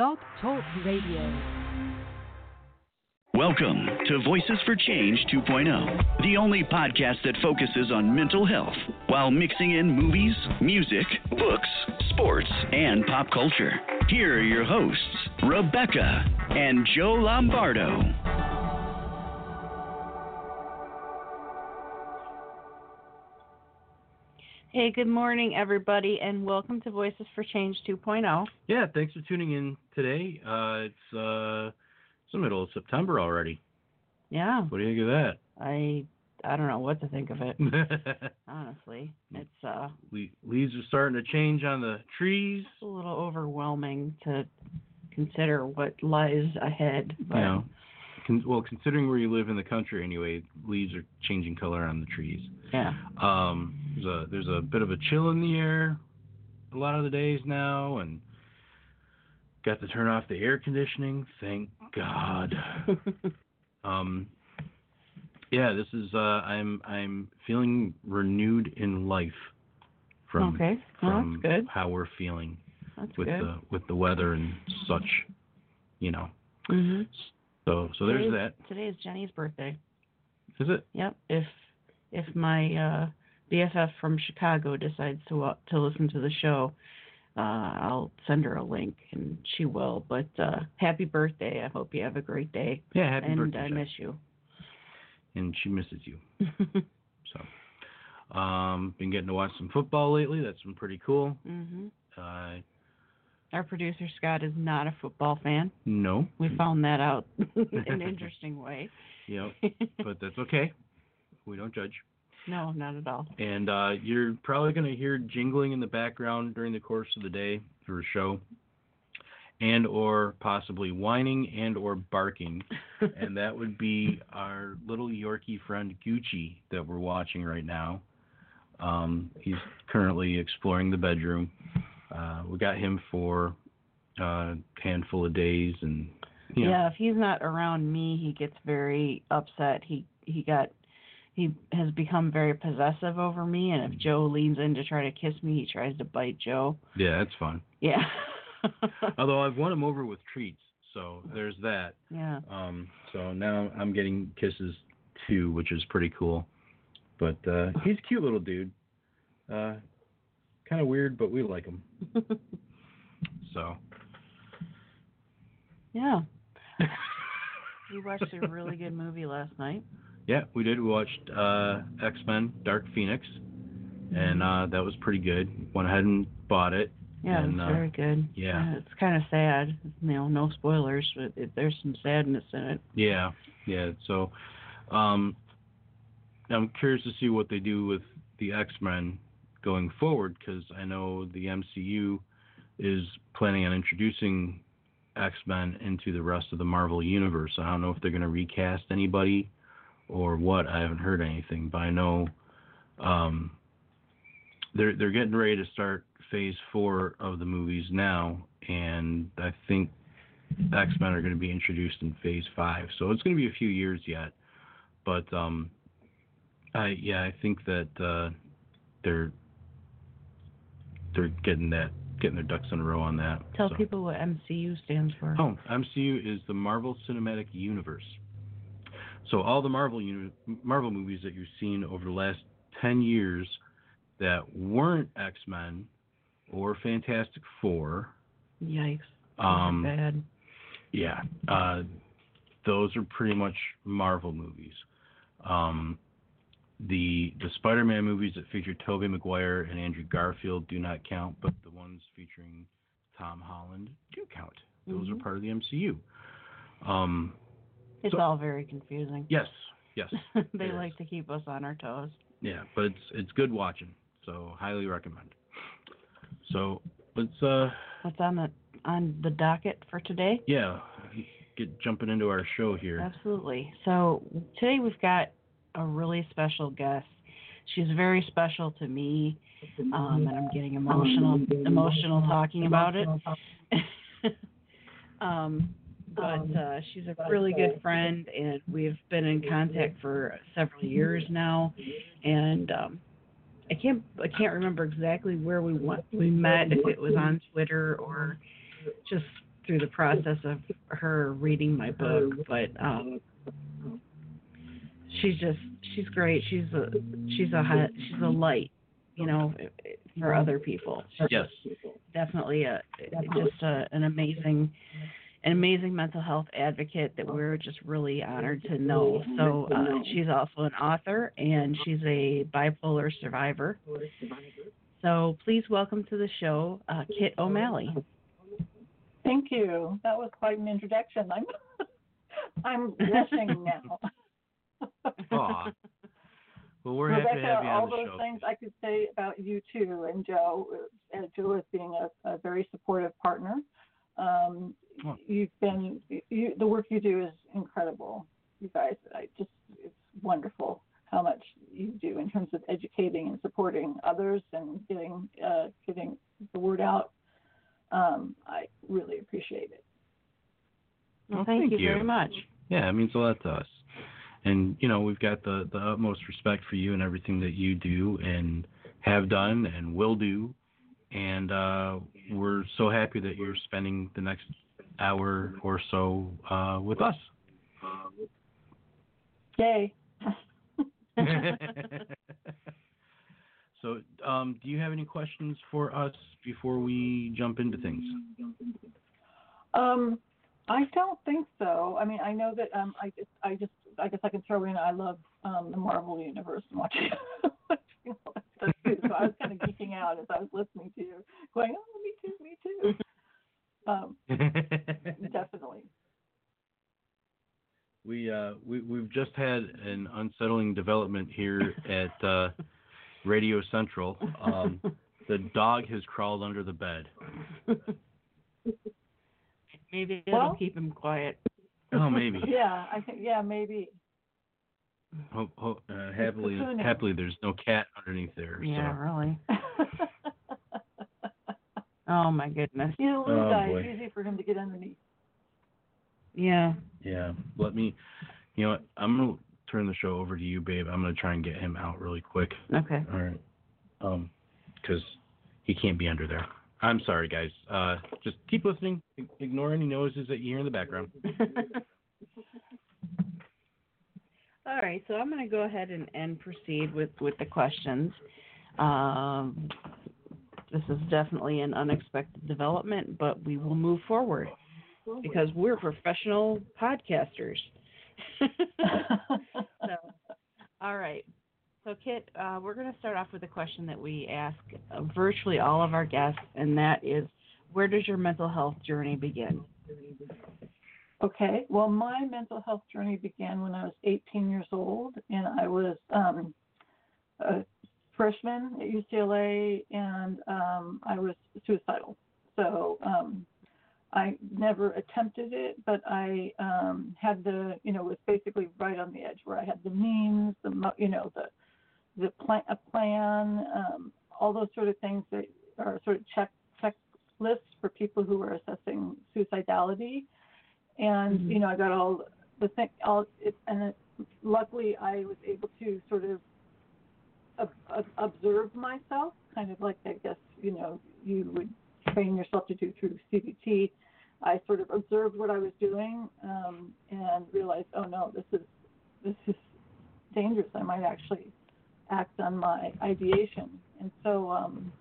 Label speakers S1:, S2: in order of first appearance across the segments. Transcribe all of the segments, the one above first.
S1: Blog Talk Radio.
S2: Welcome to Voices for Change 2.0, the only podcast that focuses on mental health while mixing in movies, music, books, sports, and pop culture. Here are your hosts, Rebecca and Joe Lombardo.
S3: Hey, good morning, everybody, and welcome to Voices for Change 2.0.
S4: Yeah, thanks for tuning in today. Uh, it's uh, it's the middle of September already.
S3: Yeah,
S4: What do you think of that?
S3: I I don't know what to think of it. Honestly, it's uh
S4: Le- Leaves are starting to change on the trees.
S3: it's a little overwhelming to consider what lies ahead. But
S4: You know, con- well, considering where you live in the country anyway, leaves are changing color on the trees.
S3: yeah,
S4: Um, there's a there's a bit of a chill in the air a lot of the days now, and got to turn off the air conditioning. Thank God. Um, yeah, this is uh, I'm I'm feeling renewed in life from
S3: okay, well,
S4: from
S3: that's good.
S4: how we're feeling
S3: That's
S4: with
S3: good.
S4: the with the weather and such, you know.
S3: hmm
S4: So so there's
S3: Today's-
S4: that.
S3: Today is Jenny's birthday.
S4: Is it?
S3: Yep. If if my uh, BFF from Chicago decides to uh, to listen to the show, uh, I'll send her a link and she will. But uh, happy birthday! I hope you have a great day.
S4: Yeah, happy birthday.
S3: and
S4: birthday.
S3: I miss you.
S4: And she misses you. So um been getting to watch some football lately. That's been pretty cool.
S3: hmm
S4: Uh
S3: Our producer Scott is not a football fan.
S4: no.
S3: We found that out in an interesting way.
S4: Yep. But that's okay. We don't judge.
S3: no, not at all.
S4: And uh, you're probably going to hear jingling in the background during the course of the day for a show, and or possibly whining and or barking, and that would be our little Yorkie friend Gucci that we're watching right now. Um, he's currently exploring the bedroom. Uh, we got him for a handful of days, and you know,
S3: Yeah, if he's not around me, he gets very upset. He he got he has become very possessive over me, and if Joe leans in to try to kiss me, he tries to bite Joe.
S4: yeah, that's fun.
S3: Yeah.
S4: Although I've won him over with treats, so there's that.
S3: yeah.
S4: Um, so now I'm getting kisses too, which is pretty cool. But uh, he's a cute little dude. Uh, kind of weird, but we like them. So
S3: Yeah. We watched a really good movie last night.
S4: yeah, we did. We watched uh, X Men: Dark Phoenix, and uh, that was pretty good. Went ahead and bought it.
S3: Yeah,
S4: And,
S3: it's
S4: uh,
S3: very good.
S4: yeah.
S3: it's kind of sad. You know, no spoilers, but it, there's some sadness in it.
S4: Yeah, yeah. So um, I'm curious to see what they do with the X Men going forward because I know the MCU is planning on introducing X Men into the rest of the Marvel universe. I don't know if they're going to recast anybody or what. I haven't heard anything, but I know um, they're they're getting ready to start Phase Four of the movies now, and I think X Men are going to be introduced in Phase Five. So it's going to be a few years yet, but um, I yeah I think that uh, they're they're getting that getting their ducks in a row on that.
S3: Tell
S4: so.
S3: people what MCU stands for.
S4: Oh, MCU is the Marvel Cinematic Universe. So all the Marvel uni- Marvel movies that you've seen over the last 10 years that weren't X-Men or Fantastic 4,
S3: Yikes.
S4: Um
S3: bad.
S4: yeah, uh those are pretty much Marvel movies. Um the the Spider-Man movies that feature Tobey Maguire and Andrew Garfield do not count, but the ones featuring Tom Holland do count. Those
S3: Mhm.
S4: are part of the MCU. Um,
S3: It's
S4: so-
S3: all very confusing.
S4: yes, yes,
S3: they like
S4: is.
S3: to keep us on our toes.
S4: yeah, but it's it's good watching, so highly recommend. So let's uh
S3: What's on the on the docket for today?
S4: Yeah, get jumping into our show here.
S3: Absolutely. So today we've got a really special guest. She's very special to me, um, and I'm getting emotional emotional talking about it. um, but uh, she's a really good friend, and we've been in contact for several years now. And um, I can't I can't remember exactly where we went we met, if it was on Twitter or just through the process of her reading my book. But um, she's just she's great. She's a she's a hi- she's a light, you know, for other people. She's
S4: Yes.
S3: definitely a just a, an amazing an amazing mental health advocate that we're just really honored to know. So uh, she's also an author and she's a bipolar survivor. So please welcome to the show, uh, Kitt O'Malley.
S5: Thank you. That was quite an introduction. I'm I'm blushing now.
S4: Aw. Well, we're happy to have you
S5: all
S4: on the
S5: those
S4: show.
S5: things I could say about you too, and Joe, uh, Joe as being a, a very supportive partner. Um,
S4: Oh.
S5: You've been you, the work you do is incredible. You guys, I just it's wonderful how much you do in terms of educating and supporting others and getting uh, getting the word out. Um, I really appreciate it.
S3: Well,
S4: Well,
S3: thank,
S4: thank
S3: you,
S4: you.
S3: very much.
S4: Yeah, it means a lot to us. And you know, we've got the the utmost respect for you and everything that you do and have done and will do. And uh, we're so happy that you're spending the next hour or so uh, with us.
S5: Yay!
S4: so, um, do you have any questions for us before we jump into things?
S5: Um, I don't think so. I mean, I know that um, I just, I just, I guess I can throw in. I love um, the Marvel universe and watching, watching all that stuff too. So I was kind of geeking out as I was listening to you, going, "Oh, me too, me too." Um, definitely.
S4: we uh we we've just had an unsettling development here at uh Radio Central. Um the dog has crawled under the bed.
S3: Maybe it'll
S5: Well-
S3: keep him quiet.
S4: Oh maybe.
S5: Yeah, I think. Yeah, maybe.
S4: Ho- ho- uh, happily happily there's no cat underneath there.
S3: Yeah,
S4: So
S3: really. Oh my goodness.
S5: He's a little
S4: Oh,
S5: guy.
S4: boy.
S5: It's easy for him to get underneath.
S3: Yeah.
S4: yeah. Let me you know what, I'm gonna turn the show over to you, babe. I'm gonna try and get him out really quick.
S3: Okay.
S4: All right. Um, because he can't be under there. I'm sorry, guys. Uh, just keep listening. Ignore any noises that you hear in the background.
S3: All right, so I'm going to go ahead and, and proceed with, with the questions. Um, this is definitely an unexpected development, but we will move forward because we're professional podcasters. so, all right. So, Kitt, uh, we're going to start off with a question that we ask virtually all of our guests, and that is where does your mental health journey begin?
S5: Okay. Well, my mental health journey began when I was 18 years old, and I was um, a freshman at UCLA, and um, I was suicidal. So um, I never attempted it, but I um, had the, you know, was basically right on the edge where I had the means, the, you know, the the plan, a plan, um, all those sort of things that are sort of check checklists for people who are assessing suicidality and
S3: Mhm.
S5: you know I got all the thing all it, and it, luckily I was able to sort of ob- ob- observe myself, kind of like I guess you know you would train yourself to do through CBT. I sort of observed what I was doing um, and realized, oh no, this is this is dangerous. I might actually act on my ideation, and so um,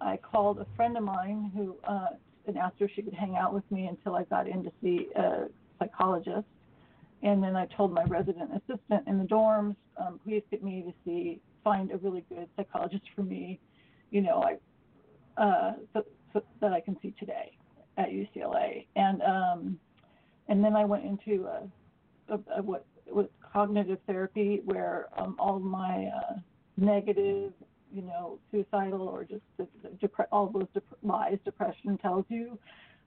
S5: I called a friend of mine who uh, and asked her if she could hang out with me until I got in to see a psychologist. And then I told my resident assistant in the dorms, um, please get me to see, find a really good psychologist for me, you know, I, uh, so, so that I can see today at UCLA. And um, and then I went into a, a, a what was cognitive therapy, where um, all my uh, negative you know, suicidal or just the, the depre- all those dep- lies depression tells you,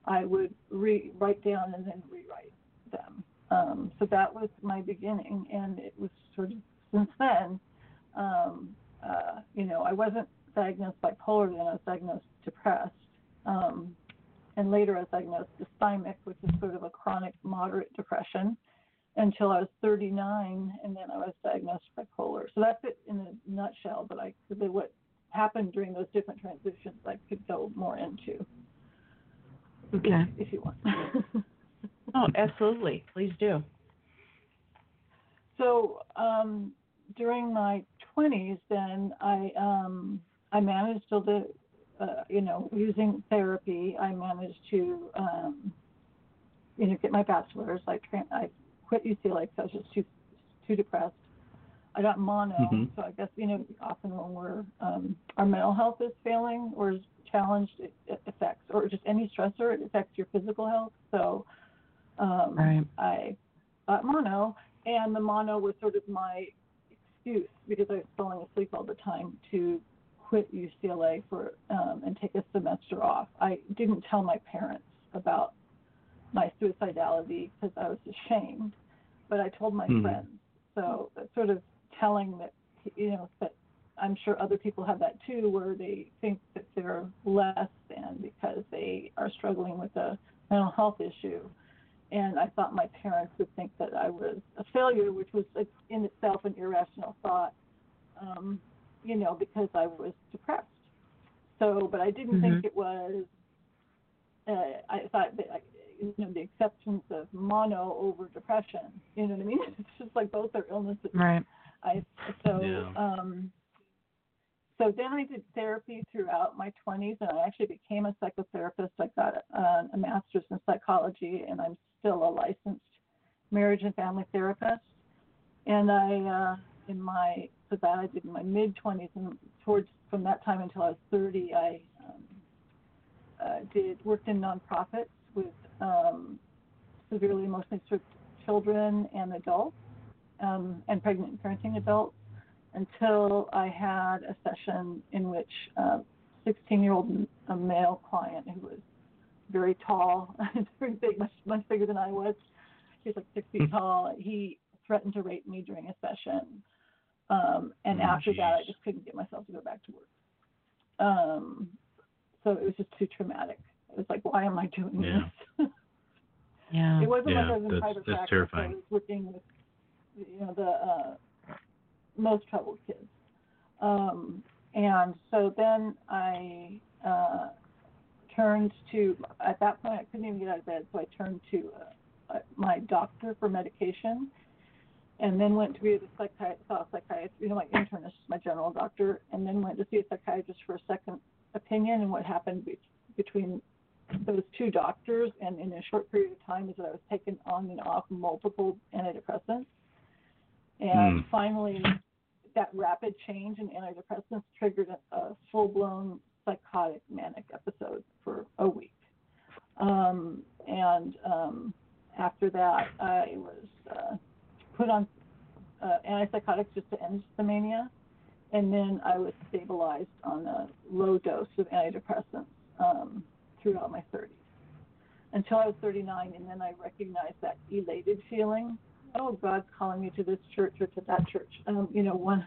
S5: I would re- write down and then rewrite them. Um, so that was my beginning, and it was sort of since then. Um, uh, you know, I wasn't diagnosed bipolar then; I was diagnosed depressed, um, and later I was diagnosed dysthymic, which is sort of a chronic moderate depression, until I was 39, and then I was diagnosed with bipolar. So that's it in a nutshell. But I, could say what happened during those different transitions, I could go more into.
S3: Okay.
S5: If you want.
S3: oh, absolutely. Please do.
S5: So um, during my 20s, then I um, I managed to, uh, you know, using therapy, I managed to, um, you know, get my bachelor's. I tra- I quit UCLA because I was just too too depressed. I got mono,
S4: mm-hmm.
S5: so I guess you know often when we're um, our mental health is failing or is challenged, it, it affects or just any stressor, it affects your physical health. So um,
S3: right.
S5: I got mono, and the mono was sort of my excuse because I was falling asleep all the time to quit UCLA for um, and take a semester off. I didn't tell my parents about my suicidality because I was ashamed, but I told my
S4: mm-hmm.
S5: friends. So sort of telling that you know that I'm sure other people have that too, where they think that they're less than because they are struggling with a mental health issue. And I thought my parents would think that I was a failure, which was in itself an irrational thought, um, you know, because I was depressed. So, but I didn't
S3: mm-hmm.
S5: think it was. Uh, I thought that I, you know the exceptions of mono over depression. You know what I mean? It's just like both are illnesses.
S3: Right.
S5: I so
S4: yeah.
S5: um so then I did therapy throughout my 20s, and I actually became a psychotherapist. I got a, a master's in psychology, and I'm still a licensed marriage and family therapist. And I, uh, in my, so that I did in my mid 20s, and towards from that time until I was 30, I um, uh, did worked in nonprofits with um, severely emotionally disturbed children and adults, um, and pregnant and parenting adults until I had a session in which a 16 year old a male client who was very tall, very big, much, much bigger than I was, he was like six feet tall, he threatened to rape me during a session. Um, and
S4: oh,
S5: after
S4: geez.
S5: that, I just couldn't get myself to go back to work. Um, so it was just too traumatic. It was like, why am I doing
S4: Yeah.
S5: this?
S3: Yeah.
S5: it wasn't
S4: Yeah,
S5: like I was in
S4: that's-
S5: private
S4: that's
S5: practice.
S4: terrifying.
S5: I was working with, you know, the uh, most troubled kids. Um, and so then I uh, turned to, at that point, I couldn't even get out of bed, so I turned to uh, uh, my doctor for medication. And then went to be a psychiatrist, saw a psychiatrist, you know, my internist, my general doctor, and then went to see a psychiatrist for a second opinion. And what happened be- between those two doctors, and in a short period of time, is that I was taken on and off multiple antidepressants. And
S4: Hmm.
S5: finally, that rapid change in antidepressants triggered a, a full blown psychotic manic episode for a week. Um, and um, after that, I was uh, put on uh, antipsychotics just to end the mania. And then I was stabilized on a low dose of antidepressants um, throughout my 30s until I was 39. And then I recognized that elated feeling oh, God's calling me to this church or to that church. Um, you know, one,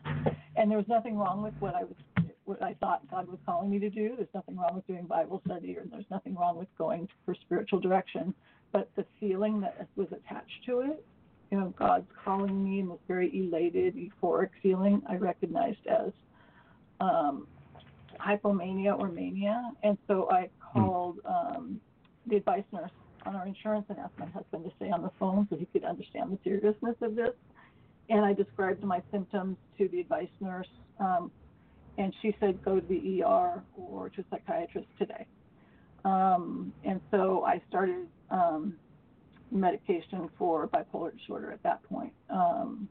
S5: and there was nothing wrong with what I was, what I thought God was calling me to do. There's nothing wrong with doing Bible study, or there's nothing wrong with going for spiritual direction. But the feeling that was attached to it, you know, God's calling me, and this very elated, euphoric feeling, I recognized as um, hypomania or mania, and so I called um, the advice nurse on our insurance and asked my husband to stay on the phone so he could understand the seriousness of this. And I described my symptoms to the advice nurse, um, and she said go to the ER or to a psychiatrist today. Um, and so I started um, medication for bipolar disorder at that point. Um,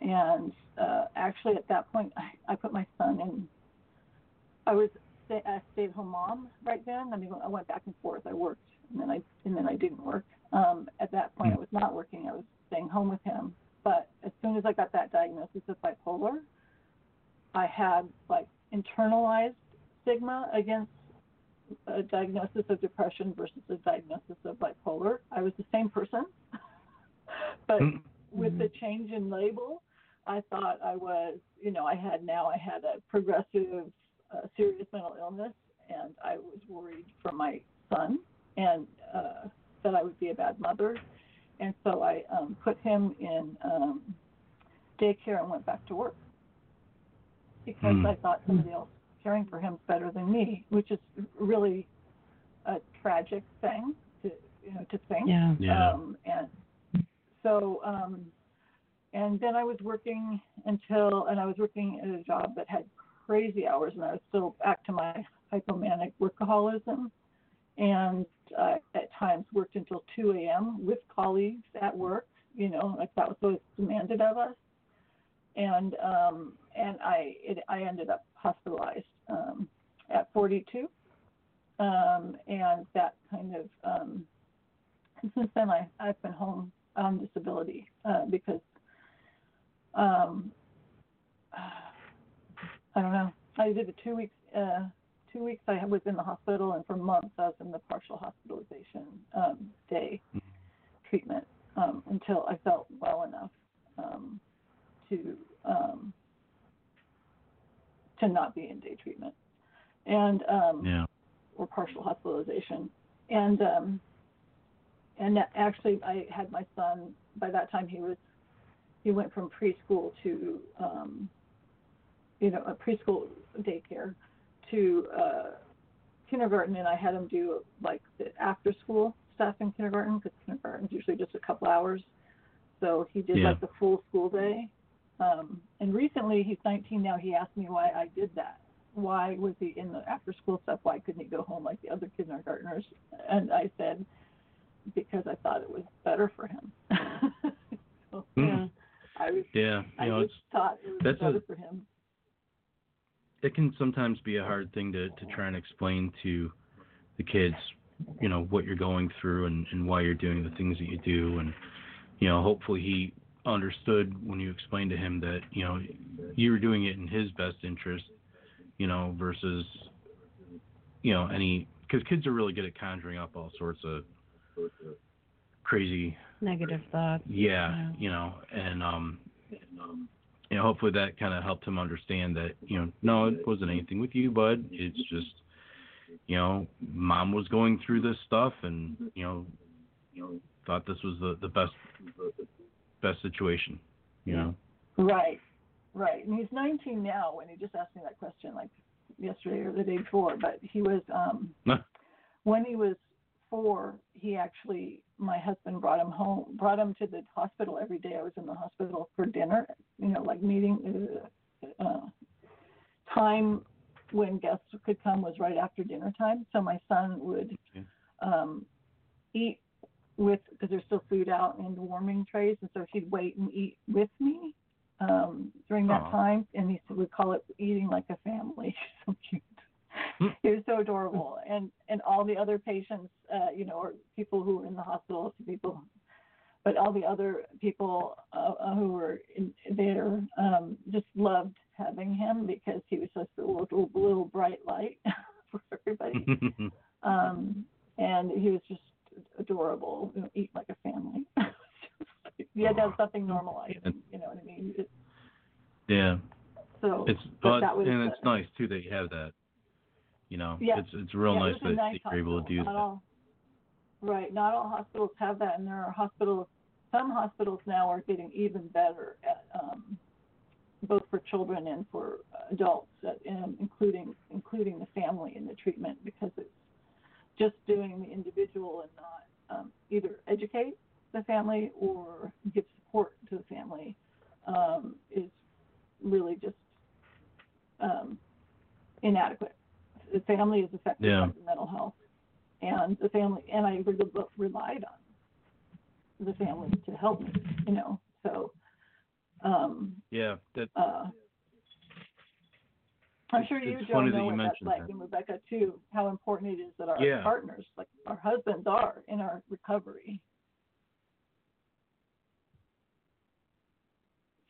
S5: and uh, actually, at that point, I, I put my son in. I was a stay-at-home mom right then. I mean, I went back and forth. I worked and then I and then I didn't work. Um, at that point, I was not working. I was staying home with him. But as soon as I got that diagnosis of bipolar, I had like internalized stigma against a diagnosis of depression versus a diagnosis of bipolar. I was the same person, but
S4: Mm.
S5: with the change in label, I thought I was, you know, I had now I had a progressive, uh, serious mental illness, and I was worried for my son and uh, that I would be a bad mother, and so I um, put him in um, daycare and went back to work because
S4: Hmm.
S5: I thought somebody else caring for him better than me, which is really a tragic thing to you know to think.
S3: Yeah.
S4: Yeah.
S5: Um, and so, um, and then I was working until, and I was working at a job that had crazy hours, and I was still back to my hypomanic workaholism, and uh, at times worked until 2 a.m. with colleagues at work. You know, like that was what demanded of us, and um, and I it, I ended up hospitalized um, at 42, um, and that kind of um, since then I I've been home on disability uh, because um, I don't know. I did a two weeks uh, two weeks I was in the hospital, and for months I was in the partial hospitalization um, day treatment um, until I felt well enough um, to um, to not be in day treatment, and um,
S4: Yeah.
S5: or partial hospitalization, and um, and actually I had my son by that time he was he went from preschool to um, you know a preschool daycare to uh, kindergarten, and I had him do like the after school stuff in kindergarten because kindergarten's usually just a couple hours, so he did
S4: Yeah.
S5: like the full school day. Um, and recently, he's 19 now. He asked me why I did that. Why was he in the after school stuff? Why couldn't he go home like the other kindergartners? And I said, because I thought it was better for him. so,
S4: Hmm.
S5: I was,
S4: Yeah.
S5: I
S4: You know,
S5: just
S4: it's
S5: thought it was better
S4: a-
S5: for him.
S4: It can sometimes be a hard thing to, to try and explain to the kids, you know, what you're going through and, and why you're doing the things that you do. And, you know, hopefully he understood when you explained to him that, you know, you were doing it in his best interest, you know, versus, you know, any, because kids are really good at conjuring up all sorts of crazy
S3: Negative thoughts.
S4: yeah,
S3: Yeah.
S4: you know, and um, you know, hopefully that kind of helped him understand that, you know, no, it wasn't anything with you, bud. It's just, you know, mom was going through this stuff, and you know, you know, thought this was the the best best situation, you know.
S5: Right, right. And he's 19 now. When he just asked me that question, like yesterday or the day before, but he was um when he was four. He actually, my husband brought him home, brought him to the hospital every day. I was in the hospital for dinner. You know, like meeting uh, uh, time when guests could come was right after dinner time. So my son would
S4: Okay.
S5: um, eat with because there's still food out in the warming trays, and so he'd wait and eat with me um, during that
S4: Aw.
S5: time, and he would call it eating like a family. so cute.
S4: Hmm.
S5: He was so adorable, and and all the other patients, uh, you know, or people who were in the hospital, people, but all the other people uh, uh, who were in there um, just loved having him because he was just a little, little bright light for everybody um, and he was just adorable. You know, eat like a family. you had to have something normalizing. You know what I mean? It,
S4: yeah,
S5: so
S4: it's
S5: but
S4: but and it's nice too that you have that. You know,
S5: Yeah.
S4: it's it's real
S5: yeah,
S4: nice that,
S5: nice
S4: you're able to do that.
S5: all- right. Not all hospitals have that, and there are hospitals. Some hospitals now are getting even better at um, both for children and for adults, at, and including including the family in the treatment because it's just doing the individual and not um, either educate the family or give support to the family um, is really just um, inadequate. The family is affected
S4: Yeah.
S5: by mental health, and the family and I re- relied on the family to help me, you know. So um,
S4: Yeah, that
S5: uh, I'm sure you, Joe,
S4: funny that you
S5: like,
S4: that.
S5: and Rebecca too, how important it is that our
S4: Yeah.
S5: partners, like our husbands, are in our recovery.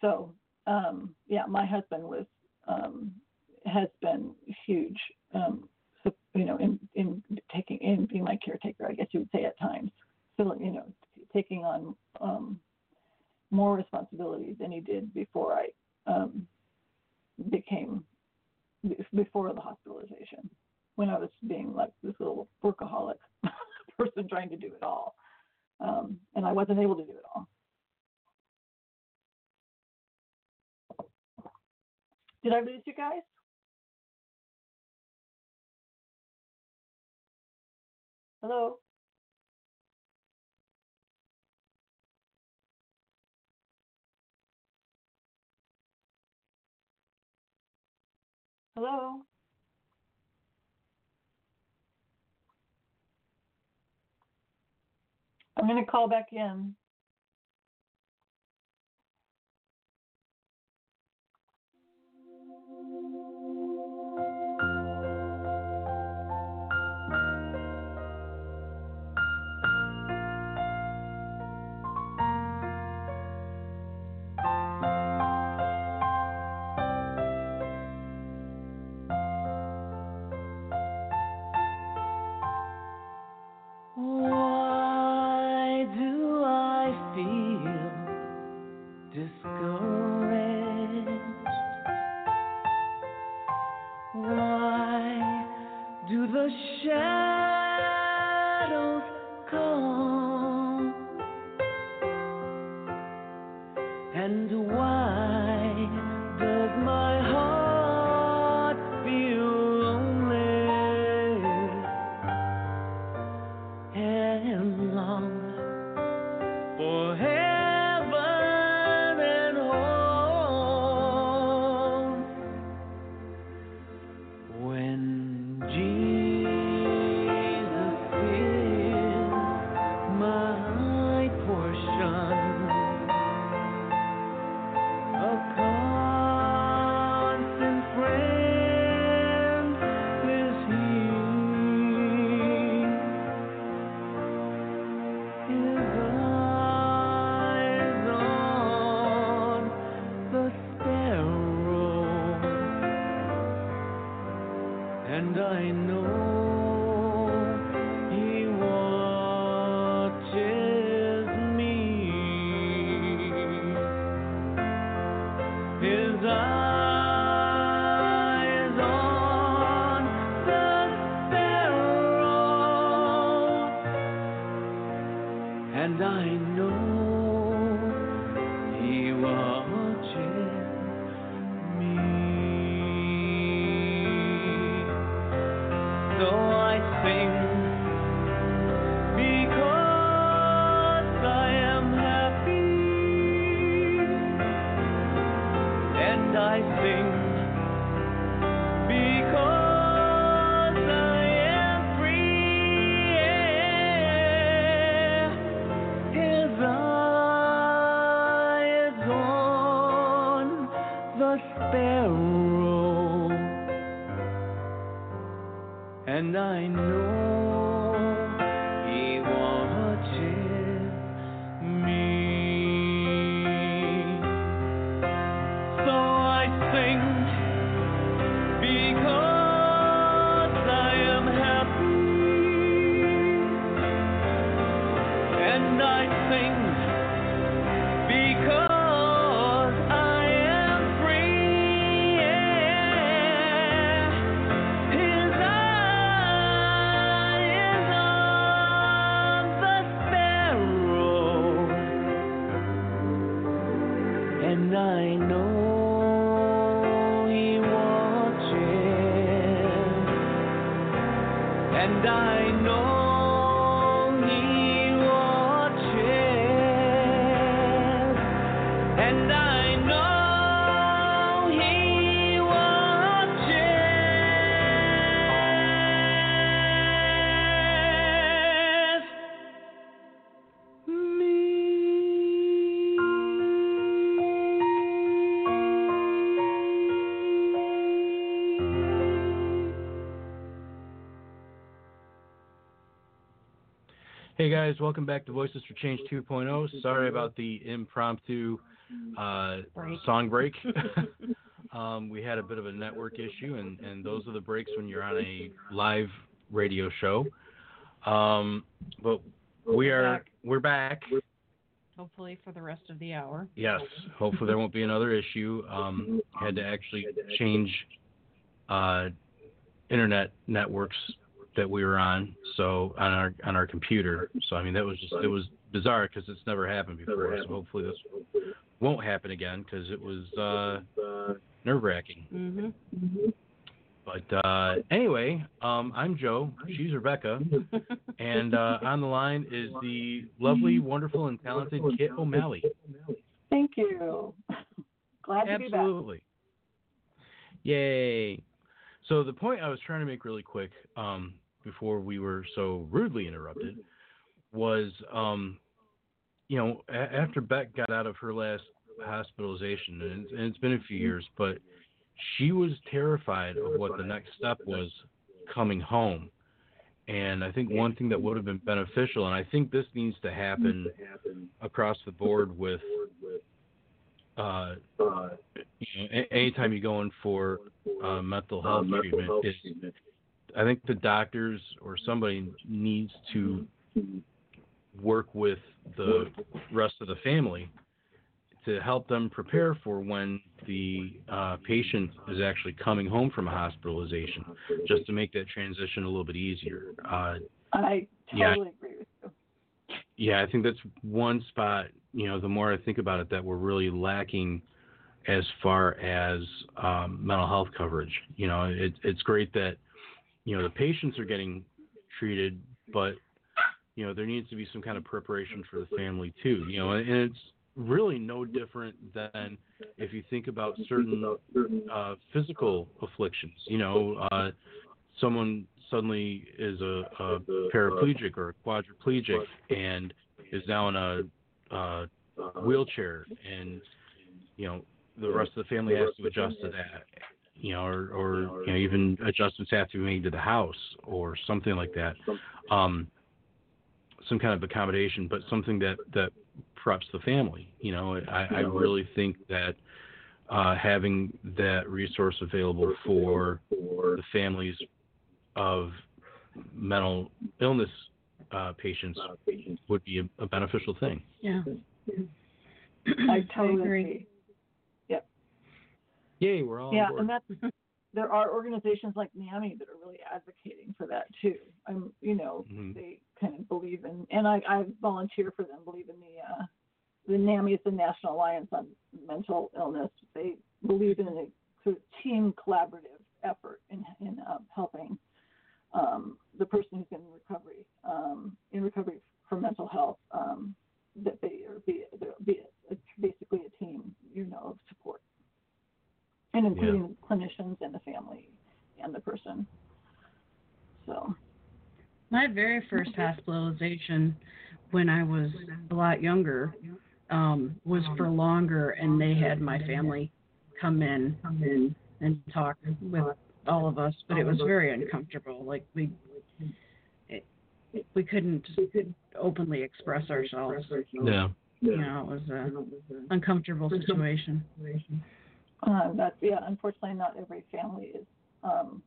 S5: So, um, yeah, my husband was um, has been huge um, su-
S6: you know, in in taking in being my caretaker, I guess you would say at times, filling, you know, taking on um, more responsibility than he did before I um, became before the hospitalization, when I was being like this little workaholic person trying to do it all, um, and I wasn't able to do it all. Did I lose you guys? Hello? Hello? I'm going to call back in.
S4: Guys, welcome back to Voices for Change 2.0. Sorry about the impromptu uh,
S3: Break.
S4: song break. Um, we had a bit of a network issue, and, and those are the breaks when you're on a live radio show. Um, but we are
S3: back.
S4: we're back.
S3: Hopefully for the rest of the hour.
S4: Yes. Hopefully there won't be another issue. Um, had to actually change uh, internet networks that we were on, so on our on our computer. So I mean that was just it was bizarre because it's never happened before. So hopefully this won't happen again because it was uh, nerve wracking.
S3: Mhm. mhm.
S4: But uh, anyway, um, I'm Joe. She's Rebecca, and uh, on the line is the lovely, wonderful, and talented Kitt O'Malley.
S5: Thank you. Glad to be back.
S4: Absolutely. Yay. So the point I was trying to make really quick, um, before we were so rudely interrupted, was, um, you know, a- after Beck got out of her last hospitalization, and it's, and it's been a few years, but she was terrified of what the next step was coming home. And I think one thing that would have been beneficial, and I think this needs to happen across the board with uh, you know, a- anytime you're going for uh, mental health treatment, is I think the doctors or somebody needs to work with the rest of the family to help them prepare for when the uh, patient is actually coming home from a hospitalization, just to make that transition a little bit easier. Uh,
S5: I
S4: Yeah.
S5: totally agree with you.
S4: yeah, I think that's one spot. You know, the more I think about it, that we're really lacking as far as um, mental health coverage. You know, it, it's great that you know the patients are getting treated, but you know there needs to be some kind of preparation for the family too. You know, and it's really no different than if you think about certain uh, physical afflictions. You know, uh, someone suddenly is a, a paraplegic or a quadriplegic and is now in a uh, wheelchair, and you know the rest of the family has to adjust to that. You know, or, or you know, even adjustments have to be made to the house or something like that. Um, some kind of accommodation, but something that that preps the family. You know, I, I really think that uh, having that resource available for the families of mental illness uh, patients would be a, a beneficial thing.
S3: Yeah.
S5: I totally
S3: agree.
S4: Yay, we're all
S5: Yeah, and that's there are organizations like NAMI that are really advocating for that too. I'm, you know,
S4: Mhm.
S5: they kind of believe in, and I, I volunteer for them. Believe in the uh, the NAMI is the National Alliance on Mental Illness. They believe in a sort of team collaborative effort in in uh, helping um, the person who's in recovery um, in recovery for mental health. Um, that they are be, be basically a team, you know, of support and including clinicians and the family and the person. So,
S3: My very first hospitalization when I was a lot younger um, was for longer, and they had my family come in and, and talk with all of us, but it was very uncomfortable. Like we, it, we couldn't openly express ourselves.
S4: Yeah.
S3: You know, it was an uncomfortable situation.
S5: Uh, that's yeah. Unfortunately, not every family is um,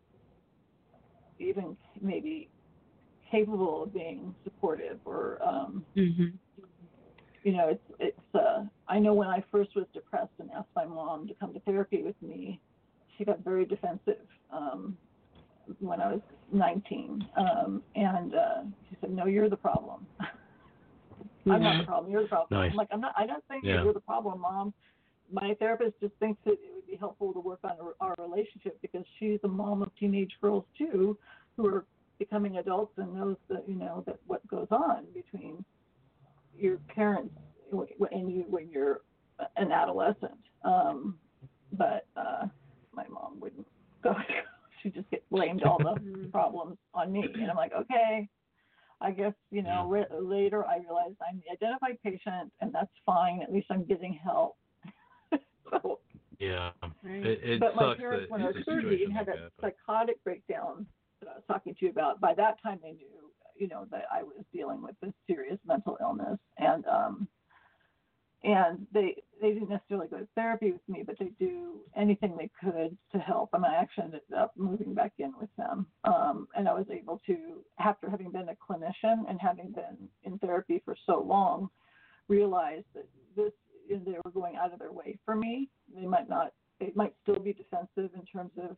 S5: even maybe capable of being supportive or um,
S3: hmm
S5: you know, it's it's. Uh, I know when I first was depressed and asked my mom to come to therapy with me, she got very defensive um, when I was 19, um, and uh, she said, "No, you're the problem. I'm not the problem. You're the problem."
S4: Nice.
S5: I'm like, "I'm not. I don't think
S4: Yeah.
S5: that you're the problem, mom." My therapist just thinks that it would be helpful to work on our- relationship because she's a mom of teenage girls too, who are becoming adults and knows that you know that what goes on between your parents and you when you're an adolescent. Um, but uh, my mom wouldn't go. she just get blamed all the problems on me, and I'm like, okay. I guess you know. Re- later, I realized I'm the identified patient, and that's fine. At least I'm getting help. So,
S4: Yeah.
S3: Right.
S4: It, it
S5: but my
S4: sucks
S5: parents, when I was
S4: it's
S5: 30 and had
S4: like
S5: that psychotic breakdown that I was talking to you about, by that time they knew, you know, that I was dealing with this serious mental illness, and um, and they they didn't necessarily go to therapy with me, but they do anything they could to help. And I actually ended up moving back in with them. Um, and I was able to, after having been a clinician and having been in therapy for so long, realize that this they were going out of their way for me. They might not, they might still be defensive in terms of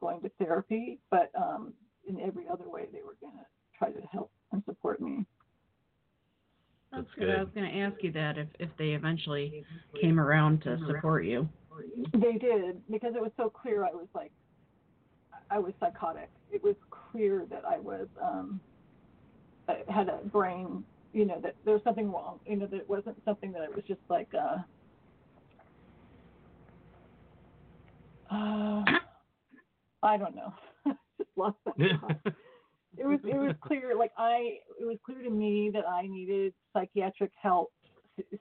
S5: going to therapy, but um, in every other way, they were going to try to help and support me.
S3: That's,
S4: That's
S3: good. I was going to ask you that if if they eventually came around to support you.
S5: They did because it was so clear. I was like, I was psychotic. It was clear that I was um, I had a brain. You know that there was something wrong. You know that it wasn't something that it was just like. Uh, uh, I don't know. just lost that. it was it was clear like i it was clear to me that i needed psychiatric help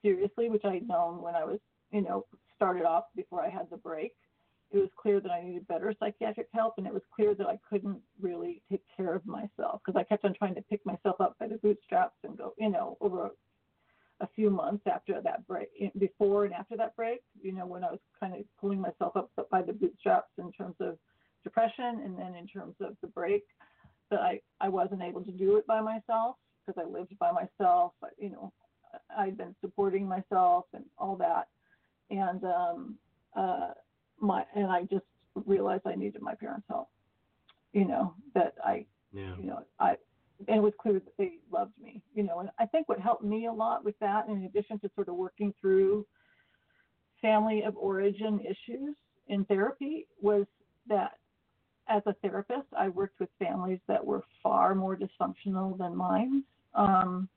S5: seriously which i'd known when i was you know started off before i had the break it was clear that i needed better psychiatric help and it was clear that i couldn't really take care of myself because i kept on trying to pick myself up by the bootstraps and go you know over a, few months after that break before and after that break you know when i was kind of pulling myself up by the bootstraps in terms of depression and then in terms of the break that I, I wasn't able to do it by myself because I lived by myself. You know, I'd been supporting myself and all that. And um, uh, my and I just realized I needed my parents' help. You know that I,
S4: yeah.
S5: you know, I and it was clear that they loved me. You know, and I think what helped me a lot with that, in addition to sort of working through family of origin issues in therapy, was that as a therapist, I worked with families that were far more dysfunctional than mine. Um,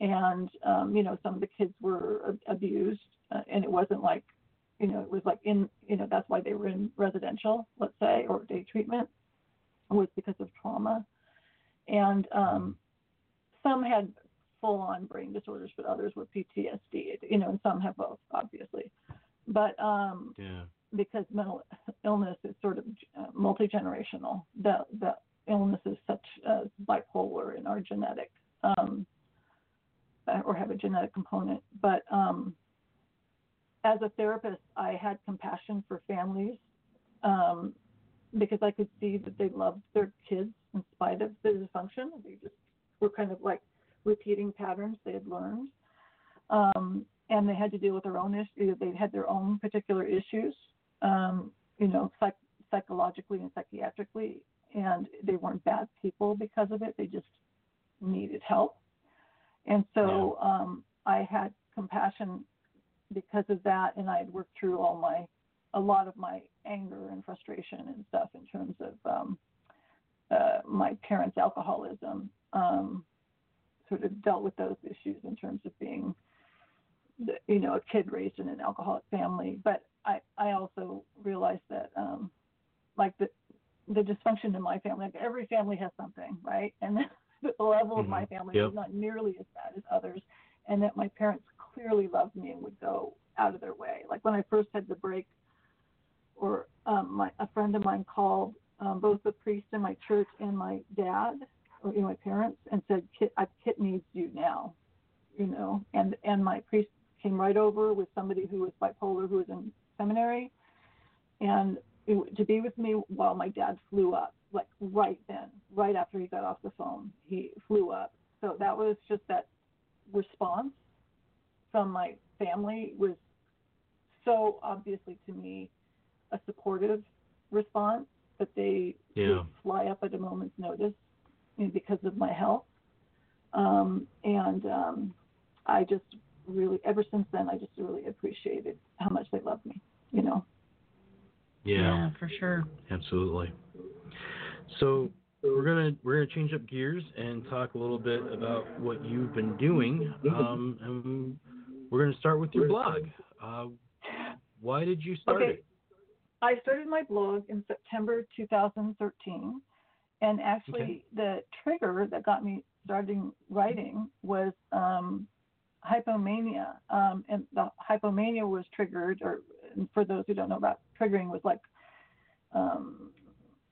S5: and, um, you know, some of the kids were abused, uh, and it wasn't like, you know, it was like in, you know, that's why they were in residential, let's say, or day treatment, was because of trauma. And um, some had full on brain disorders, but others were PTSD, you know, and some have both, obviously. But um,
S4: Yeah.
S5: because mental illness is sort of uh, multi-generational. The the illness is such as bipolar in our genetic, um, or have a genetic component. But um, as a therapist, I had compassion for families um, because I could see that they loved their kids in spite of the dysfunction. They just were kind of like repeating patterns they had learned. Um, and they had to deal with their own issues. They had their own particular issues, um, you know, psych- psychologically and psychiatrically, and they weren't bad people because of it. They just needed help. And so um, I had compassion because of that, and I had worked through all my, a lot of my anger and frustration and stuff in terms of um, uh, my parents' alcoholism. Um, sort of dealt with those issues in terms of being the, you know, a kid raised in an alcoholic family. But I, I also realized that, um, like the, the dysfunction in my family, like every family has something, right? And the level of my
S4: Mhm.
S5: family
S4: Yep.
S5: was not nearly as bad as others, and that my parents clearly loved me and would go out of their way. Like when I first had the break, or um, my a friend of mine called um, both the priest in my church and my dad, or you know, my parents, and said, "Kitt, Kitt needs you now," you know, and and my priest came right over with somebody who was bipolar who was in seminary and it, to be with me while my dad flew up like right then right after he got off the phone he flew up. So that was just that response from my family was so obviously to me a supportive response that they
S4: Yeah.
S5: would fly up at a moment's notice you know, because of my health um, and um, I just really ever since then I just really appreciated how much they loved me. You know.
S4: Yeah.
S3: for sure.
S4: Absolutely. So we're gonna we're gonna change up gears and talk a little bit about what you've been doing. Um, and we're gonna start with your blog. Uh, why did you start
S5: Okay.
S4: it?
S5: I started my blog in September 2013, and actually the trigger that got me starting writing was um, hypomania. Um, and the hypomania was triggered, or and for those who don't know about triggering, was like, um,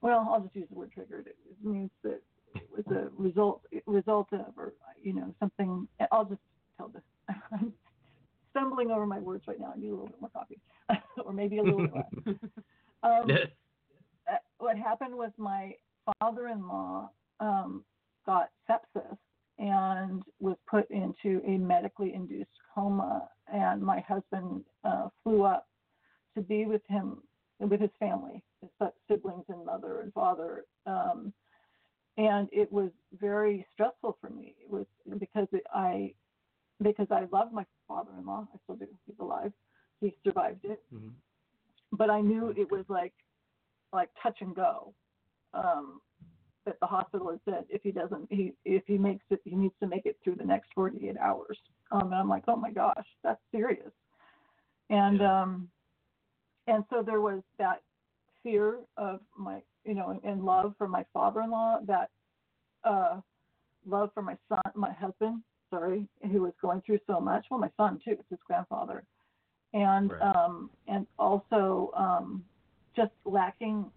S5: well, I'll just use the word triggered. It means that it was a result result of, or you know, something. I'll just tell this. I'm stumbling stumbling over my words right now. I need a little bit more coffee, or maybe a little bit less. Um, uh, what happened was my father-in-law um, got sepsis and was put into a medically induced coma, and my husband uh, flew up to be with him with his family, his siblings and mother and father. Um, and it was very stressful for me. It was because it, I because I love my father-in-law. I still do. He's alive. He survived it.
S4: Mhm.
S5: But I knew it was like like touch and go. Um, that the hospital has said if he doesn't, he if he makes it, he needs to make it through the next 48 hours. Um, and I'm like, oh my gosh, that's serious. And
S4: Yeah.
S5: um, and so there was that fear of my, you know, and love for my father-in-law, that uh, love for my son, my husband, sorry, who was going through so much. Well, my son too, it's his grandfather, and
S4: Right.
S5: um, and also um, just lacking,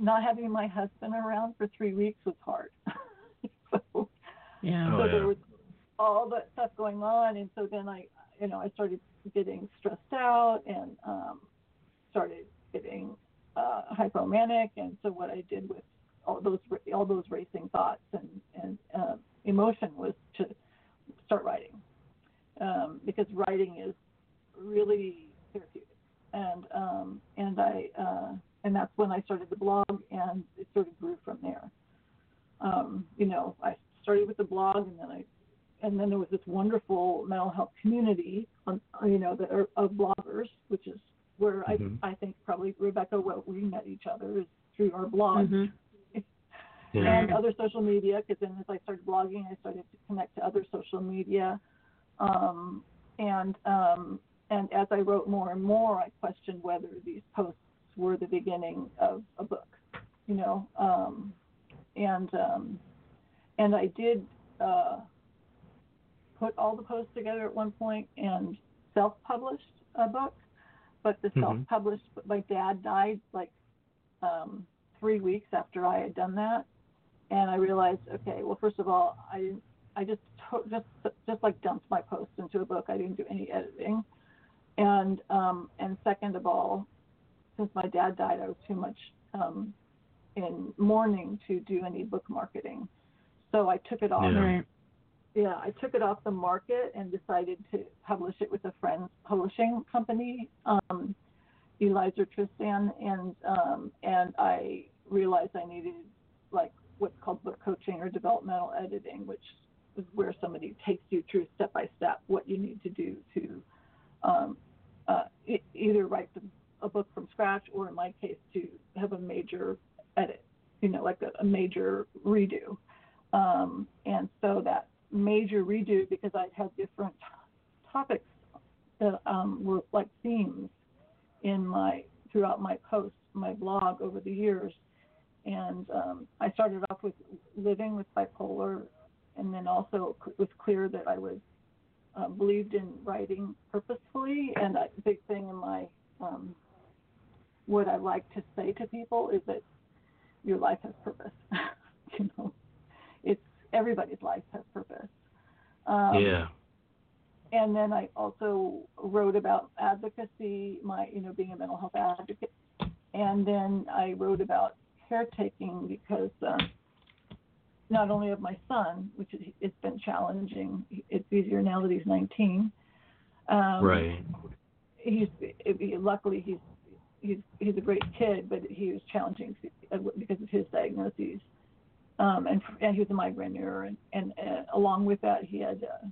S5: not having my husband around for three weeks was hard. so
S3: Yeah.
S4: Oh,
S5: so
S4: yeah.
S5: there was all that stuff going on and so then i you know i started getting stressed out and um started getting uh hypomanic and so what i did with all those all those racing thoughts and and uh, emotion was to start writing um because writing is really therapeutic and um and i uh and that's when i started the blog and it sort of grew from there um, you know, I started with the blog, and then I, and then there was this wonderful mental health community, on, you know, that are, of bloggers, which is where
S4: Mhm.
S5: I, I think probably Rebecca, what we met each other is through our blog
S3: Mhm.
S4: Yeah.
S5: and other social media. Because then as I started blogging, I started to connect to other social media, um, and um, and as I wrote more and more, I questioned whether these posts were the beginning of a book, you know. Um, and um, and I did uh, put all the posts together at one point and self-published a book, but the
S4: Mhm.
S5: self-published. But my dad died like um, three weeks after I had done that, and I realized, okay, well, first of all, I. I just just just like dumped my post into a book. I didn't do any editing, and um, and second of all, since my dad died, I was too much um, in mourning to do any book marketing. So I took it off.
S4: Yeah.
S3: Right.
S5: Yeah, I took it off the market and decided to publish it with a friend's publishing company, um, Eliezer Tristan, and um, and I realized I needed like what's called book coaching or developmental editing, which is where somebody takes you through step by step what you need to do to um, uh, either write the, a book from scratch or, in my case, to have a major edit, you know, like a, a major redo. Um, and so that major redo, because I had different topics that um, were like themes in my throughout my posts, my blog over the years. And um, I started off with living with bipolar, and then also it was clear that I was uh, believed in writing purposefully. And a big thing in my um, what I like to say to people is that your life has purpose. you know, it's everybody's life has purpose. Um,
S4: yeah.
S5: and then I also wrote about advocacy, my you know being a mental health advocate, and then I wrote about caretaking because uh, not only of my son, which it's been challenging. It's easier now that he's 19. Um,
S4: right.
S5: He's he, luckily he's he's he's a great kid, but he was challenging because of his diagnoses. Um, and and he was a migraineur, and and uh, along with that he had. Uh,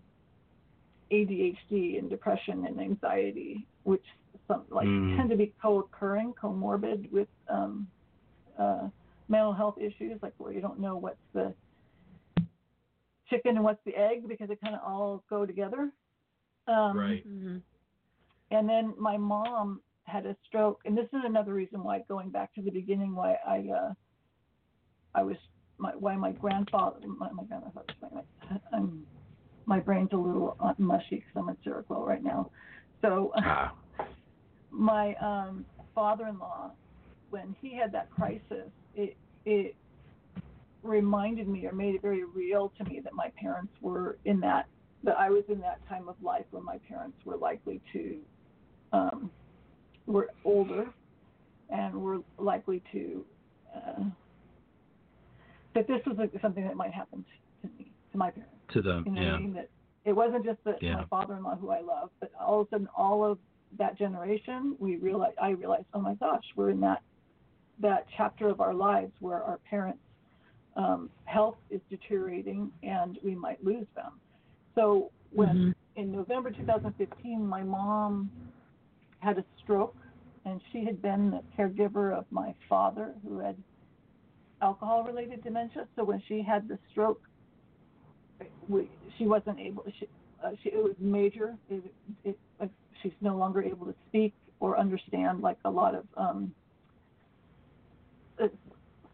S5: ADHD and depression and anxiety, which some like
S4: Mm.
S5: tend to be co-occurring, comorbid with um, uh, mental health issues, like where you don't know what's the chicken and what's the egg because they kind of all go together. Um,
S4: right.
S3: Mm-hmm.
S5: And then my mom had a stroke, and this is another reason why, going back to the beginning, why I uh, I was my why my grandfather my, my grandfather my, my, I'm my brain's a little uh, mushy because I'm at Seroquel right now. So
S4: Ah.
S5: my um, father-in-law, when he had that crisis, it it reminded me or made it very real to me that my parents were in that that I was in that time of life when my parents were likely to um, were older and were likely to uh, that this was like something that might happen to me to my parents.
S4: To them,
S5: You know
S4: yeah.
S5: I mean? That it wasn't just that
S4: Yeah.
S5: my father-in-law who I love, but all of a sudden, all of that generation, we realized, I realized, oh my gosh, we're in that that chapter of our lives where our parents' um, health is deteriorating and we might lose them. So when
S3: Mhm.
S5: in November 2015, my mom had a stroke, and she had been the caregiver of my father who had alcohol-related dementia. So when she had the stroke, we, she wasn't able. She, uh, she, it was major. It, it, like, she's no longer able to speak or understand like a lot of um,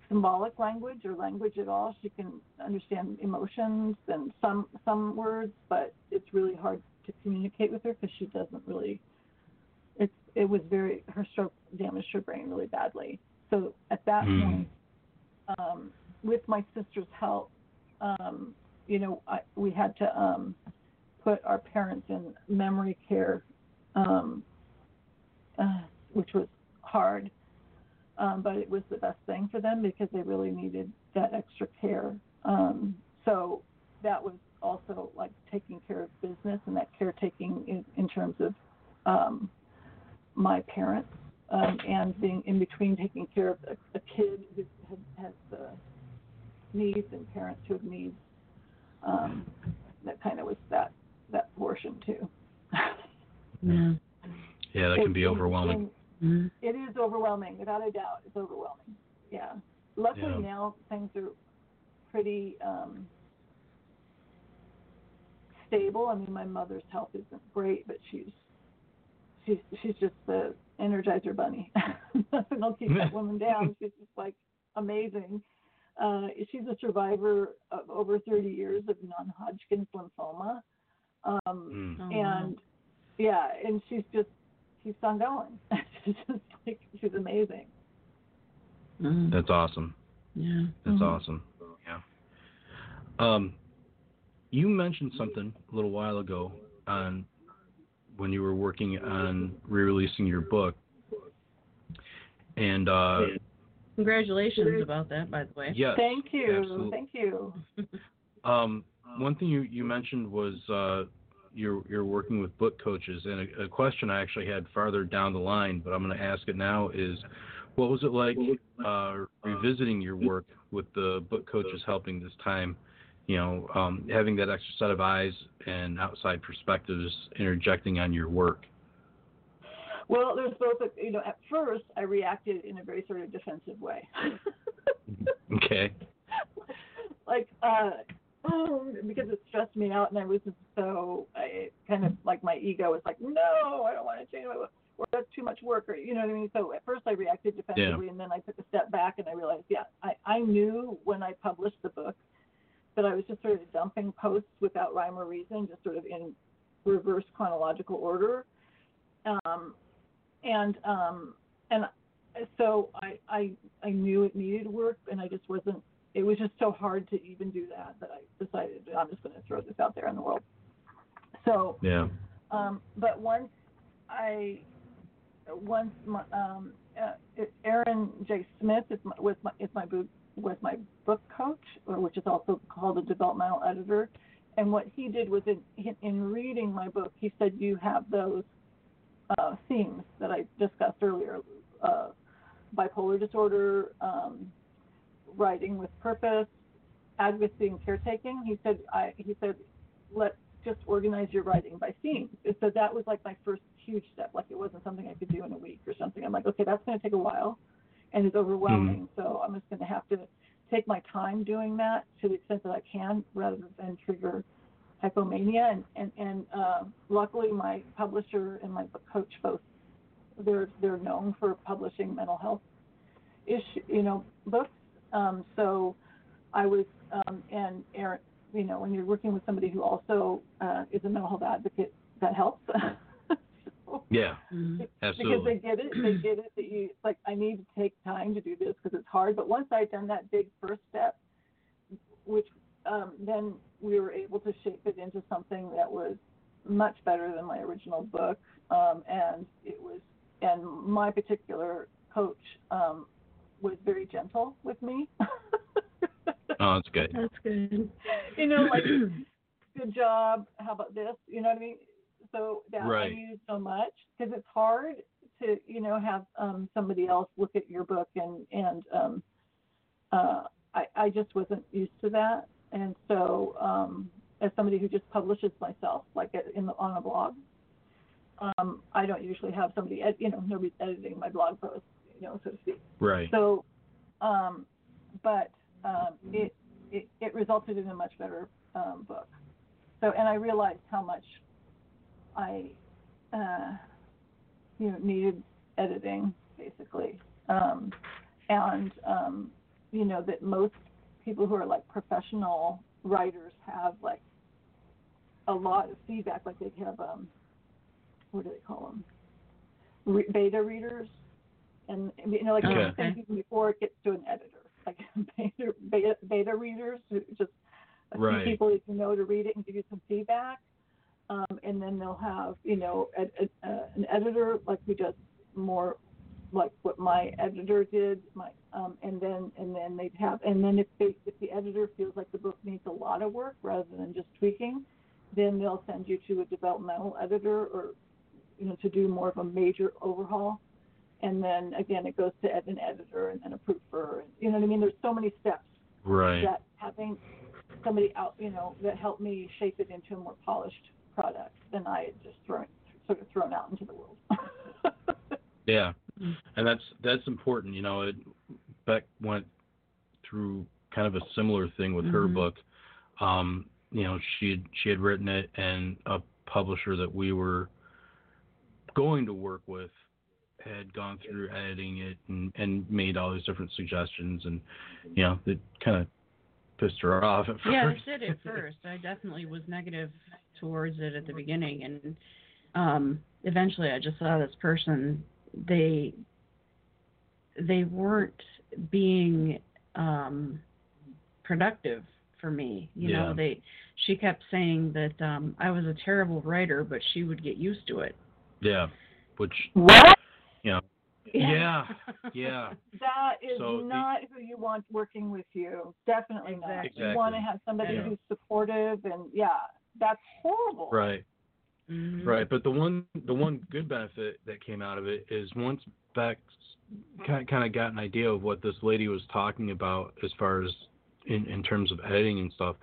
S5: symbolic language or language at all. She can understand emotions and some some words, but it's really hard to communicate with her because she doesn't really. It's it was very her stroke damaged her brain really badly. So at that
S4: Hmm.
S5: point, um, with my sister's help, um, you know, I, we had to um, put our parents in memory care, um, uh, which was hard, um, but it was the best thing for them because they really needed that extra care. Um, so that was also like taking care of business and that caretaking in, in terms of um, my parents um, and being in between taking care of a, a kid who has, has uh, needs and parents who have needs. Um, that kind of was that that portion too.
S3: Yeah.
S4: Yeah, that can be
S5: It-
S4: overwhelming.
S5: And
S3: Mhm.
S5: It is overwhelming, without a doubt. It's overwhelming. Yeah. Luckily
S4: Yeah.
S5: now things are pretty um, stable. I mean, my mother's health isn't great, but she's she's she's just the Energizer Bunny. Nothing will keep that woman down. She's just like amazing. Uh, she's a survivor of over 30 years of non-Hodgkin's lymphoma. Um,
S4: Mm.
S5: And yeah, and she's just keeps on going. she's just like she's amazing.
S3: Mhm.
S4: That's awesome.
S3: Yeah.
S4: That's
S5: Mhm.
S4: awesome. Yeah. Um, you mentioned something a little while ago on when you were working on re-releasing your book, and uh,
S3: Congratulations about that, by the way.
S4: yes,
S5: Thank you,
S4: absolutely.
S5: thank you.
S4: Um, one thing you, you mentioned was uh, you're you're working with book coaches, and a, a question I actually had farther down the line, but I'm going to ask it now is, what was it like uh, revisiting your work with the book coaches helping this time? You know, um, having that extra set of eyes and outside perspectives interjecting on your work.
S5: Well, there's both. A, you know, at first I reacted in a very sort of defensive way.
S4: Okay.
S5: like uh because it stressed me out and I was just so I kind of like my ego was like, No, I don't want to change my or that's too much work or you know what I mean? So at first I reacted defensively and then I took a step back and I realized, yeah, I, I knew when I published the book that I was just sort of dumping posts without rhyme or reason, just sort of in reverse chronological order. Um and um and so I, I I knew it needed work and I just wasn't it was just so hard to even do that that I decided I'm just going to throw this out there in the world. So,
S4: Yeah.
S5: um, but once I, once my, um, uh, Aaron J. Smith is my, was my is my book with my book coach, which is also called a developmental editor. And what he did was in in reading my book, he said you have those uh, themes that I discussed earlier, uh, bipolar disorder. Um, writing with purpose, advocacy and caretaking. He said, I, he said, let's just organize your writing by themes. So that was like my first huge step. Like it wasn't something I could do in a week or something. I'm like, okay, that's going to take a while and it's overwhelming. So I'm just going to have to take my time doing that to the extent that I can rather than trigger hypomania. And, and, and uh, luckily my publisher and my book coach both, they're, they're known for publishing mental health issue, you know, books um, so I was, um, and Aaron, you know, when you're working with somebody who also uh, is a mental health advocate, that helps. so,
S4: Yeah.
S3: Mhm.
S5: because they get it, they get it that you it's like I need to take time to do this because it's hard. But once I'd done that big first step, which um, then we were able to shape it into something that was much better than my original book. Um, and it was, and my particular coach um, was very gentle with me.
S4: Oh, that's good.
S3: That's good.
S5: you know, like, good job. How about this? You know what I mean? So that I use so much because it's hard to, you know, have um, somebody else look at your book and and um, uh, I I just wasn't used to that, and so um, as somebody who just publishes myself, like in the, on a blog, um, I don't usually have somebody, ed- you know, nobody's editing my blog post, you know, so to speak.
S4: Right.
S5: So, um, but um, it, it it resulted in a much better um, book. So, and I realized how much I, uh, you know, needed editing basically, um, and um, you know that most people who are like professional writers have like a lot of feedback. Like they have um, what do they call them? Re- beta readers, and you know, like
S4: Okay.
S5: you're saying even before it gets to an editor, like beta beta, beta readers just a
S4: Right.
S5: few people that you know to read it and give you some feedback, um, and then they'll have you know a, a, uh, an editor like who does more like what my editor did, my um, and then and then they'd have and then if they if the editor feels like the book needs a lot of work rather than just tweaking, then they'll send you to a developmental editor or you know to do more of a major overhaul, and then again it goes to ed- an editor and then a proofer. And, you know what I mean? There's so many steps
S4: Right.
S5: that having somebody out, you know, that helped me shape it into a more polished product than I had just thrown sort of thrown out into the world.
S4: Yeah, and that's that's important. You know, it, Beck went through kind of a similar thing with her
S3: Mhm.
S4: book. Um, you know, she had, she had written it, and a publisher that we were going to work with had gone through editing it and and made all these different suggestions, and you know, it kind of pissed her off at first.
S3: Yeah,
S4: first.
S3: it did at first. I definitely was negative towards it at the beginning, and um, eventually I just saw this person. They they weren't being um, productive for me. You
S4: Yeah.
S3: know, they she kept saying that um, I was a terrible writer, but she would get used to it.
S4: yeah, which
S5: what?
S4: You know, yeah, yeah.
S5: That is
S4: So the-
S5: not who you want working with you. Definitely not.
S3: Exactly.
S5: You want to have somebody
S4: Yeah.
S5: who's supportive and yeah, that's horrible.
S4: Right.
S3: Mhm.
S4: Right, but the one the one good benefit that came out of it is once Beck kind kind of got an idea of what this lady was talking about as far as in in terms of editing and stuff,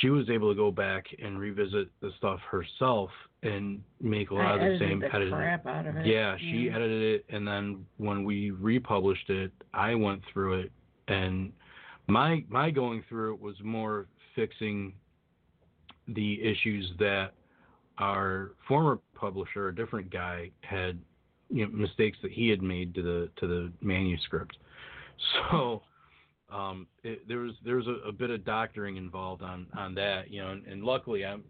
S4: she was able to go back and revisit the stuff herself and make a lot
S3: I
S4: of the same
S3: the
S4: editing.
S3: crap out of it.
S4: Yeah, she
S3: Yeah.
S4: edited it, and then when we republished it, I went through it, and my my going through it was more fixing the issues that our former publisher, a different guy, had you know mistakes that he had made to the to the manuscript. So um, it, there was there was a, a bit of doctoring involved on on that, you know, and, and luckily I'm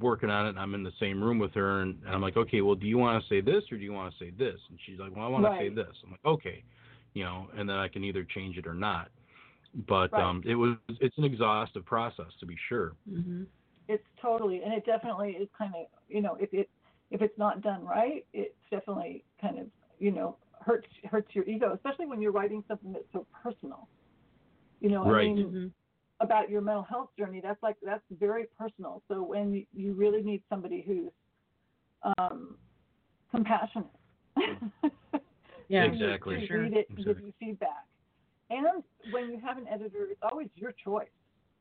S4: working on it and I'm in the same room with her and, and I'm like, okay, well, do you want to say this or do you want to say this? And she's like, well, I want to say this. I'm like, okay, you know, and then I can either change it or not. But
S5: Right.
S4: um, it was it's an exhaustive process to be sure.
S3: Mhm.
S5: It's totally and it definitely is kind of you know if it if it's not done right, it's definitely kind of you know hurts hurts your ego, especially when you're writing something that's so personal. You know,
S4: Right.
S5: I mean,
S3: Mhm.
S5: about your mental health journey. That's like that's very personal. So when you, you really need somebody who's um, compassionate,
S3: Yeah,
S5: to-
S4: Exactly.
S5: to
S3: Sure.
S5: read it and give you feedback. And when you have an editor, it's always your choice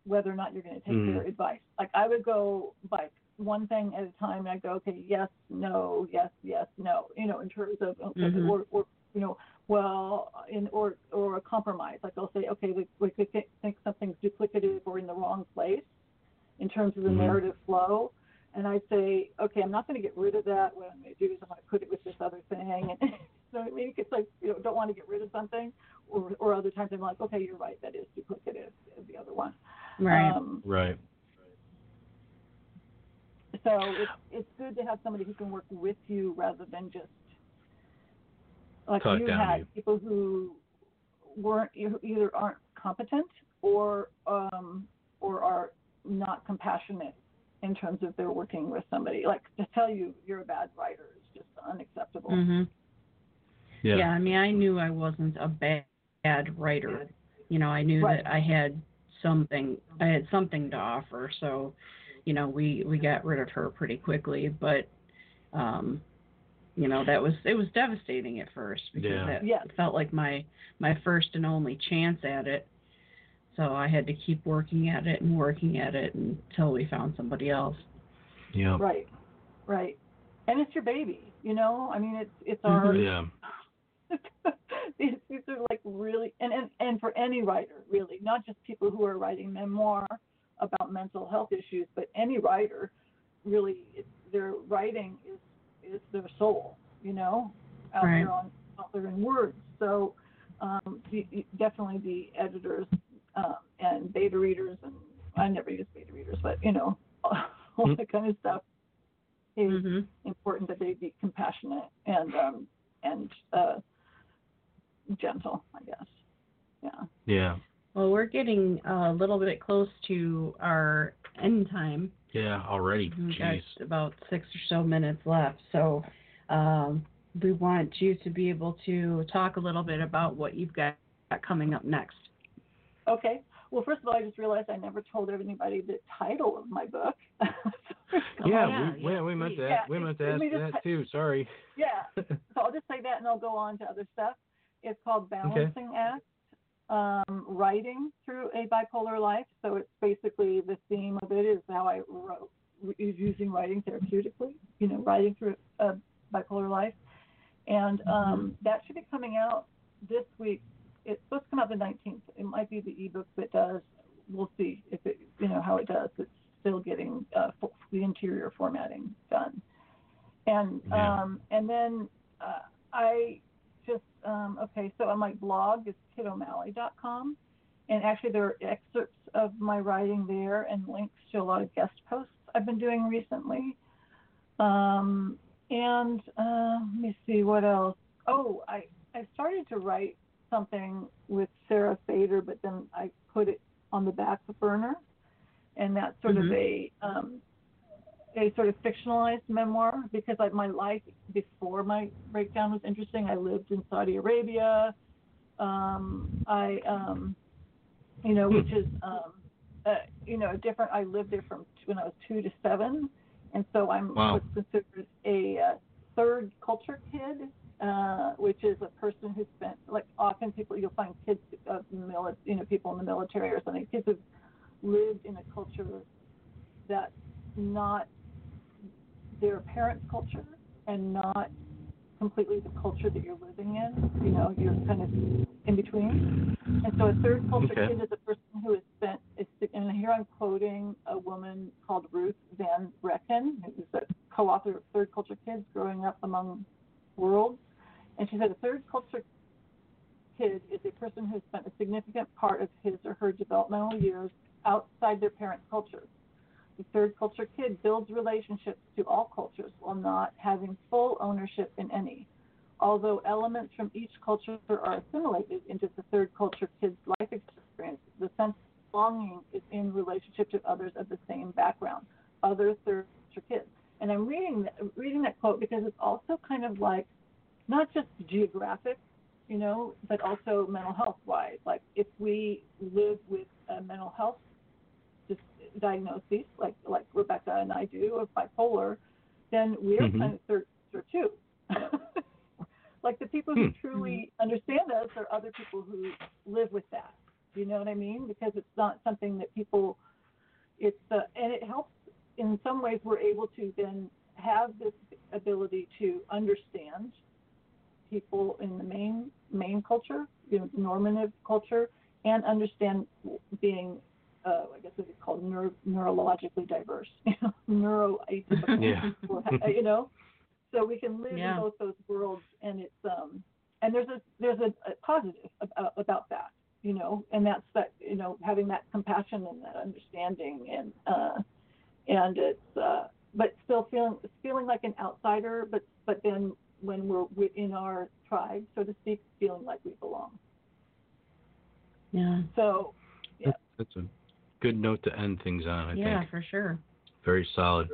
S5: whether or not you're going to take
S4: Mhm.
S5: their advice. Like I would go like one thing at a time, and I go, okay, yes, no, yes, yes, no. You know, in terms of okay,
S3: Mhm.
S5: or, or you know, well, in or or a compromise. Like I'll say, okay, we, we could thi- think something's duplicative or in the wrong place in terms of the
S4: Mhm.
S5: narrative flow. And I say, okay, I'm not going to get rid of that. What I'm going to do is I'm going to put it with this other thing. And so I mean, it's like you know, don't want to get rid of something, or or other times I'm like, okay, you're right, that is duplicative of the other one.
S3: Right.
S5: Um,
S4: Right.
S5: so it's it's good to have somebody who can work with you rather than just like you
S4: down
S5: had
S4: you.
S5: people who weren't who either aren't competent or um or are not compassionate in terms of they're working with somebody. Like to tell you you're a bad writer is just unacceptable.
S3: Mhm.
S4: Yeah.
S3: Yeah, I mean, I knew I wasn't a bad, bad writer. You know, I knew
S5: Right.
S3: that I had something, I had something to offer. So, you know, we we got rid of her pretty quickly. But, um, you know, that was it was devastating at first because
S4: Yeah.
S3: that
S5: Yes.
S3: felt like my my first and only chance at it. So I had to keep working at it and working at it until we found somebody else.
S4: Yeah.
S5: Right, right. And it's your baby, you know. I mean, it's it's mm-hmm. our
S4: Yeah.
S5: these, these are like really and, and and for any writer really not just people who are writing memoir about mental health issues but any writer really it's, their writing is is their soul you know out
S3: Right.
S5: there on out there in words so um the, definitely the editors um and beta readers and i never use beta readers but you know all that kind of stuff is
S3: Mhm.
S5: important that they be compassionate and um and uh gentle i guess yeah
S4: Yeah.
S3: Well, we're getting a little bit close to our end time.
S4: Yeah. Already.
S3: We've got
S4: Jeez.
S3: about six or so minutes left. So um, we want you to be able to talk a little bit about what you've got coming up next.
S5: okay well first of all i just realized i never told anybody the title of my book
S4: Yeah,
S3: yeah,
S4: we,
S3: yeah,
S4: we, we meant
S3: please.
S4: to
S5: Yeah,
S4: we meant to ask
S5: me just
S4: that too. Sorry.
S5: yeah so i'll just say that and i'll go on to other stuff it's called balancing act um, writing through a bipolar life. So it's basically the theme of it is how i wrote is using writing therapeutically you know writing through a bipolar life. And um, that should be coming out this week. It's supposed to come out the 19th it might be the ebook that does. We'll see if it you know how it does. It's still getting uh, the interior formatting done. And
S4: Yeah.
S5: um, and then uh, I just um, okay. So on my blog is kittomalley.com, and actually there are excerpts of my writing there and links to a lot of guest posts I've been doing recently. Um, and uh, let me see what else. Oh, I I started to write something with Sarah Fader, but then I put it on the back burner, and that's sort of
S3: Mhm.
S5: a um, a sort of fictionalized memoir because like my life before my breakdown was interesting. I lived in Saudi Arabia. Um, I, um, you know, which is, um, uh, you know, different. I lived there from when I was two to seven, and so I'm
S4: Wow.
S5: what's considered a uh, third culture kid, uh, which is a person who spent like often people you'll find kids of mili- you know, people in the military or something. Kids have lived in a culture that's not their parents' culture and not completely the culture that you're living in. You know, you're kind of in between. And so a third culture
S4: Okay.
S5: kid is a person who has spent, and here I'm quoting a woman called Ruth Van Reken, who's a co-author of Third Culture Kids Growing Up Among Worlds. And she said a third culture kid is a person who has spent a significant part of his or her developmental years outside their parents' culture. The third culture kid builds relationships to all cultures while not having full ownership in any. Although elements from each culture are assimilated into the third culture kid's life experience, the sense of belonging is in relationship to others of the same background, other third culture kids. And I'm reading that, reading that quote because it's also kind of like not just geographic, you know, but also mental health wise. Like if we live with a mental health dis- diagnoses, like like Rebecca and I do, of bipolar, then we're
S4: Mhm.
S5: kind of third too. like the people who
S4: Hmm.
S5: truly understand us are other people who live with that. You know what I mean? Because it's not something that people. It's uh, and it helps in some ways. We're able to then have this ability to understand people in the main main culture, you know, normative culture, and understand being, uh, I guess it's called neuro, neurologically diverse, you know, neuroatypical,
S4: Yeah.
S5: or, you know. So we can live
S3: Yeah.
S5: in both those worlds, and it's um, and there's a there's a, a positive about, about that, you know, and that's that you know having that compassion and that understanding, and uh, and it's uh, but still feeling feeling like an outsider, but but then when we're within our tribe, so to speak, feeling like we belong.
S3: Yeah.
S5: So yeah,
S4: That's a good note to end things on. I
S3: yeah,
S4: think.
S3: for sure.
S4: Very solid.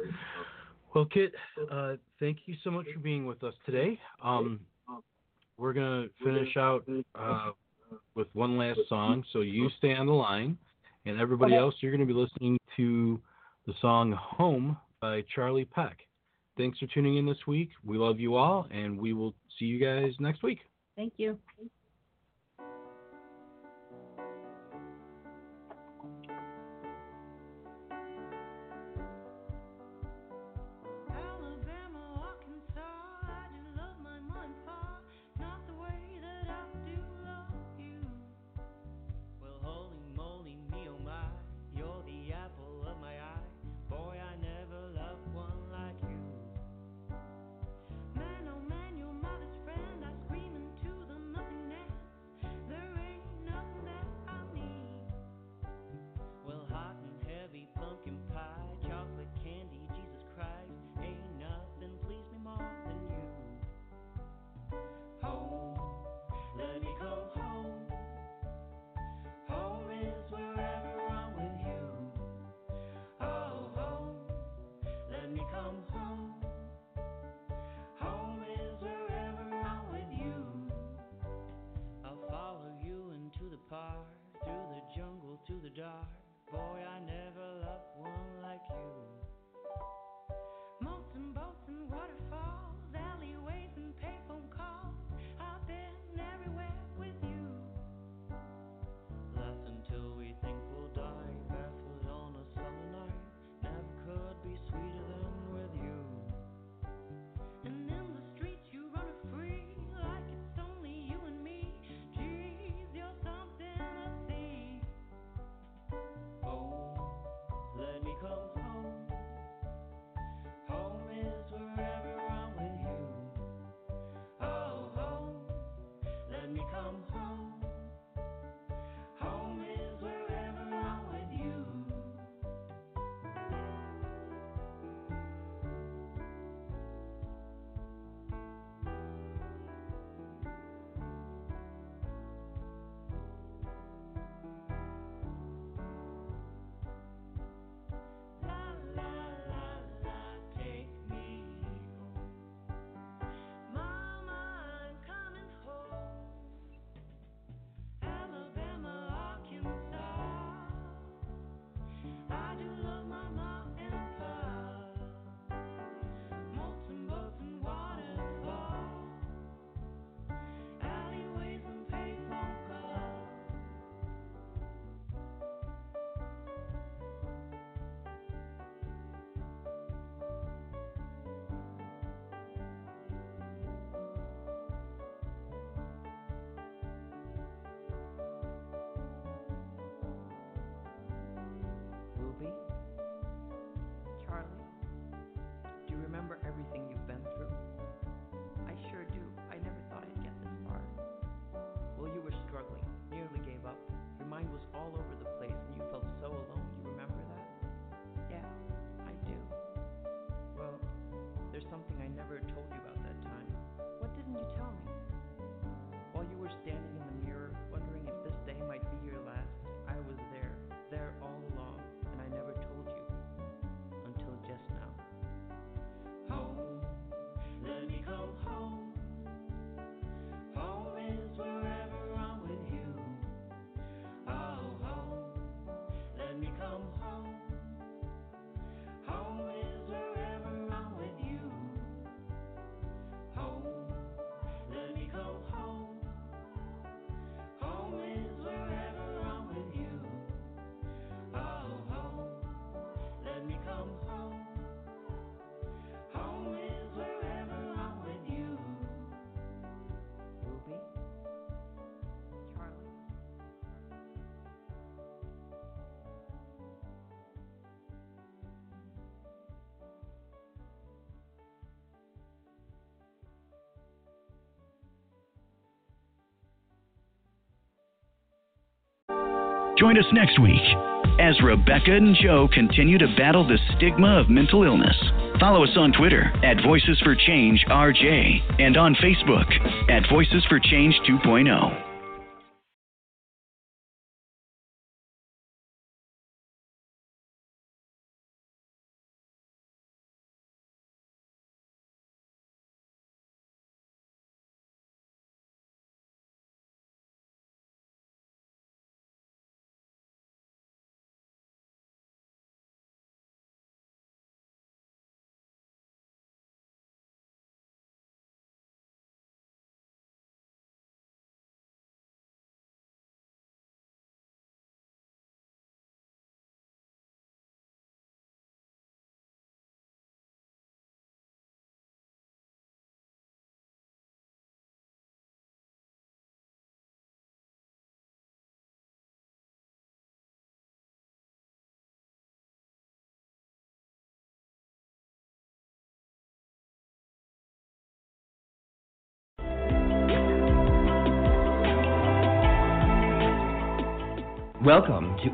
S4: Well, Kitt, uh, thank you so much for being with us today. Um, we're gonna finish out uh, with one last song, so you stay on the line, and everybody else, you're gonna be listening to the song "Home" by Charlie Peck. Thanks for tuning in this week. We love you all, and we will see you guys next week.
S3: Thank you.
S6: the dark. Boy, I never loved one like you. Molten boats and waterfalls.
S2: Join us next week as Rebecca and Joe continue to battle the stigma of mental illness. Follow us on Twitter at Voices for Change RJ and on Facebook at Voices for Change 2.0.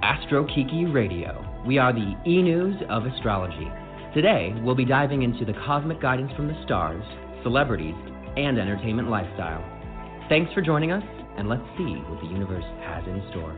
S7: Astro Kiki Radio. We are the e news of astrology. Today, we'll be diving into the cosmic guidance from the stars, celebrities, and entertainment lifestyle. Thanks for joining us, and let's see what the universe has in store.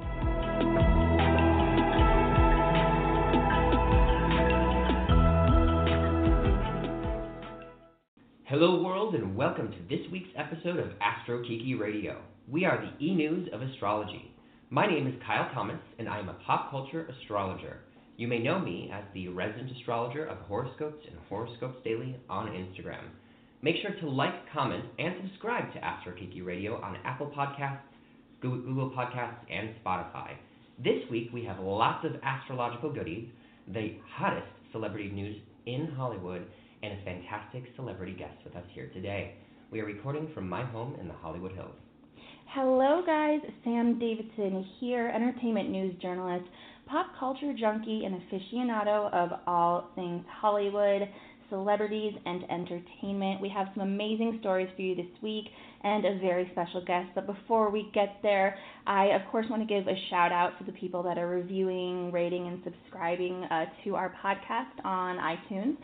S7: Hello, world, and welcome to this week's episode of Astro Kiki Radio. We are the e news of astrology. My name is Kyle Thomas, and I am a pop culture astrologer. You may know me as the resident astrologer of Horoscopes and Horoscopes Daily on Instagram. Make sure to like, comment, and subscribe to Astro Kiki Radio on Apple Podcasts, Google Podcasts, and Spotify. This week we have lots of astrological goodies, the hottest celebrity news in Hollywood, and a fantastic celebrity guest with us here today. We are recording from my home in the Hollywood Hills.
S8: Hello, guys. Sam Davidson here, entertainment news journalist, pop culture junkie, and aficionado of all things Hollywood, celebrities, and entertainment. We have some amazing stories for you this week and a very special guest. But before we get there, I, of course, want to give a shout out to the people that are reviewing, rating, and subscribing uh, to our podcast on iTunes.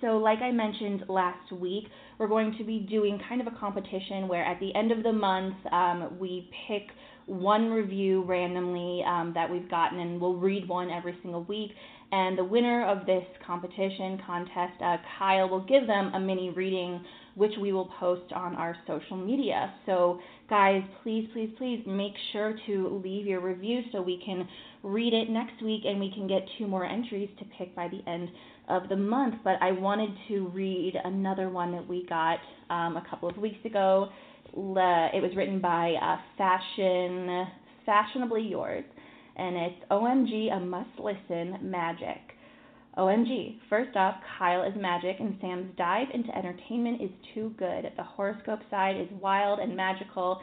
S8: So, like I mentioned last week, we're going to be doing kind of a competition where at the end of the month um, we pick one review randomly um, that we've gotten, and we'll read one every single week. And the winner of this competition contest, uh, Kyle, will give them a mini reading, which we will post on our social media. So, guys, please, please, please make sure to leave your review so we can read it next week and we can get two more entries to pick by the end of the month, but I wanted to read another one that we got um, a couple of weeks ago. Le- It was written by uh, Fashion Fashionably Yours, and it's OMG a must listen magic. OMG. First off, Kyle is magic, and Sam's dive into entertainment is too good. The horoscope side is wild and magical.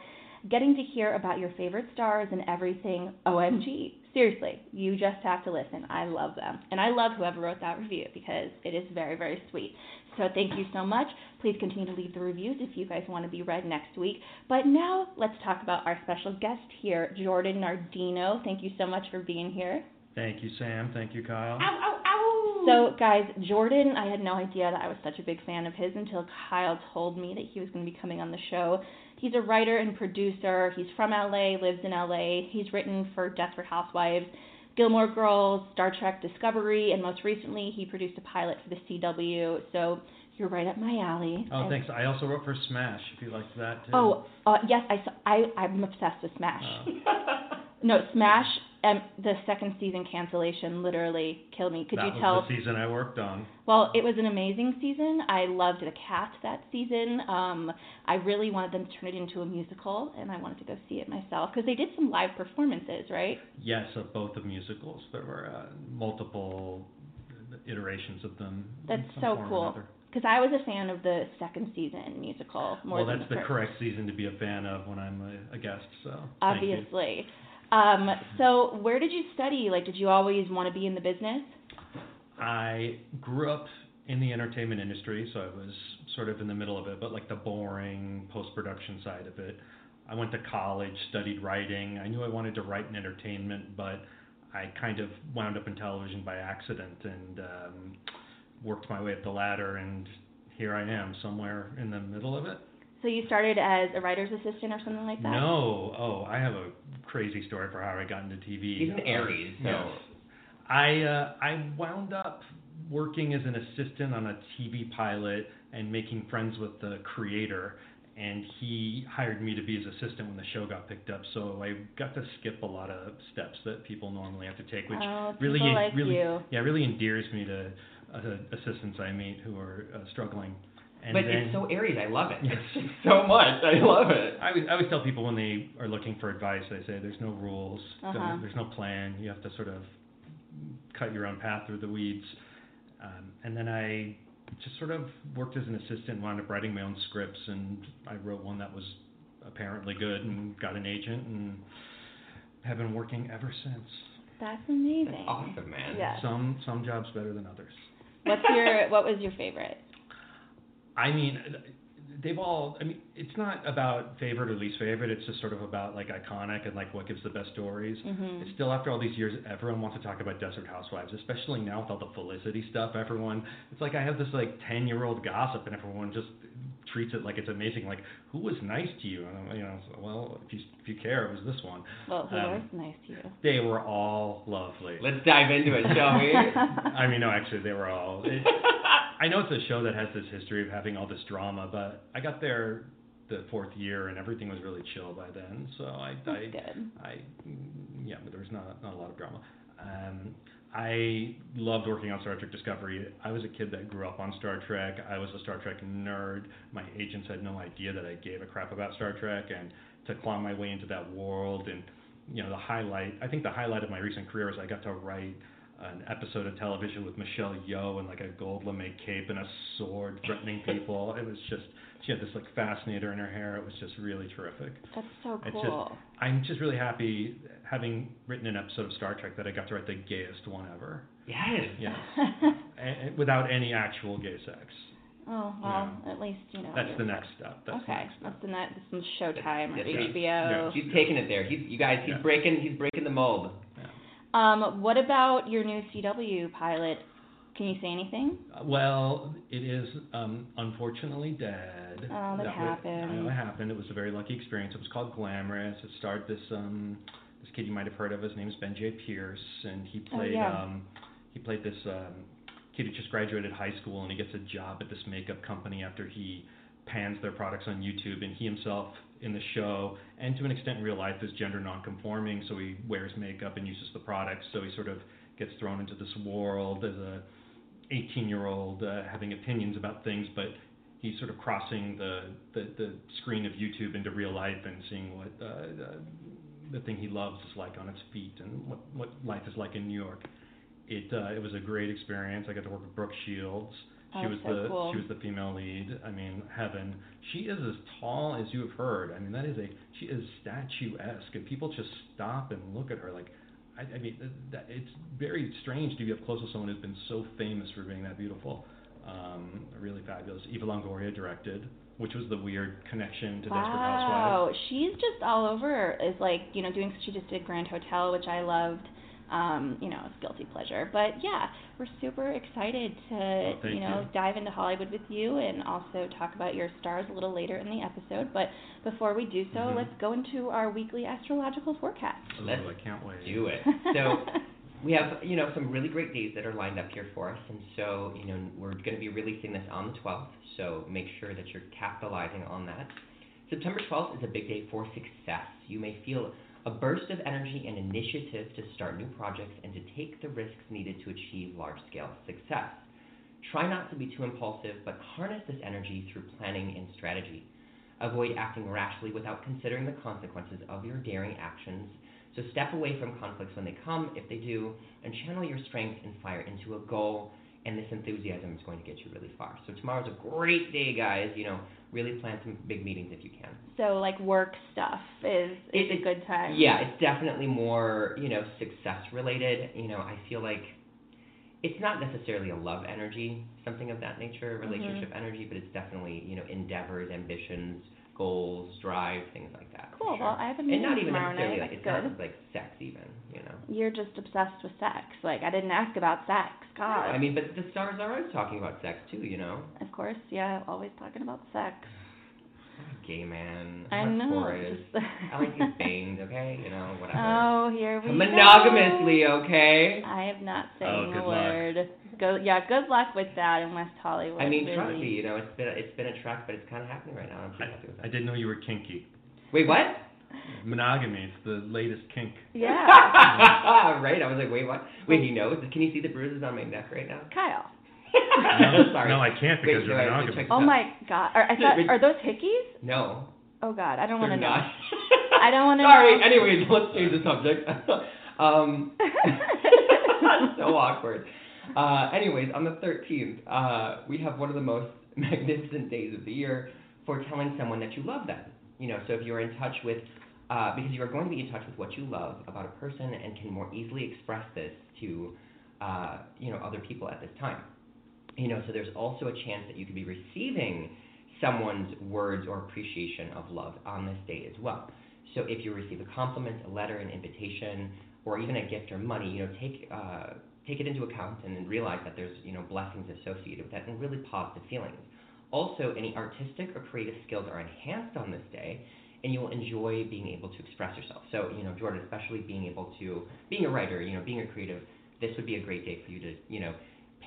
S8: Getting to hear about your favorite stars and everything, OMG. Seriously, you just have to listen. I love them. And I love whoever wrote that review because it is very, very sweet. So thank you so much. Please continue to leave the reviews if you guys want to be read next week. But now let's talk about our special guest here, Jordan Nardino. Thank you so much for being here.
S9: Thank you, Sam. Thank you, Kyle. Ow, ow, ow.
S8: So, guys, Jordan, I had no idea that I was such a big fan of his until Kyle told me that he was going to be coming on the show. He's a writer and producer. He's from LA, lives in LA. He's written for Desperate Housewives, Gilmore Girls, Star Trek Discovery, and most recently, he produced a pilot for the CW. So, you're right up my alley.
S9: Oh, thanks. I also wrote for Smash, if you liked that too.
S8: Oh, uh, yes, I, saw- I, I'm obsessed with Smash.
S9: Uh,
S8: No, Smash, um, the second season cancellation literally killed me. Could
S9: that
S8: you
S9: was
S8: tell?
S9: the season I worked on.
S8: Well, it was an amazing season. I loved the cast that season. Um, I really wanted them to turn it into a musical, and I wanted to go see it myself because they did some live performances, right?
S9: Yes, of both the musicals. There were uh, multiple iterations of them.
S8: That's so cool. Because I was a fan of the second season musical more
S9: Well,
S8: than
S9: that's
S8: the
S9: the correct season to be a fan of when I'm a, a guest. So.
S8: Obviously. Um, so where did you study? Like, did you always want to be in the business?
S9: I grew up in the entertainment industry, so I was sort of in the middle of it, but like the boring post production side of it. I went to college, studied writing. I knew I wanted to write in entertainment, but I kind of wound up in television by accident and um, worked my way up the ladder, and here I am, somewhere in the middle of it.
S8: So you started as a writer's assistant or something like that?
S9: No, oh, I have a crazy story for how I got into TV.
S7: He's an Aries, so-
S9: Yes. I uh, I wound up working as an assistant on a TV pilot and making friends with the creator, and he hired me to be his assistant when the show got picked up. So I got to skip a lot of steps that people normally have to take, which
S8: Oh,
S9: really
S8: like
S9: really
S8: you.
S9: yeah really endears me to uh, assistants I meet who are uh, struggling. And
S7: but
S9: then,
S7: it's so Aries. I love it. It's just so much. I love it.
S9: I always, I always tell people when they are looking for advice, I say there's no rules,
S8: Uh-huh.
S9: there's no plan. You have to sort of cut your own path through the weeds. Um, and then I just sort of worked as an assistant, wound up writing my own scripts, and I wrote one that was apparently good and got an agent and have been working ever since.
S8: That's amazing.
S7: That's awesome, man.
S8: Yeah.
S9: Some some jobs better than others.
S8: What's your What was your favorite?
S9: I mean, they've all. I mean, it's not about favorite or least favorite. It's just sort of about like iconic and like what gives the best stories.
S8: Mhm.
S9: It's still after all these years, everyone wants to talk about Desperate Housewives, especially now with all the Felicity stuff. Everyone, it's like I have this like ten year old gossip, and everyone just treats it like it's amazing. Like, who was nice to you? And I'm, you know, so, well, if you if you care, it was this one.
S8: Well, who
S9: Um,
S8: was nice to you?
S9: They were all lovely.
S7: Let's dive into it, shall we?
S9: I mean, no, actually, they were all. It, I know it's a show that has this history of having all this drama, but I got there the fourth year and everything was really chill by then. So I,
S8: That's
S9: I,
S8: good.
S9: I, mm, yeah, but there was not not a lot of drama. Um, I loved working on Star Trek Discovery. I was a kid that grew up on Star Trek. I was a Star Trek nerd. My agents had no idea that I gave a crap about Star Trek, and to claw my way into that world and you know the highlight. I think the highlight of my recent career is I got to write an episode of television with Michelle Yeoh in like a gold lame cape and a sword threatening people. it was just she had this like fascinator in her hair. It was just really terrific.
S8: That's so
S9: It's
S8: cool.
S9: just I'm just really happy having written an episode of Star Trek that I got to write the gayest one ever.
S7: Yes.
S9: Yes. and, without any actual gay sex.
S8: oh well, at least you know.
S9: That's the next step. That's the
S8: okay,
S9: next step.
S8: that's the next. This is Showtime or
S7: That's right.
S8: HBO.
S7: He's taking it there. He's you guys. He's
S9: Yeah.
S7: breaking. He's breaking the mold.
S8: Um, what about your new CW pilot? Can you say anything?
S9: Well, it is um, unfortunately dead.
S8: Oh, that
S9: wa-
S8: happened.
S9: I know it happened. It was a very lucky experience. It was called Glamorous. It starred this um, this kid you might have heard of. His name is Ben J. Pierce, and he
S8: Oh,
S9: played
S8: yeah.
S9: um, he played this um, kid who just graduated high school, and he gets a job at this makeup company after he pans their products on YouTube, and he himself in the show and to an extent in real life is gender nonconforming, so he wears makeup and uses the products, so he sort of gets thrown into this world as a 18 year old uh, having opinions about things, but he's sort of crossing the, the, the screen of YouTube into real life and seeing what uh, uh, the thing he loves is like on its feet and what, what life is like in New York. It uh, it was a great experience. I got to work with Brooke Shields. She
S8: Oh,
S9: was
S8: so
S9: the
S8: cool.
S9: she was the female lead. I mean, heaven. She is as tall as you have heard. I mean, that is a she is statuesque, and people just stop and look at her like. I, I mean, th- that, it's very strange to be up close with someone who's been so famous for being that beautiful. Um, really fabulous. Eva Longoria directed, which was the weird connection to Desperate Housewives.
S8: Wow, she's just all over. Is like you know doing. She just did Grand Hotel, which I loved. Um, you know, it's guilty pleasure. But yeah, we're super excited to
S9: Well,
S8: you know
S9: you.
S8: dive into Hollywood with you and also talk about your stars a little later in the episode. But before we do so,
S9: Mhm.
S8: let's go into our weekly astrological forecast.
S9: Ooh,
S7: Let's
S9: I can't wait.
S7: Do it. So we have you know some really great days that are lined up here for us, and so you know we're going to be releasing this on the 12th. So make sure that you're capitalizing on that. September 12th is a big day for success. You may feel a burst of energy and initiative to start new projects and to take the risks needed to achieve large-scale success. Try not to be too impulsive, but harness this energy through planning and strategy. Avoid acting rashly without considering the consequences of your daring actions. So step away from conflicts when they come, if they do, and channel your strength and fire into a goal. And this enthusiasm is going to get you really far. So tomorrow's a great day, guys. You know, really plan some big meetings if you can.
S8: So like work stuff is is
S7: It-
S8: a good time.
S7: Yeah, it's definitely more, you know, success related. You know, I feel like it's not necessarily a love energy, something of that nature,
S8: Mm-hmm.
S7: relationship energy, but it's definitely, you know, endeavors, ambitions, goals, drive, things like that.
S8: Cool.
S7: sure.
S8: Well, I have a
S7: and
S8: meeting
S7: not even necessarily
S8: night.
S7: like
S8: That's
S7: it's
S8: good.
S7: not like sex even, you know.
S8: You're just obsessed with sex. Like I didn't ask about sex. God.
S7: I mean, but the stars are always talking about sex too, you know.
S8: Of course, yeah, always talking about sex.
S7: Gay man.
S8: I
S7: I'm
S8: know.
S7: for it.
S8: just-
S7: I like his bangs, okay? You know, whatever.
S8: Oh, here we
S7: Monogamously,
S8: go.
S7: okay?
S8: I have not
S9: Oh,
S8: saying
S9: good
S8: a
S9: luck.
S8: word. Go, yeah, good luck with that in West Hollywood.
S7: I mean,
S8: really.
S7: trust me, you know, it's been a, it's been a trek, but it's kind of happening right now. I'm pretty happy with
S9: I didn't know you were kinky.
S7: Wait, what?
S9: Monogamy, it's the latest kink.
S8: Yeah,
S7: right. I was like, wait, what? Wait, he knows. Can you see the bruises on my neck right now?
S8: Kyle.
S9: No,
S7: Sorry.
S9: no, I can't because
S7: Wait,
S9: you're
S7: no, I- I
S9: monogamous.
S8: Oh my God. Are, I thought,
S7: Wait.
S8: are those hickeys?
S7: No,
S8: Oh God, I don't want to know. I don't wanna
S7: Sorry.
S8: know.
S7: Anyways, let's change the subject. um, so awkward. Uh, anyways, on the 13th, uh, we have one of the most magnificent days of the year for telling someone that you love them. You know, so if you're in touch with, uh, because you are going to be in touch with what you love about a person and can more easily express this to, uh, you know, other people at this time. You know, so there's also a chance that you could be receiving someone's words or appreciation of love on this day as well. So if you receive a compliment, a letter, an invitation, or even a gift or money, you know, take uh, take it into account and realize that there's you know blessings associated with that and really positive feelings. Also, any artistic or creative skills are enhanced on this day, and you will enjoy being able to express yourself. So, you know, Jordan, especially being able to, being a writer, you know, being a creative, this would be a great day for you to, you know,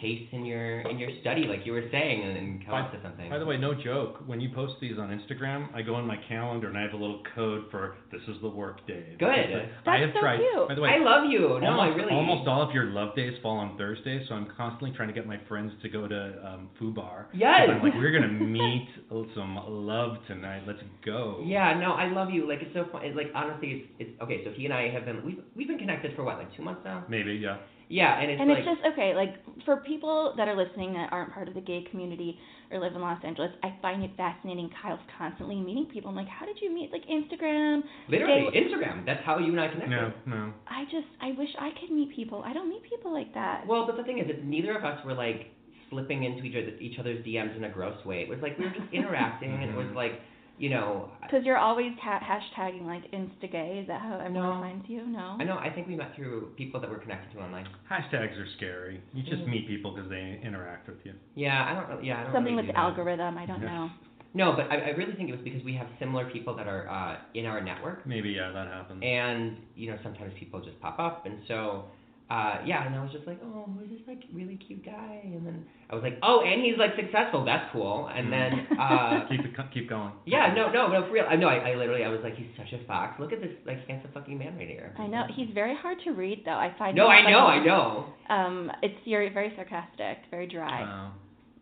S7: pace in your in your study, like you were saying, and, and come
S9: By-
S7: up with something.
S9: By the way, no joke. When you post these on Instagram, I go in my calendar and I have a little code for this is the work day.
S7: Good.
S9: I
S7: That's
S9: have
S7: so
S9: tried.
S7: cute.
S9: By the way,
S7: I love you. No, I
S9: almost,
S7: really-
S9: Almost all of your love days fall on Thursdays, so I'm constantly trying to get my friends to go to um, Foo Bar.
S7: Yes.
S9: I'm like, we're gonna meet some love tonight. Let's go.
S7: Yeah, no, I love you. Like it's so fun. It's like honestly, it's it's okay. So he and I have been we've we've been connected for what like two months now.
S9: Maybe, yeah.
S7: Yeah, and it's
S8: and
S7: like
S8: it's just okay like for people that are listening that aren't part of the gay community or live in los angeles i find it fascinating kyle's constantly meeting people i'm like how did you meet like instagram
S7: literally
S8: gay-
S7: Instagram. That's how you and I connected.
S9: No, no.
S8: i just i wish i could meet people i don't meet people like that
S7: Well, but the thing is, that neither of us were like slipping into each other each other's DMs in a gross way. It was like we were just interacting, and it was like, you know,
S8: because you're always ha- hashtagging like instagay is that how everyone finds you no
S7: I know. I think we met through people that we're connected to online.
S9: Hashtags are scary. You just meet people because they interact with you.
S7: Yeah, I don't. really- Yeah, I don't.
S8: something
S7: really
S8: with
S7: do that.
S8: algorithm i don't
S9: Yeah.
S8: know
S7: No, but I, I really think it was because we have similar people that are uh, in our network,
S9: Maybe, yeah, that happens.
S7: and you know sometimes people just pop up, and so. Uh, yeah, and I was just like, oh, who's this like really cute guy? And then I was like, oh, and he's like successful. That's cool. And then, uh,
S9: keep it, keep going.
S7: yeah, no, no, no, for real. I know. I, I literally, I was like, he's such a fox. Look at this like handsome fucking man right here.
S8: i know he's very hard to read though i find
S7: No,
S8: him
S7: I know,
S8: funny.
S7: I know.
S8: um it's you're very sarcastic very dry
S9: Wow.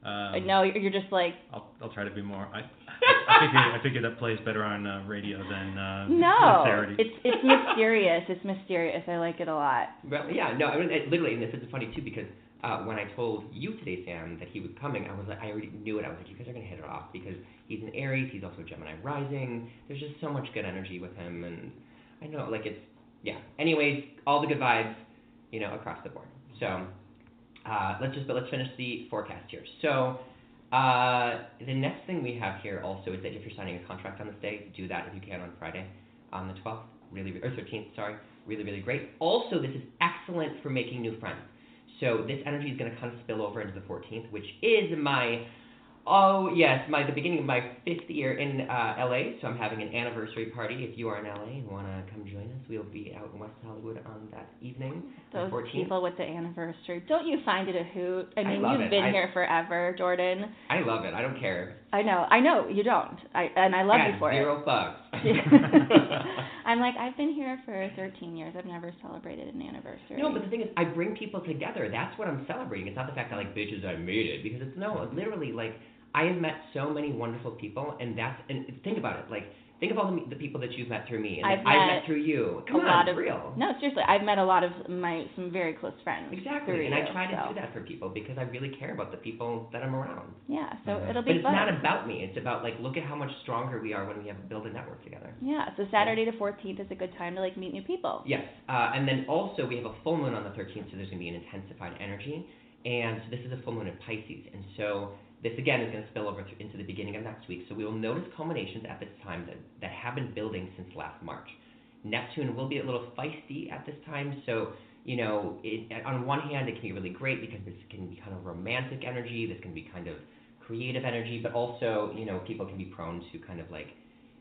S8: I
S9: Um,
S8: know you're you're just like
S9: I'll I'll try to be more. I I figure I figure that plays better on uh, radio than uh,
S8: no
S9: sincerity.
S8: it's it's mysterious it's mysterious i like it a lot
S7: Well, yeah, no, I mean, it, literally, and this is funny too because uh, when I told you today, Sam, that he was coming, I was like, I already knew it. I was like, you guys are gonna hit it off because he's an Aries, he's also Gemini rising. There's just so much good energy with him, and I know, like, it's yeah. Anyways, all the good vibes, you know, across the board. So, uh, let's just but let's finish the forecast here. So. Uh, the next thing we have here also is that if you're signing a contract on this day, do that if you can on Friday, on the 12th, really, or 13th, sorry, really, really great. Also, this is excellent for making new friends. So this energy is going to kind of spill over into the 14th, which is my, oh yes, my the beginning of my fifth year in uh, LA. So I'm having an anniversary party. If you are in LA and want to come join us, we'll be out in West Hollywood on that evening,
S8: those
S7: the 14th.
S8: people with the anniversary. Don't you find it a hoot? I
S7: I
S8: mean,
S7: love
S8: you've
S7: it.
S8: been
S7: I-
S8: here forever, Jordan.
S7: I love it. I don't care.
S8: I know, I know you don't. I and I love
S7: I
S8: you for
S7: zero
S8: it.
S7: bugs.
S8: I'm like, I've been here for 13 years. I've never celebrated an anniversary.
S7: No, but the thing is, I bring people together. That's what I'm celebrating. It's not the fact that like bitches I made it because it's no, literally like I have met so many wonderful people, and that's and think about it. Like think of all the, the people that you've met through me, and
S8: I've
S7: that I've
S8: met
S7: met through you. Come
S8: a
S7: on,
S8: lot of
S7: real.
S8: no, seriously. I've met a lot of my some very close friends.
S7: Exactly, and
S8: you,
S7: I try to
S8: so.
S7: do that for people because I really care about the people that I'm around.
S8: Yeah, so it'll be.
S7: But it's
S8: fun.
S7: not about me. It's about like look at how much stronger we are when we have build a network together.
S8: yeah, so Saturday the 14th is a good time to like meet new people.
S7: Yes, uh, and then also we have a full moon on the 13th, so there's going to be an intensified energy, and so this is a full moon in Pisces, and so this again is going to spill over th- into the beginning of next week. So we will notice culminations at this time that that have been building since last March. Neptune will be a little feisty at this time, so you know, it, on one hand it can be really great because this can be kind of romantic energy, this can be kind of creative energy, but also you know people can be prone to kind of like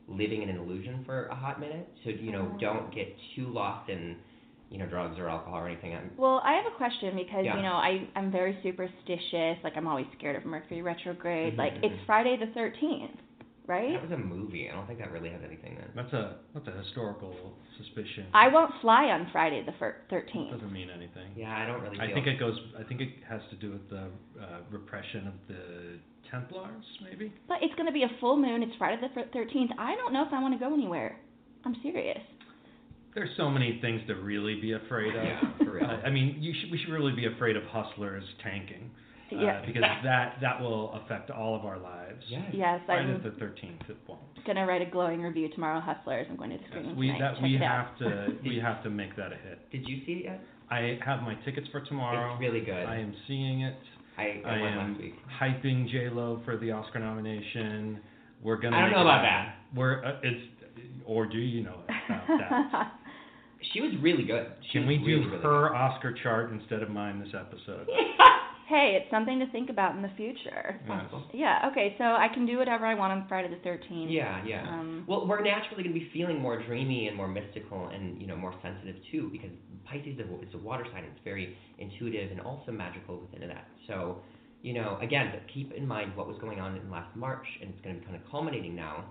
S7: living in an illusion for a hot minute. So you know,
S8: Mhm.
S7: don't get too lost in you know drugs or alcohol or anything. I'm,
S8: Well, I have a question because
S7: Yeah.
S8: you know I I'm very superstitious. Like I'm always scared of Mercury retrograde.
S7: Mhm,
S8: Like
S7: mhm.
S8: it's Friday the 13th, right?
S7: that was a movie. I don't think that really has anything to.
S9: That's a that's a historical suspicion.
S8: I won't fly on Friday the 13th.
S9: Doesn't mean anything.
S7: Yeah, I don't really.
S9: I think it goes. I think it has to do with the uh, repression of the Templars, maybe.
S8: But it's going to be a full moon. It's Friday the 13th. I don't know if I want to go anywhere. I'm serious.
S9: There's so many things to really be afraid of.
S7: Yeah, for real.
S9: I I mean, you should, we should really be afraid of hustlers tanking. Uh,
S8: Yeah.
S9: Because that that will affect all of our lives.
S7: Yes.
S8: Yes,
S9: Friday
S8: I'm
S9: the 13th, it won't.
S8: going to write a glowing review tomorrow. Hustlers. I'm going to the screening
S9: We
S8: tonight.
S9: that we
S8: it
S9: have to we have to make that a hit.
S7: Did you see it yet?
S9: I have my tickets for tomorrow.
S7: It's really good.
S9: I am seeing it.
S7: I, I,
S9: I am
S7: last week.
S9: hyping J Lo for the Oscar nomination. We're gonna.
S7: I don't
S9: make
S7: know
S9: it
S7: about
S9: happen. We're uh, it's or do you know about that?
S7: She was really good. She
S9: Can we
S7: really,
S9: do
S7: really
S9: her Oscar chart instead of mine this episode?
S8: hey, it's something to think about in the future.
S9: Yes.
S8: Yeah, okay, so I can do whatever I want on Friday the 13th.
S7: Yeah, yeah.
S8: Um,
S7: well, we're naturally going to be feeling more dreamy and more mystical and you know more sensitive too because Pisces is a, is a water sign. It's very intuitive and also magical within that. So, you know, again, but keep in mind what was going on in last March, and it's going to be kind of culminating now.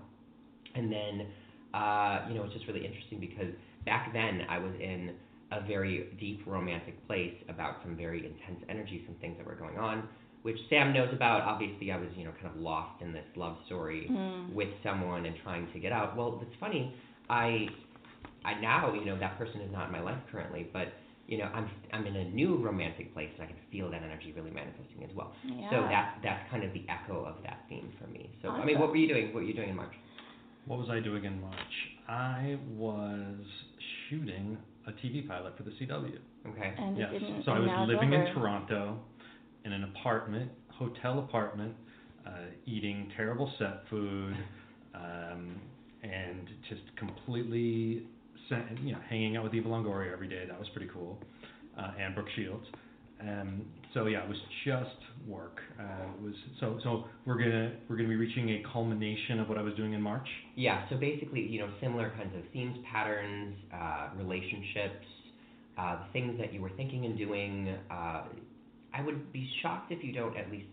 S7: And then, uh, you know, it's just really interesting because back then I was in a very deep romantic place about some very intense energy, some things that were going on, which Sam knows about. Obviously, I was, you know, kind of lost in this love story
S8: Mm.
S7: with someone and trying to get out. Well, it's funny. I, I now, you know, that person is not in my life currently, but you know, I'm I'm in a new romantic place, and I can feel that energy really manifesting as well. Yeah. So
S8: Yeah.
S7: that's that's kind of the echo of that theme for me. So I mean, what were you doing? What were you doing in March?
S9: What was I doing in March? I was shooting a TV pilot for the CW.
S7: Okay.
S8: And
S9: yes.
S8: didn't-
S9: so I was living in. Toronto, in an apartment, hotel apartment, uh, eating terrible set food, um, and just completely, sen- you know, hanging out with Eva Longoria every day. That was pretty cool, uh, and Brooke Shields. Um, so yeah, it was just work. Uh, it was so so we're gonna we're gonna be reaching a culmination of what I was doing in March.
S7: Yeah, so basically, you know, similar kinds of themes, patterns, uh, relationships, uh, things that you were thinking and doing. Uh, I would be shocked if you don't at least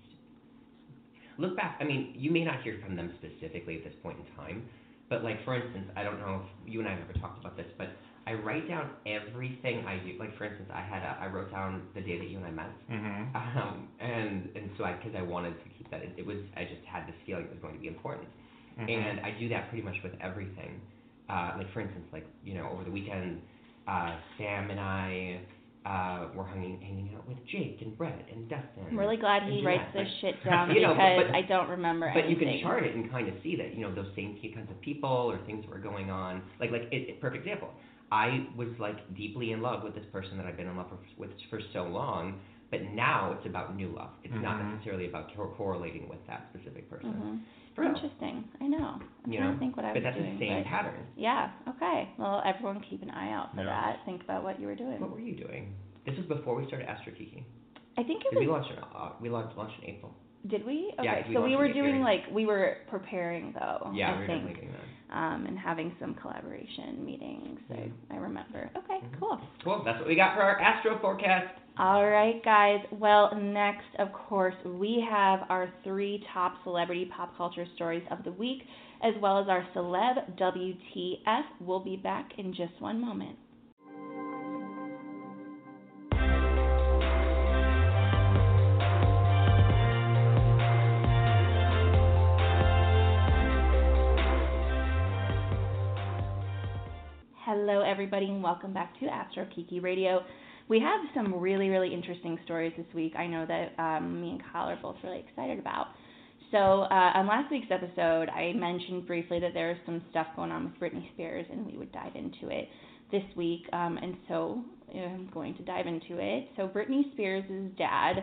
S7: look back. I mean, you may not hear from them specifically at this point in time, but like for instance, I don't know if you and I have ever talked about this, but I write down everything I do. Like for instance, I had a, I wrote down the day that you and I met.
S9: Mm-hmm.
S7: Um, and and so I because I wanted to keep that. It, it was I just had this feeling it was going to be important.
S9: Mhm.
S7: And I do that pretty much with everything. Uh, like for instance, like you know, over the weekend, uh, Sam and I uh, were hanging hanging out with Jake and Brett and Dustin.
S8: I'm really glad he
S7: Jeanette.
S8: writes this
S7: Like,
S8: shit down
S7: you know,
S8: because
S7: but-
S8: I don't remember
S7: But you can chart it and kind of see that you know those same key kinds of people or things that were going on. Like like it, it, perfect example. I was like deeply in love with this person that I've been in love with for so long, but now it's about new love. It's not
S9: Mhm.
S7: necessarily about cor- correlating with that specific person.
S8: Mhm.
S7: For real.
S8: Interesting. I know. I'm
S7: You
S8: trying
S7: know,
S8: to think what I
S7: but
S8: was
S7: that's
S8: doing.
S7: the same pattern.
S8: Yeah. Okay. Well, everyone keep an eye out for
S9: Yeah.
S8: that. Think about what you were doing.
S7: What were you doing? This was before we started Astro Kiki.
S8: I think it
S7: Did we
S8: was.
S7: launch in uh, we launched launched in April.
S8: Did we? Okay.
S7: Yeah, 'cause we
S8: so we were doing
S7: January.
S8: like we were preparing though.
S7: Yeah,
S8: I
S7: we were
S8: think.
S7: definitely doing that.
S8: Um, and having some collaboration meetings. I,
S7: Mhm.
S8: I remember. Okay.
S7: Mhm.
S8: Cool.
S7: Cool. That's what we got for our Astro forecast.
S8: All right, guys. Well, next, of course, we have our three top celebrity pop culture stories of the week, as well as our celeb WTF. We'll be back in just one moment. Hello, everybody, and welcome back to Astro Kiki Radio. We have some really, really interesting stories this week. I know that um, me and Kyle are both really excited about. So, uh, on last week's episode, I mentioned briefly that there is some stuff going on with Britney Spears, and we would dive into it this week. Um, and so, I'm going to dive into it. So, Britney Spears' dad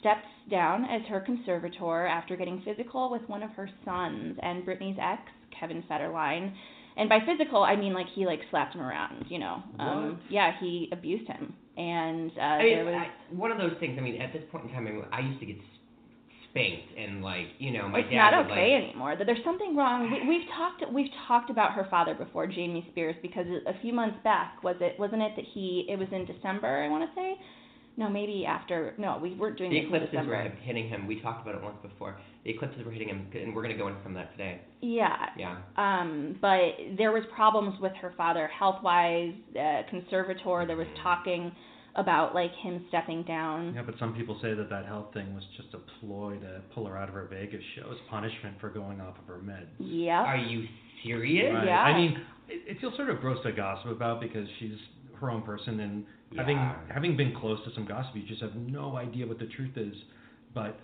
S8: steps down as her conservator after getting physical with one of her sons and Britney's ex, Kevin Federline. And by physical, I mean like he like slapped him around, you know. Um,
S7: What?
S8: yeah, he abused him, and uh,
S7: I mean,
S8: there was.
S7: I, one of those things. I mean, at this point in time, I, mean, I used to get spanked and like, you know, my
S8: it's
S7: dad
S8: not
S7: would
S8: okay
S7: like.
S8: anymore. That there's something wrong. We, we've talked we've talked about her father before, Jamie Spears, because a few months back was it wasn't it that he it was in December I want to say, no maybe after no we weren't doing
S7: The
S8: it in
S7: eclipses
S8: December.
S7: were hitting him. We talked about it once before. The eclipses were hitting him, and we're going to go into some of that today.
S8: Yeah.
S7: Yeah.
S8: Um, but there was problems with her father health wise, uh, conservator. There was talking about like him stepping down.
S9: Yeah, but some people say that that health thing was just a ploy to pull her out of her Vegas show as punishment for going off of her meds.
S8: Yeah.
S7: Are you serious?
S9: Right.
S8: Yeah.
S9: I mean, it, it feels sort of gross to gossip about because she's her own person, and having
S7: Yeah.
S9: having been close to some gossip, you just have no idea what the truth is. But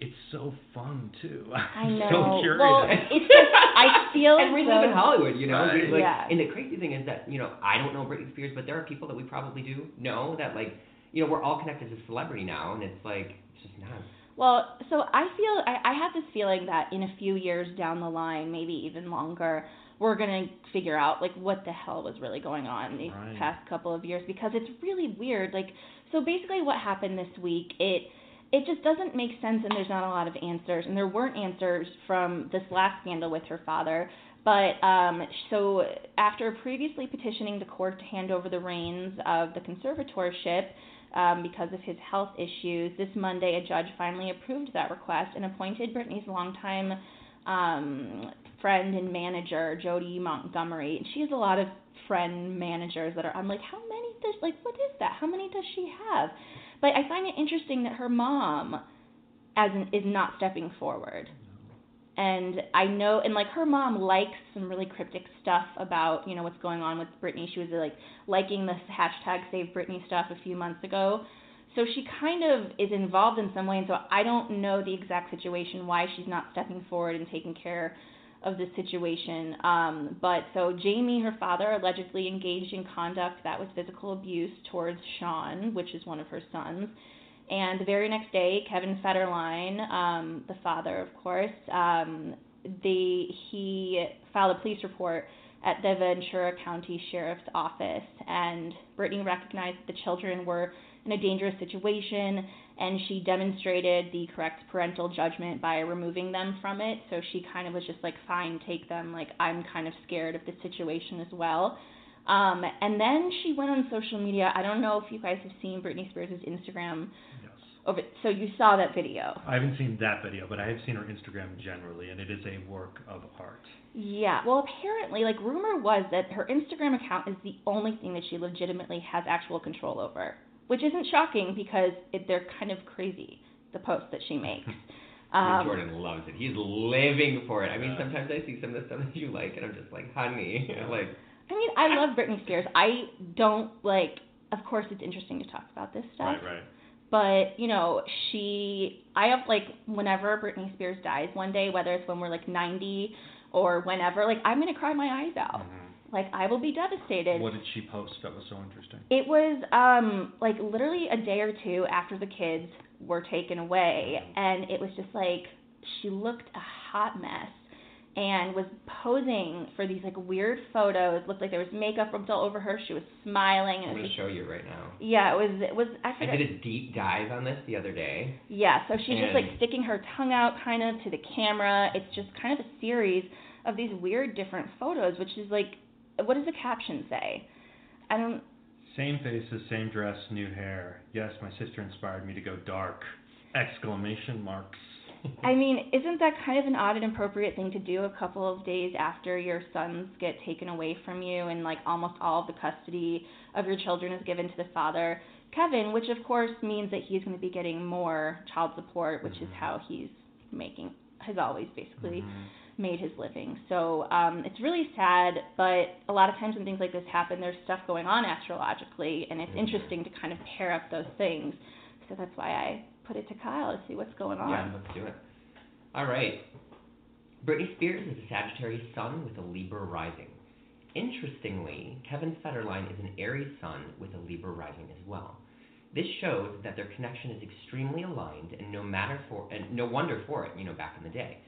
S9: it's so fun too.
S8: I
S9: I'm
S8: know.
S9: so curious.
S8: Well, it's just I feel
S7: and we
S8: as
S7: live in Hollywood, you know.
S9: Right.
S7: Like,
S8: Yeah.
S7: And the crazy thing is that you know I don't know Britney Spears, but there are people that we probably do know that like you know we're all connected to celebrity now, and it's like It's just nuts.
S8: Well, so I feel I, I have this feeling that in a few years down the line, maybe even longer, we're gonna figure out like what the hell was really going on these
S9: Right.
S8: past couple of years because it's really weird. Like, so basically, what happened this week? It it just doesn't make sense, and there's not a lot of answers, and there weren't answers from this last scandal with her father. But um, so after previously petitioning the court to hand over the reins of the conservatorship um, because of his health issues, this Monday a judge finally approved that request and appointed Britney's longtime um, friend and manager, Jodi Montgomery. And she has a lot of friend managers that are. I'm like, how many does like what is that? How many does she have? But I find it interesting that her mom, as in, is not stepping forward. And I know, and like her mom likes some really cryptic stuff about you know what's going on with Britney. She was like liking this hashtag Save Britney stuff a few months ago, so she kind of is involved in some way. And so I don't know the exact situation why she's not stepping forward and taking care of the situation. Um, but so Jamie, her father, allegedly engaged in conduct that was physical abuse towards Sean, which is one of her sons. And the very next day, Kevin Federline, um, the father, of course, um, they, he filed a police report at the Ventura County Sheriff's Office. And Britney recognized that the children were in a dangerous situation, and she demonstrated the correct parental judgment by removing them from it. So she kind of was just like, fine, take them. Like, I'm kind of scared of the situation as well. Um, and then she went on social media. I don't know if you guys have seen Britney Spears' Instagram.
S9: Yes.
S8: Over, so you saw that video.
S9: I haven't seen that video, but I have seen her Instagram generally, and it is a work of art.
S8: Yeah. Well, apparently, like rumor was that her Instagram account is the only thing that she legitimately has actual control over, which isn't shocking because it, they're kind of crazy the posts that she makes. Um,
S7: Jordan loves it. He's living for it. I mean, sometimes I see some of the stuff that you like, and I'm just like, honey, like,
S8: I mean, I love Britney Spears. I don't like. Of course, it's interesting to talk about this stuff.
S9: Right, right.
S8: But you know, she. I have like whenever Britney Spears dies one day, whether it's when we're like 90 or whenever, like I'm gonna cry my eyes out.
S9: Mhm.
S8: Like I will be devastated.
S9: What did she post that was so interesting?
S8: It was um like literally a day or two after the kids were taken away and it was just like she looked a hot mess and was posing for these like weird photos. Looked like there was makeup rubbed all over her. She was smiling and
S7: I'm gonna show you right now.
S8: yeah, it was it was I
S7: I did a deep dive on this the other day.
S8: yeah, so she's just like sticking her tongue out kind of to the camera. It's just kind of a series of these weird different photos, which is like what does the caption say? I don't
S9: Same faces, same dress, new hair. Yes, my sister inspired me to go dark. Exclamation marks.
S8: I mean, isn't that kind of an odd and appropriate thing to do a couple of days after your sons get taken away from you and like almost all of the custody of your children is given to the father, Kevin, which of course means that he's going to be getting more child support, which is how he's making has always basically
S9: Mhm.
S8: Made his living. So um, it's really sad, but a lot of times when things like this happen, there's stuff going on astrologically, and it's
S7: Mhm.
S8: interesting to kind of pair up those things. So that's why I put it to Kyle to see what's going on.
S7: Yeah, let's do it. All right. Britney Spears is a Sagittarius sun with a Libra rising. Interestingly, Kevin Federline is an Aries sun with a Libra rising as well. This shows that their connection is extremely aligned, and no matter for and no wonder for it. You know, back in the day,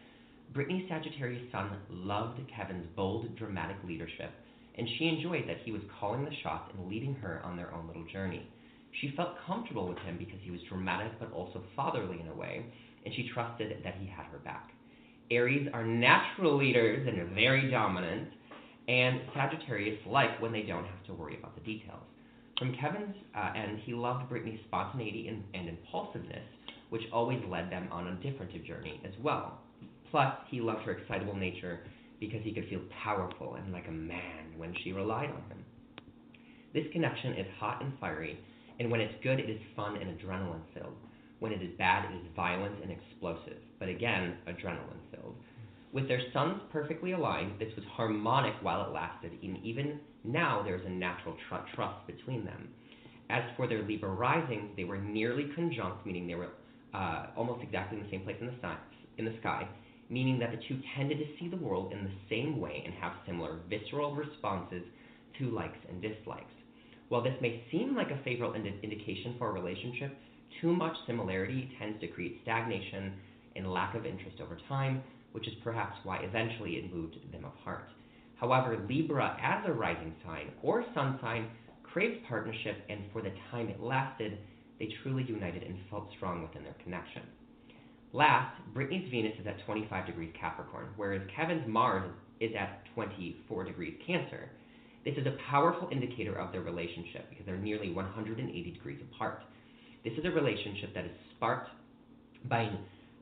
S7: Britney's Sagittarius sun loved Kevin's bold, dramatic leadership, and she enjoyed that he was calling the shots and leading her on their own little journey. She felt comfortable with him because he was dramatic but also fatherly in a way, and she trusted that he had her back. Aries are natural leaders and very dominant, and Sagittarius like when they don't have to worry about the details. From Kevin's uh, end, he loved Britney's spontaneity and, and impulsiveness, which always led them on a different journey as well. Plus, he loved her excitable nature because he could feel powerful and like a man when she relied on him. This connection is hot and fiery, and when it's good, it is fun and adrenaline filled. When it is bad, it is violent and explosive, but again, adrenaline filled. With their suns perfectly aligned, this was harmonic while it lasted, and even now there is a natural tr- trust between them. As for their Libra risings, they were nearly conjunct, meaning they were uh, almost exactly in the same place in the, sky, in the sky, meaning that the two tended to see the world in the same way and have similar visceral responses to likes and dislikes. While this may seem like a favorable indi- indication for a relationship, too much similarity tends to create stagnation and lack of interest over time, which is perhaps why eventually it moved them apart. However, Libra as a rising sign or sun sign craved partnership, and for the time it lasted, they truly united and felt strong within their connection. Last, Britney's Venus is at 25 degrees Capricorn, whereas Kevin's Mars is at 24 degrees Cancer. This is a powerful indicator of their relationship because they're nearly 180 degrees apart. This is a relationship that is sparked by an,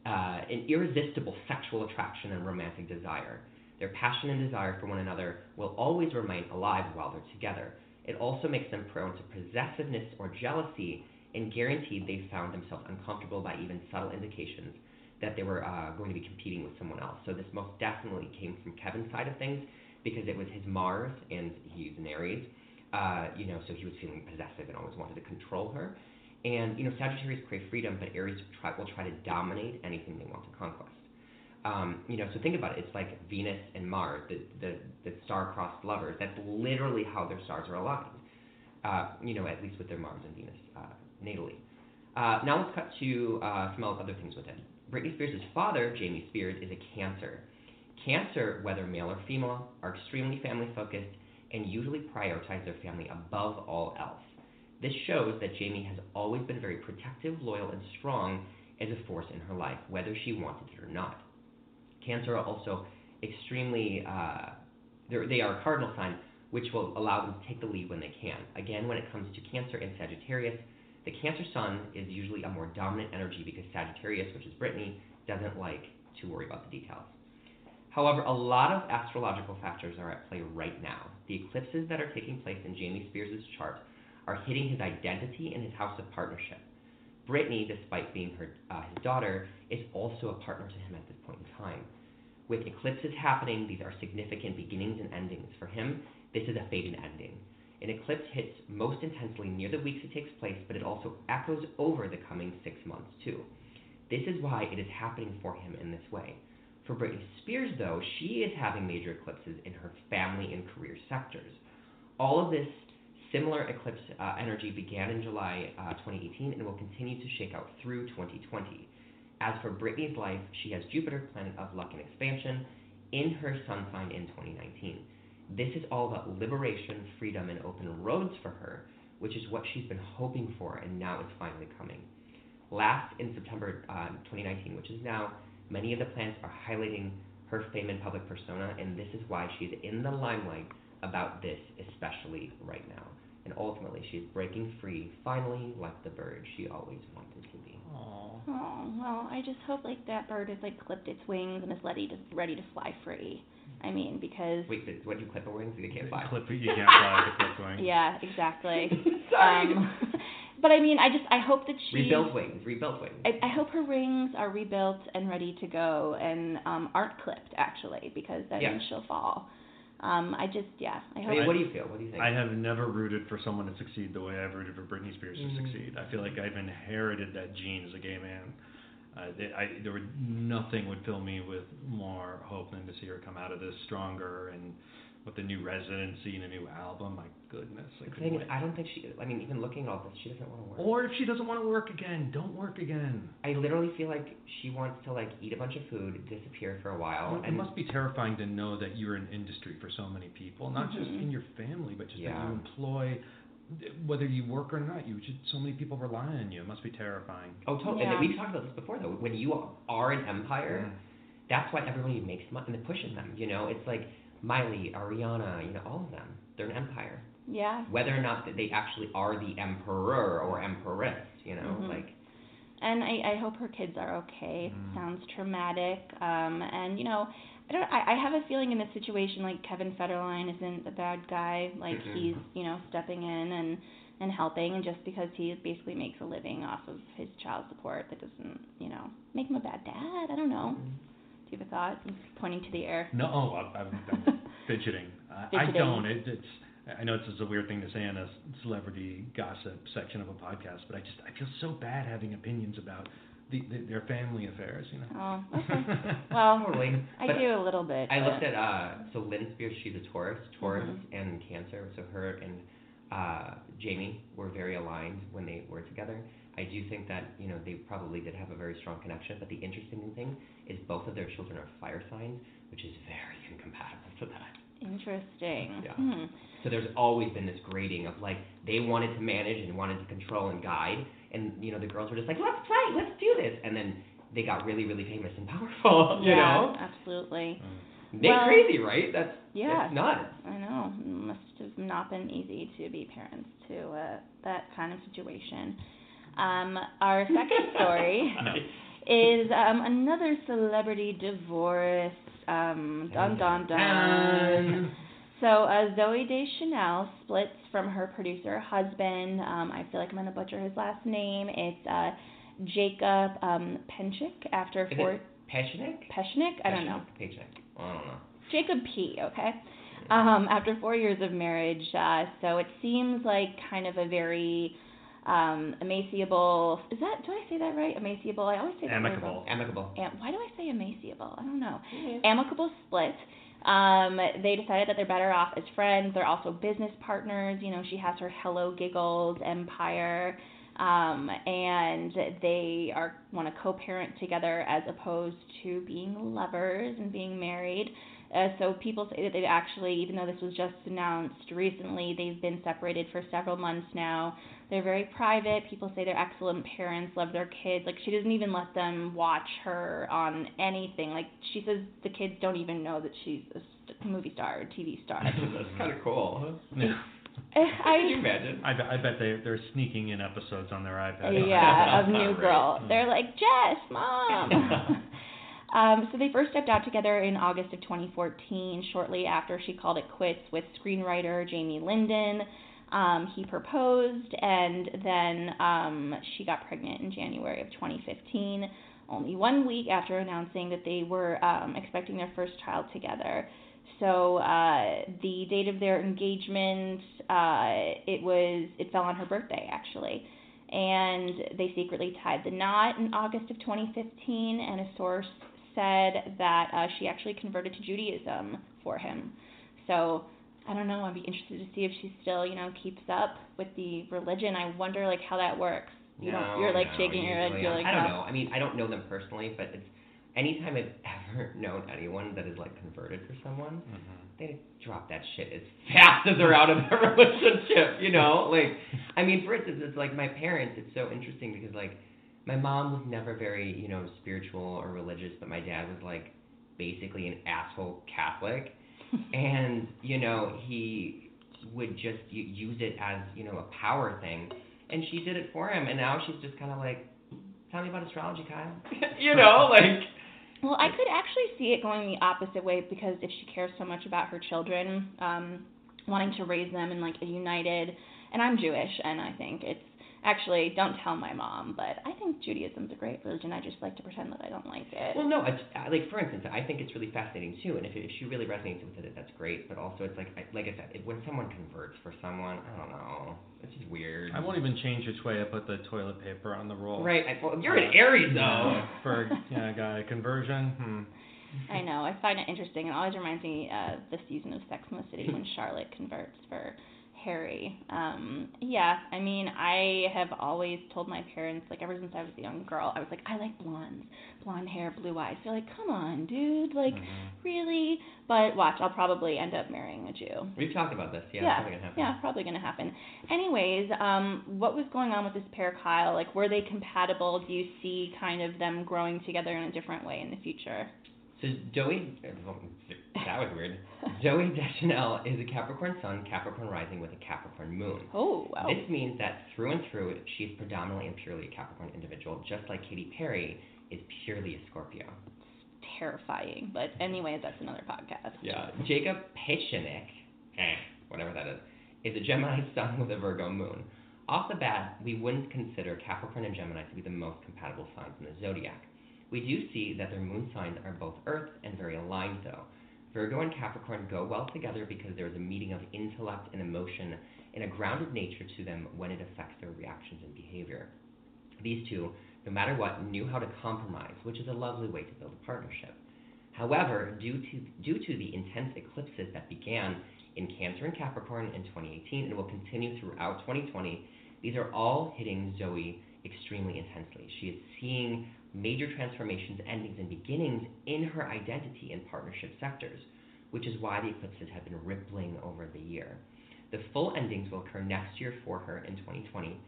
S7: uh, an irresistible sexual attraction and romantic desire. Their passion and desire for one another will always remain alive while they're together. It also makes them prone to possessiveness or jealousy, and guaranteed they found themselves uncomfortable by even subtle indications that they were uh, going to be competing with someone else. So this most definitely came from Kevin's side of things because it was his Mars and he's an Aries. Uh, you know, so he was feeling possessive and always wanted to control her. And you know, Sagittarius crave freedom, but Aries try, will try to dominate anything they want to conquest. Um, you know, so think about it. It's like Venus and Mars, the the, the star-crossed lovers. That's literally how their stars are aligned. Uh, you know, at least with their Mars and Venus uh, natally. Uh, now let's cut to uh, some other things with it. Britney Spears' father, Jamie Spears, is a Cancer. Cancer, whether male or female, are extremely family focused and usually prioritize their family above all else. This shows that Jamie has always been very protective, loyal, and strong as a force in her life, whether she wanted it or not. Cancer are also extremely, uh, they are a cardinal sign, which will allow them to take the lead when they can. Again, when it comes to Cancer and Sagittarius, the Cancer Sun is usually a more dominant energy because Sagittarius, which is Britney, doesn't like to worry about the details. However, a lot of astrological factors are at play right now. The eclipses that are taking place in Jamie Spears' chart are hitting his identity and his house of partnership. Britney, despite being her, uh, his daughter, is also a partner to him at this point in time. With eclipses happening, these are significant beginnings and endings. For him, this is a fade and ending. An eclipse hits most intensely near the weeks it takes place, but it also echoes over the coming six months, too. This is why it is happening for him in this way. For Britney Spears, though, she is having major eclipses in her family and career sectors. All of this similar eclipse uh, energy began in July uh, 2018 and will continue to shake out through 2020. As for Britney's life, she has Jupiter, planet of luck and expansion, in her sun sign in 2019. This is all about liberation, freedom, and open roads for her, which is what she's been hoping for, and now it's finally coming. Last in September uh, 2019, which is now, many of the planets are highlighting her fame and public persona, and this is why she's in the limelight about this, especially right now. And ultimately, she's breaking free, finally, like the bird she always wanted to be.
S9: Aw.
S8: Oh, well, I just hope like that bird has like clipped its wings and is ready to ready to fly free. I mean, because
S7: Wait, did, what did you clip her wings? You can't fly.
S9: Clip, you can't fly the clip wing.
S8: yeah, exactly.
S7: Sorry.
S8: Um, but I mean, I just I hope that she
S7: Rebuild wings, rebuild wings.
S8: I, I hope her wings are rebuilt and ready to go and um, aren't clipped actually because that
S7: Yeah.
S8: she'll fall. Um, I just yeah I
S7: I
S8: hope.
S7: mean, what do you feel? What do you think?
S9: I have never rooted for someone to succeed the way I've rooted for Britney Spears to
S7: Mm.
S9: succeed. I feel like I've inherited that gene as a gay man. Uh, it, I, there would nothing would fill me with more hope than to see her come out of this stronger and with a new residency and a new album. My goodness, I
S7: the thing is,
S9: wait.
S7: I don't think she. I mean, even looking at all this, she doesn't want to work.
S9: Or if she doesn't want to work again, don't work again.
S7: I literally feel like she wants to like eat a bunch of food, disappear for a while,
S9: it
S7: and
S9: must be terrifying to know that you're an industry for so many people, not just
S8: Mhm.
S9: in your family, but just that you employ, whether you work or not. You just so many people rely on you. It must be terrifying.
S7: oh, totally.
S8: Yeah.
S7: And we've talked about this before, though. When you are an empire, that's why everybody makes money and it pushes them. You know, it's like Miley, Ariana, you know, all of them. They're an empire.
S8: yeah.
S7: Whether or not that they actually are the emperor or empress, you know,
S8: Mhm.
S7: like
S8: And I, I hope her kids are okay. It
S9: Mm.
S8: sounds traumatic. Um, and you know, I don't. I, I have a feeling in this situation, like Kevin Federline isn't the bad guy. Like
S7: Mhm.
S8: he's, you know, stepping in and and helping. And just because he basically makes a living off of his child support, that doesn't, you know, make him a bad dad. I don't know. Do you have a thought? He's pointing to the air.
S9: No, oh, I'm, I'm fidgeting. I, I don't. It, it's. I know this is a weird thing to say in a celebrity gossip section of a podcast, but I just I feel so bad having opinions about the, the, their family affairs. You know.
S8: Oh, okay. Well,
S7: totally.
S8: I
S7: But
S8: do a little bit.
S7: I
S8: but-
S7: looked at uh so Lynne Spears, she's a Taurus, Taurus
S8: Mhm.
S7: and Cancer, so her and uh Jamie were very aligned when they were together. I do think that you know they probably did have a very strong connection. But the interesting thing is both of their children are fire signs, which is very incompatible to that.
S8: Interesting.
S7: Yeah.
S8: Hmm.
S7: So there's always been this grading of like they wanted to manage and wanted to control and guide, and you know the girls were just like let's play, let's do this, and then they got really really famous and powerful. You
S8: yeah,
S7: know,
S8: absolutely.
S7: they
S8: Well,
S7: crazy, right? That's
S8: Yeah.
S7: that's nuts.
S8: I know. It must have not been easy to be parents to uh, that kind of situation. Um, our second story is um, another celebrity divorce. Um, dun dun dun. So uh, Zooey Deschanel splits from her producer husband. Um, I feel like I'm gonna butcher his last name. It's uh, Jacob um, Penchik after
S7: Is
S8: four.
S7: Peshnik?
S8: Peshnik? I don't know.
S7: Peshnik. I don't know.
S8: Jacob P. Okay. Um, after four years of marriage, uh, so it seems like kind of a very um, emaciable. Is that? Do I say that right? Emaciable. I always say
S9: Amicable.
S7: Amicable.
S8: Am- why do I say emaciable? I don't know. Amicable split. Um, they decided that they're better off as friends. They're also business partners. You know, she has her Hello Giggles empire, um, and they are want to co-parent together as opposed to being lovers and being married. Uh, so people say that they've actually, even though this was just announced recently, they've been separated for several months now. They're very private. People say they're excellent parents, love their kids. Like she doesn't even let them watch her on anything. Like she says the kids don't even know that she's a st- movie star or TV star.
S7: That's kind of cool.
S9: Yeah.
S8: Eh,
S7: Can you
S8: I
S7: imagine?
S9: I, bet- I bet they they're sneaking in episodes on their iPad.
S8: yeah, of New
S7: Right.
S8: Girl. They're like Jess, mom. Um, so they first stepped out together in August of 2014, shortly after she called it quits with screenwriter Jamie Linden. Um, he proposed, and then um, she got pregnant in January of 2015, only one week after announcing that they were um, expecting their first child together. So uh, the date of their engagement, uh, it was it fell on her birthday actually, and they secretly tied the knot in August of 2015. And a source said that uh, she actually converted to Judaism for him. So I don't know. I'd be interested to see if she still, you know, keeps up with the religion. I wonder like how that works. You
S7: no,
S8: don't, you're like
S7: no,
S8: shaking your head. You're like,
S7: I don't
S8: "No."
S7: know. I mean, I don't know them personally, but it's anytime I've ever known anyone that is like converted for someone,
S9: Mhm.
S7: they drop that shit as fast as they're out of their relationship. You know, like I mean, for instance, it's like my parents. It's so interesting because like my mom was never very you know spiritual or religious, but my dad was like basically an asshole Catholic, and you know he would just use it as you know a power thing, and she did it for him, and now she's just kind of like, tell me about astrology, Kyle. you know, like.
S8: Well, I could actually see it going the opposite way because if she cares so much about her children, um, wanting to raise them in like a united, and I'm Jewish, and I think it's actually don't tell my mom, but I think Judaism's a great religion. I just like to pretend that I don't like it.
S7: Well, no, it's, uh, like for instance, I think it's really fascinating too, and if, if she really resonates with it, that's great. But also, it's like, I, like I said, if, when someone converts for someone, I don't know, it's just weird.
S9: I won't even change which way I put the toilet paper on the roll.
S7: Right, I, well, you're an
S9: Uh,
S7: Aries though.
S9: yeah, For yeah, guy conversion. Hmm.
S8: I know. I find it interesting. It always reminds me uh, the season of Sex and the City when Charlotte converts for Harry. Um, yeah, I mean, I have always told my parents, like ever since I was a young girl, I was like, I like blondes, blonde hair, blue eyes. They're like, come on, dude, like
S9: Mhm.
S8: really? But watch, I'll probably end up marrying a Jew.
S7: We've talked about this. Yeah,
S8: Yeah,
S7: probably gonna happen.
S8: Yeah, probably gonna happen. Anyways, um, what was going on with this pair, Kyle? Like, were they compatible? Do you see kind of them growing together in a different way in the future?
S7: So Joey, that was weird. Joey Deschanel is a Capricorn Sun, Capricorn Rising with a Capricorn Moon.
S8: Oh, wow.
S7: This means that through and through, she's predominantly and purely a Capricorn individual, just like Katy Perry is purely a Scorpio.
S8: It's terrifying. But anyway, that's another podcast.
S7: Yeah. Jacob Pechenik, eh, whatever that is, is a Gemini sun with a Virgo moon. Off the bat, we wouldn't consider Capricorn and Gemini to be the most compatible signs in the zodiac. We do see that their moon signs are both Earth and very aligned, though. Virgo and Capricorn go well together because there is a meeting of intellect and emotion and a grounded nature to them when it affects their reactions and behavior. These two, no matter what, knew how to compromise, which is a lovely way to build a partnership. However, due to, due to the intense eclipses that began in Cancer and Capricorn in 2018 and will continue throughout 2020, these are all hitting Zooey extremely intensely. She is seeing major transformations, endings, and beginnings in her identity and partnership sectors, which is why the eclipses have been rippling over the year. The full endings will occur next year for her in 2020.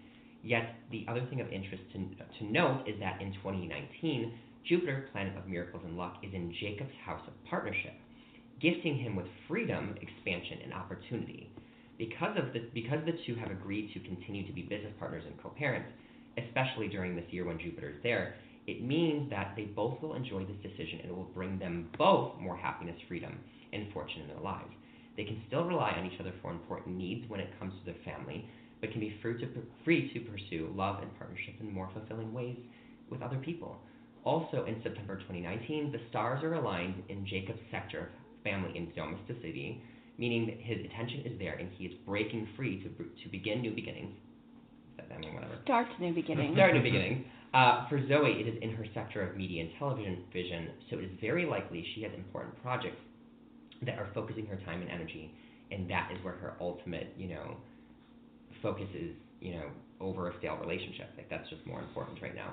S7: Yet, the other thing of interest to, to note is that in 2019, Jupiter, planet of miracles and luck, is in Jacob's house of partnership, gifting him with freedom, expansion, and opportunity. Because of the, because the two have agreed to continue to be business partners and co-parents, especially during this year when Jupiter is there, it means that they both will enjoy this decision and it will bring them both more happiness, freedom, and fortune in their lives. They can still rely on each other for important needs when it comes to their family, but can be free to, free to pursue love and partnership in more fulfilling ways with other people. Also, in September 2019, the stars are aligned in Jacob's sector of family and domesticity, meaning that his attention is there and he is breaking free to, to begin new beginnings. I mean, whatever.
S8: Start new beginnings.
S7: Start new beginnings. Uh, for Zooey, it is in her sector of media and television vision, so it is very likely she has important projects that are focusing her time and energy, and that is where her ultimate, you know, focus is, you know, over a stale relationship. Like that's just more important right now.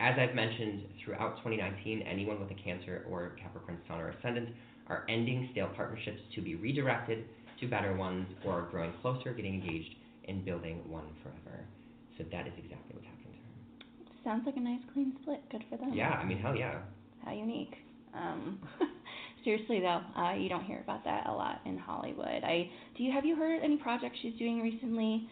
S7: As I've mentioned throughout 2019, anyone with a Cancer or Capricorn Sun or Ascendant are ending stale partnerships to be redirected to better ones or growing closer, getting engaged, and building one forever. So that is exactly what's happening.
S8: Sounds like a nice clean split. Good for them.
S7: Yeah, I mean, hell yeah.
S8: How unique. Um, seriously though, uh, you don't hear about that a lot in Hollywood. I do you have you heard any projects she's doing recently?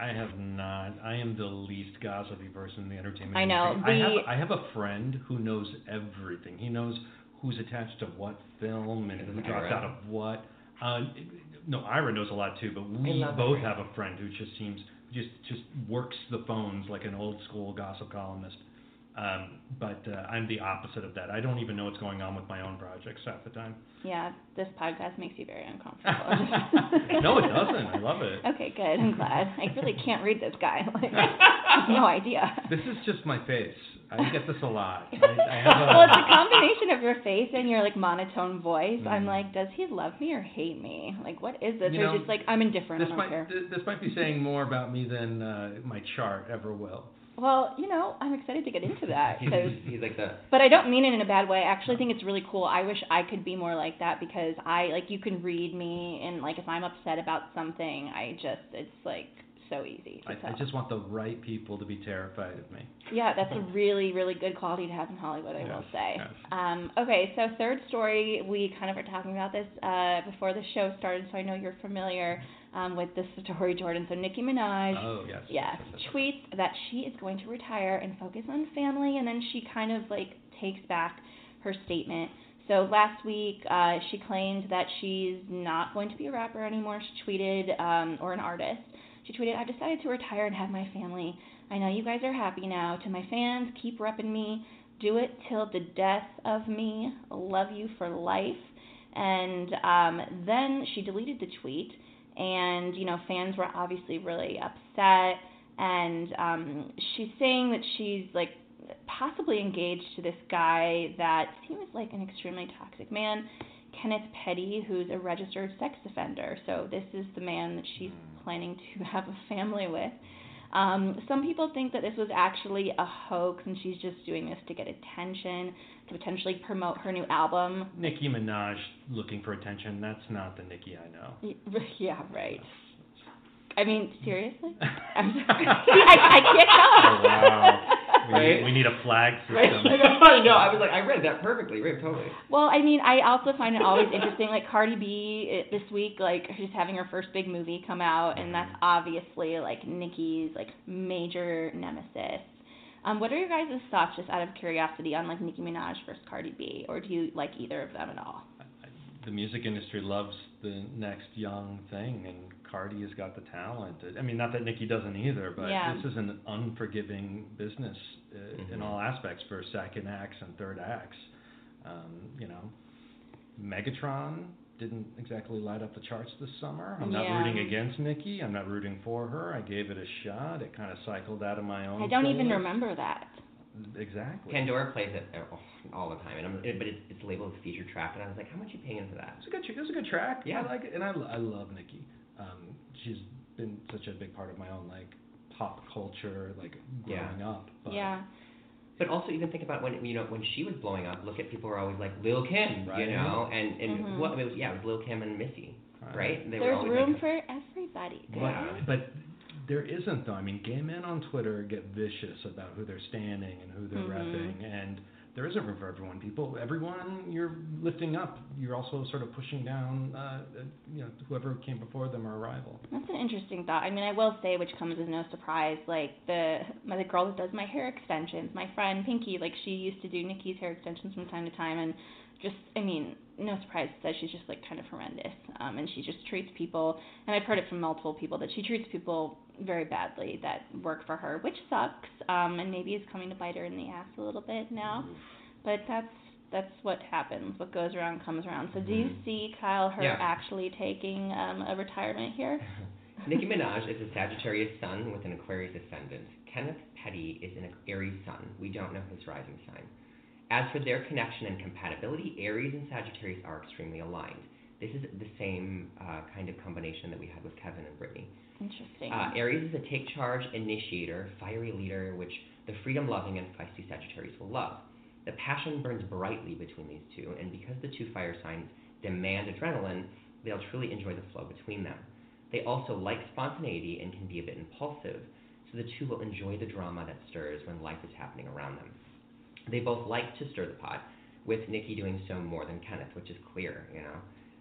S9: I have not. I am the least gossipy person in the entertainment
S8: I know,
S9: industry. I have I have a friend who knows everything. He knows who's attached to what film and
S7: Is
S9: who
S7: it
S9: dropped out of what. Uh, no, Ira knows a lot too, but we both
S7: Ira.
S9: have a friend who just seems just just works the phones like an old school gossip columnist. Um, but uh, I'm the opposite of that. I don't even know what's going on with my own projects half the time.
S8: Yeah, this podcast makes you very uncomfortable.
S9: no, it doesn't. I love it.
S8: Okay, good. I'm glad. I really can't read this guy. Like, I have no idea.
S10: This is just my face. I get this a lot. I, I have a,
S8: well, it's a combination of your face and your like monotone voice. I'm
S10: Mhm.
S8: like, does he love me or hate me? Like, what is this?
S10: You
S8: or
S10: know,
S8: just like, I'm indifferent.
S10: this
S8: I don't
S10: might
S8: care.
S10: this might be saying more about me than uh, my chart ever will.
S8: Well, you know, I'm excited to get into that because.
S7: he's like the
S8: But I don't mean it in a bad way. I actually think it's really cool. I wish I could be more like that because I like you can read me and like if I'm upset about something, I just it's like so easy
S9: I. I just want the right people to be terrified of me.
S8: Yeah, that's a really, really good quality to have in Hollywood, I will say.
S9: yes.
S8: Um, okay, so third story, we kind of were talking about this uh, before the show started, so I know you're familiar um, with this story, Jordan. So Nicki Minaj,
S9: Oh yes.
S8: yes, tweets that she is going to retire and focus on family, and then she kind of like takes back her statement. So last week, uh, she claimed that she's not going to be a rapper anymore. She tweeted, um, or an artist. She tweeted, "I've decided to retire and have my family. I know you guys are happy now. To my fans, keep repping me. Do it till the death of me. Love you for life." And um, then she deleted the tweet, and you know, fans were obviously really upset. And um, she's saying that she's like possibly engaged to this guy that seems like an extremely toxic man, Kenneth Petty, who's a registered sex offender. So this is the man that she's planning to have a family with. Um, some people think that this was actually a hoax and she's just doing this to get attention, to potentially promote her new album.
S9: Nicki Minaj looking for attention. That's not the Nicki I know.
S8: Yeah, right. I mean, seriously? I'm See, I, I can't tell.
S9: Oh, wow. We,
S7: Right?
S9: need, we need a flag system.
S8: Right.
S7: I know. I was like, I read that perfectly. Right, totally.
S8: Well, I mean, I also find it always interesting. Like Cardi B it, this week, like she's having her first big movie come out, and that's obviously like Nicki's like major nemesis. Um, what are your guys' thoughts, just out of curiosity, on like Nicki Minaj versus Cardi B, or do you like either of them at all?
S9: the music industry loves the next young thing, and Cardi has got the talent. I mean, not that Nicki doesn't either, but
S8: Yeah.
S9: this is an unforgiving business uh, in
S7: Mhm.
S9: all aspects for second acts and third acts. Um, you know, Megatron didn't exactly light up the charts this summer. I'm not
S8: Yeah.
S9: rooting against Nicki. I'm not rooting for her. I gave it a shot. It kind of cycled out of my own.
S8: I don't even remember that.
S9: Exactly.
S7: Pandora plays it uh, all the time, and I'm, it, but it's, it's labeled as featured track, and I was like, how much are you paying for that?
S9: It's a good. It's a good track.
S7: Yeah.
S9: I like it, and I, I love Nicki. Um, she's been such a big part of my own like pop culture, like
S7: Yeah.
S9: growing up. But
S8: Yeah.
S7: But also even think about when you know when she was blowing up. Look at people were always like Lil Kim,
S9: Right.
S7: you know, and and
S8: Mhm.
S7: what it was yeah, it was Lil Kim and Missy,
S9: Right.
S7: right? They
S8: There's
S7: always
S8: room
S7: like,
S8: for everybody.
S9: But,
S7: Yeah.
S9: but there isn't though. I mean, gay men on Twitter get vicious about who they're standing and who they're
S8: Mhm.
S9: repping, and there isn't room for everyone. People, everyone you're lifting up, you're also sort of pushing down, uh, uh, you know, whoever came before them or a rival.
S8: That's an interesting thought. I mean, I will say, which comes as no surprise, like the my the girl that does my hair extensions, my friend Pinky, like she used to do Nicki's hair extensions from time to time, and just, I mean, no surprise that she's just like kind of horrendous, um, and she just treats people, and I've heard it from multiple people that she treats people very badly that work for her, which sucks, um, and maybe is coming to bite her in the ass a little bit now, but that's that's what happens. What goes around comes around. So, do you
S7: Mhm.
S8: see Kyle her
S7: Yeah.
S8: actually taking um, a retirement here?
S7: Nicki Minaj is a Sagittarius sun with an Aquarius ascendant. Kenneth Petty is an Aries sun. We don't know his rising sign. As for their connection and compatibility, Aries and Sagittarius are extremely aligned. This is the same uh, kind of combination that we had with Kevin and Britney.
S8: Interesting.
S7: Uh, Aries is a take charge initiator, fiery leader, which the freedom loving and feisty Sagittarius will love. The passion burns brightly between these two, and because the two fire signs demand adrenaline, they'll truly enjoy the flow between them. They also like spontaneity and can be a bit impulsive, so the two will enjoy the drama that stirs when life is happening around them. They both like to stir the pot, with Nicki doing so more than Kenneth, which is clear, you know.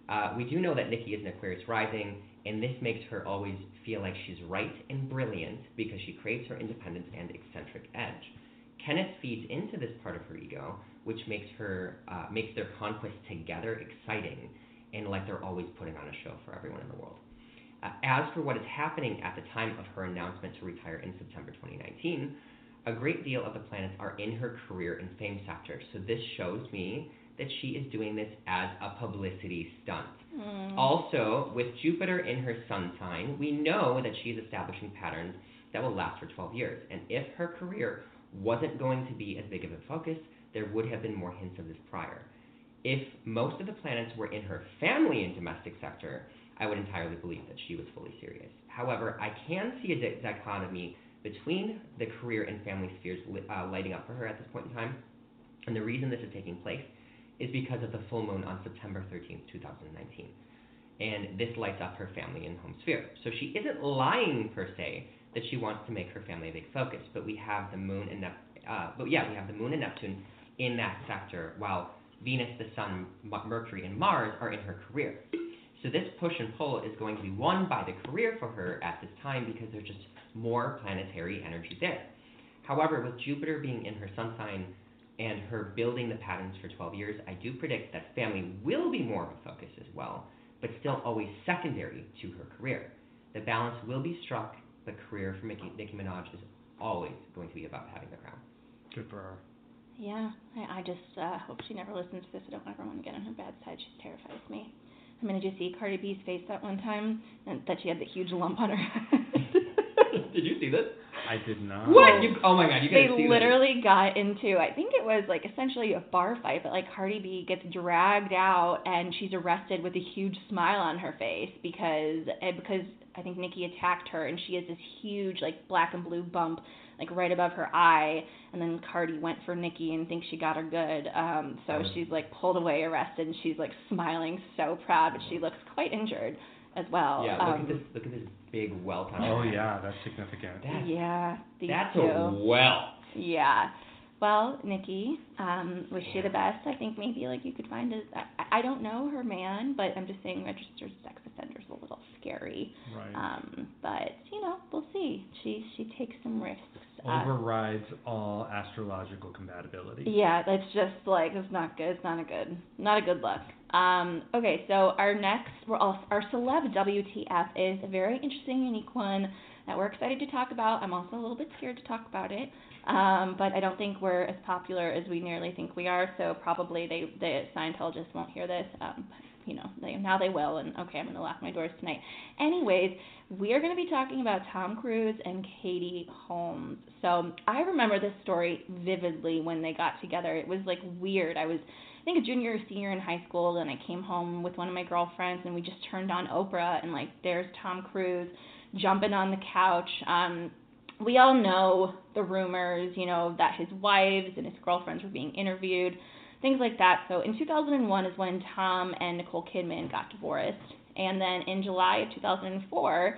S7: Uh, we do know that Nicki is an Aquarius rising, and this makes her always feel like she's right and brilliant because she craves her independence and eccentric edge. Kenneth feeds into this part of her ego, which makes her uh, makes their conquest together exciting and like they're always putting on a show for everyone in the world. Uh, as for what is happening at the time of her announcement to retire in September 2019, a great deal of the planets are in her career and fame sector. So this shows me that she is doing this as a publicity stunt.
S8: Mm.
S7: Also, with Jupiter in her sun sign, we know that she is establishing patterns that will last for 12 years. And if her career wasn't going to be as big of a focus, there would have been more hints of this prior. If most of the planets were in her family and domestic sector, I would entirely believe that she was fully serious. However, I can see a di- dichotomy between the career and family spheres uh, lighting up for her at this point in time. And the reason this is taking place is because of the full moon on September 13th, 2019. And this lights up her family and home sphere. So she isn't lying per se that she wants to make her family a big focus, but we have the moon and Nep- uh, but yeah, we have the moon and Neptune in that sector, while Venus, the Sun, Mercury, and Mars are in her career. So this push and pull is going to be won by the career for her at this time because there's just more planetary energy there. However, with Jupiter being in her sun sign and her building the patterns for 12 years, I do predict that family will be more of a focus as well, but still always secondary to her career. The balance will be struck, but career for Nicki, Nicki Minaj is always going to be about having the crown.
S9: Good for her.
S8: Yeah, I, I just uh, hope she never listens to this. I don't ever want to get on her bad side. She terrifies me. I mean, did you see Cardi B's face that one time? And that she had the huge lump on her head.
S7: Did you see this?
S9: I did not.
S7: What? You, oh my god, you
S8: they
S7: gotta see
S8: literally got into I think it was like essentially a bar fight, but like Cardi B gets dragged out and she's arrested with a huge smile on her face because eh, because I think Nicki attacked her and she has this huge like black and blue bump like right above her eye and then Cardi went for Nicki and thinks she got her good. Um so
S7: Oh.
S8: she's like pulled away arrested and she's like smiling so proud but she looks quite injured as well.
S7: Yeah, look
S8: um,
S7: at this. Look at this big welt on
S9: Oh yeah, that's significant.
S7: That's,
S8: yeah, these
S7: that's
S8: two.
S7: a welt.
S8: Yeah. Well, Nicki, um, wish you the best. I think maybe like you could find a. I, I don't know her man, but I'm just saying registered sex offender's a little scary.
S9: Right.
S8: Um, but you know, we'll see. She she takes some risks. Uh,
S9: Overrides all astrological compatibility.
S8: yeah, that's just like it's not good. It's not a good, not a good look. Um, okay, so our next, we're all, our celeb WTF is a very interesting, unique one that we're excited to talk about. I'm also a little bit scared to talk about it, um, but I don't think we're as popular as we nearly think we are. So probably they, the Scientologists won't hear this. Um, you know, they, now they will. And okay, I'm going to lock my doors tonight. Anyways, we are going to be talking about Tom Cruise and Katie Holmes. So I remember this story vividly when they got together. It was like weird. I was I think a junior or senior in high school, and I came home with one of my girlfriends, and we just turned on Oprah, and like there's Tom Cruise jumping on the couch. Um, we all know the rumors, you know, that his wives and his girlfriends were being interviewed, things like that. So in 2001 is when Tom and Nicole Kidman got divorced. And then in July of 2004,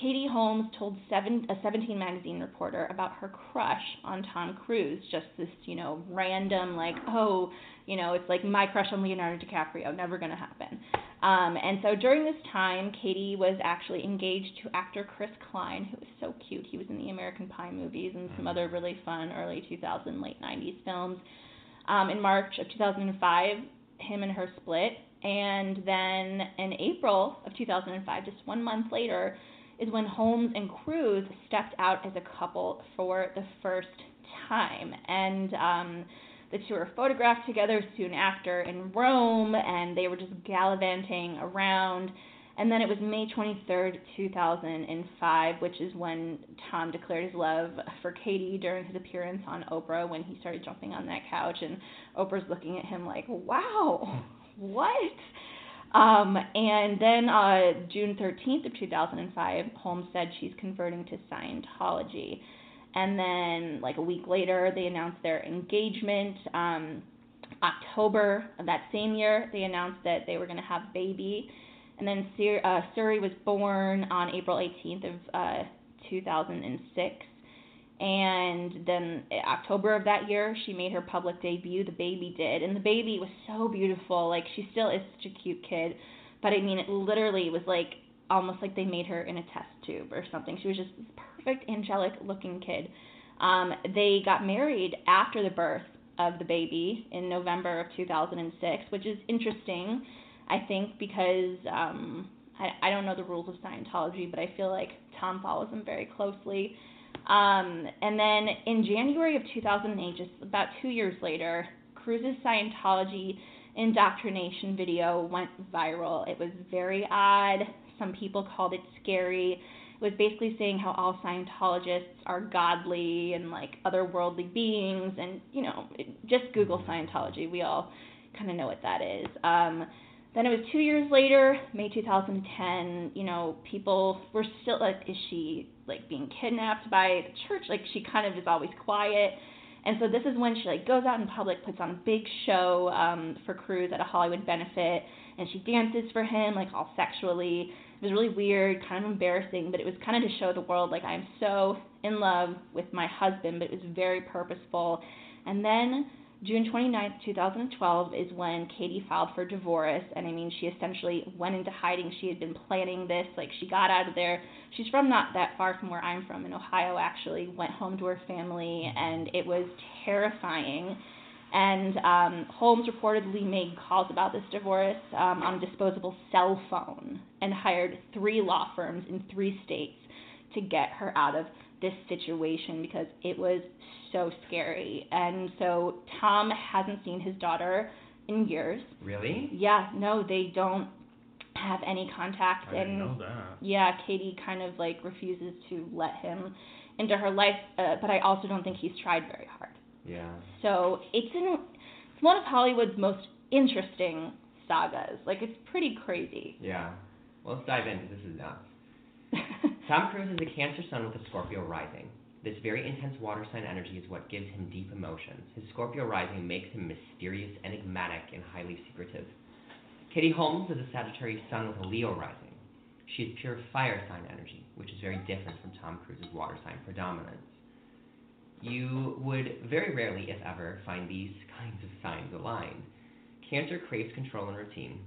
S8: Katie Holmes told seven, a 17 magazine reporter about her crush on Tom Cruise. Just this, you know, random, like, oh, you know, it's like my crush on Leonardo DiCaprio, never going to happen. Um, and so during this time, Katie was actually engaged to actor Chris Klein, who was so cute. He was in the American Pie movies and some other really fun early 2000, late 90s films. Um, in March of 2005, him and her split. And then in April of 2005, just one month later, is when Holmes and Cruise stepped out as a couple for the first time. And um, the two were photographed together soon after in Rome, and they were just gallivanting around. And then it was May 23rd, 2005, which is when Tom declared his love for Katie during his appearance on Oprah when he started jumping on that couch. And Oprah's looking at him like, wow, what? Um, and then uh, June 13th of 2005, Holmes said she's converting to Scientology. And then, like a week later, they announced their engagement. Um, October of that same year, they announced that they were going to have a baby. And then Sur- uh, Suri was born on April 18th of uh, 2006. And then October of that year, she made her public debut. The baby did, and the baby was so beautiful. Like she still is such a cute kid, but I mean, it literally was like almost like they made her in a test tube or something. She was just this perfect angelic looking kid. Um, they got married after the birth of the baby in November of 2006, which is interesting, I think, because um, I, I don't know the rules of Scientology, but I feel like Tom follows them very closely. Um, and then in January of 2008, just about two years later, Cruise's Scientology indoctrination video went viral. It was very odd. Some people called it scary. It was basically saying how all Scientologists are godly and like otherworldly beings, and you know, just Google Scientology. We all kind of know what that is. Um, then it was two years later, May 2010. You know, people were still like, is she like being kidnapped by the church? Like she kind of is always quiet. And so this is when she like goes out in public, puts on a big show um, for Cruise at a Hollywood benefit, and she dances for him like all sexually. It was really weird, kind of embarrassing, but it was kind of to show the world like I'm so in love with my husband, but it was very purposeful. And then June 29th, 2012 is when Katie filed for divorce. And I mean, she essentially went into hiding. She had been planning this. Like, she got out of there. She's from not that far from where I'm from in Ohio, actually. Went home to her family, and it was terrifying. And um, Holmes reportedly made calls about this divorce um, on a disposable cell phone and hired three law firms in three states to get her out of this situation because it was so scary. And so Tom hasn't seen his daughter in years.
S7: Really?
S8: Yeah, no, they don't have any contact
S9: I didn't
S8: and
S9: know that.
S8: yeah, Katie kind of like refuses to let him into her life, uh, but I also don't think he's tried very hard.
S7: Yeah.
S8: So it's in it's one of Hollywood's most interesting sagas. Like it's pretty crazy.
S7: Yeah. Well, let's dive in this is nuts. Tom Cruise is a Cancer Sun with a Scorpio rising. This very intense water sign energy is what gives him deep emotions. His Scorpio rising makes him mysterious, enigmatic, and highly secretive. Katie Holmes is a Sagittarius Sun with a Leo rising. She is pure fire sign energy, which is very different from Tom Cruise's water sign predominance. You would very rarely, if ever, find these kinds of signs aligned. Cancer craves control and routine,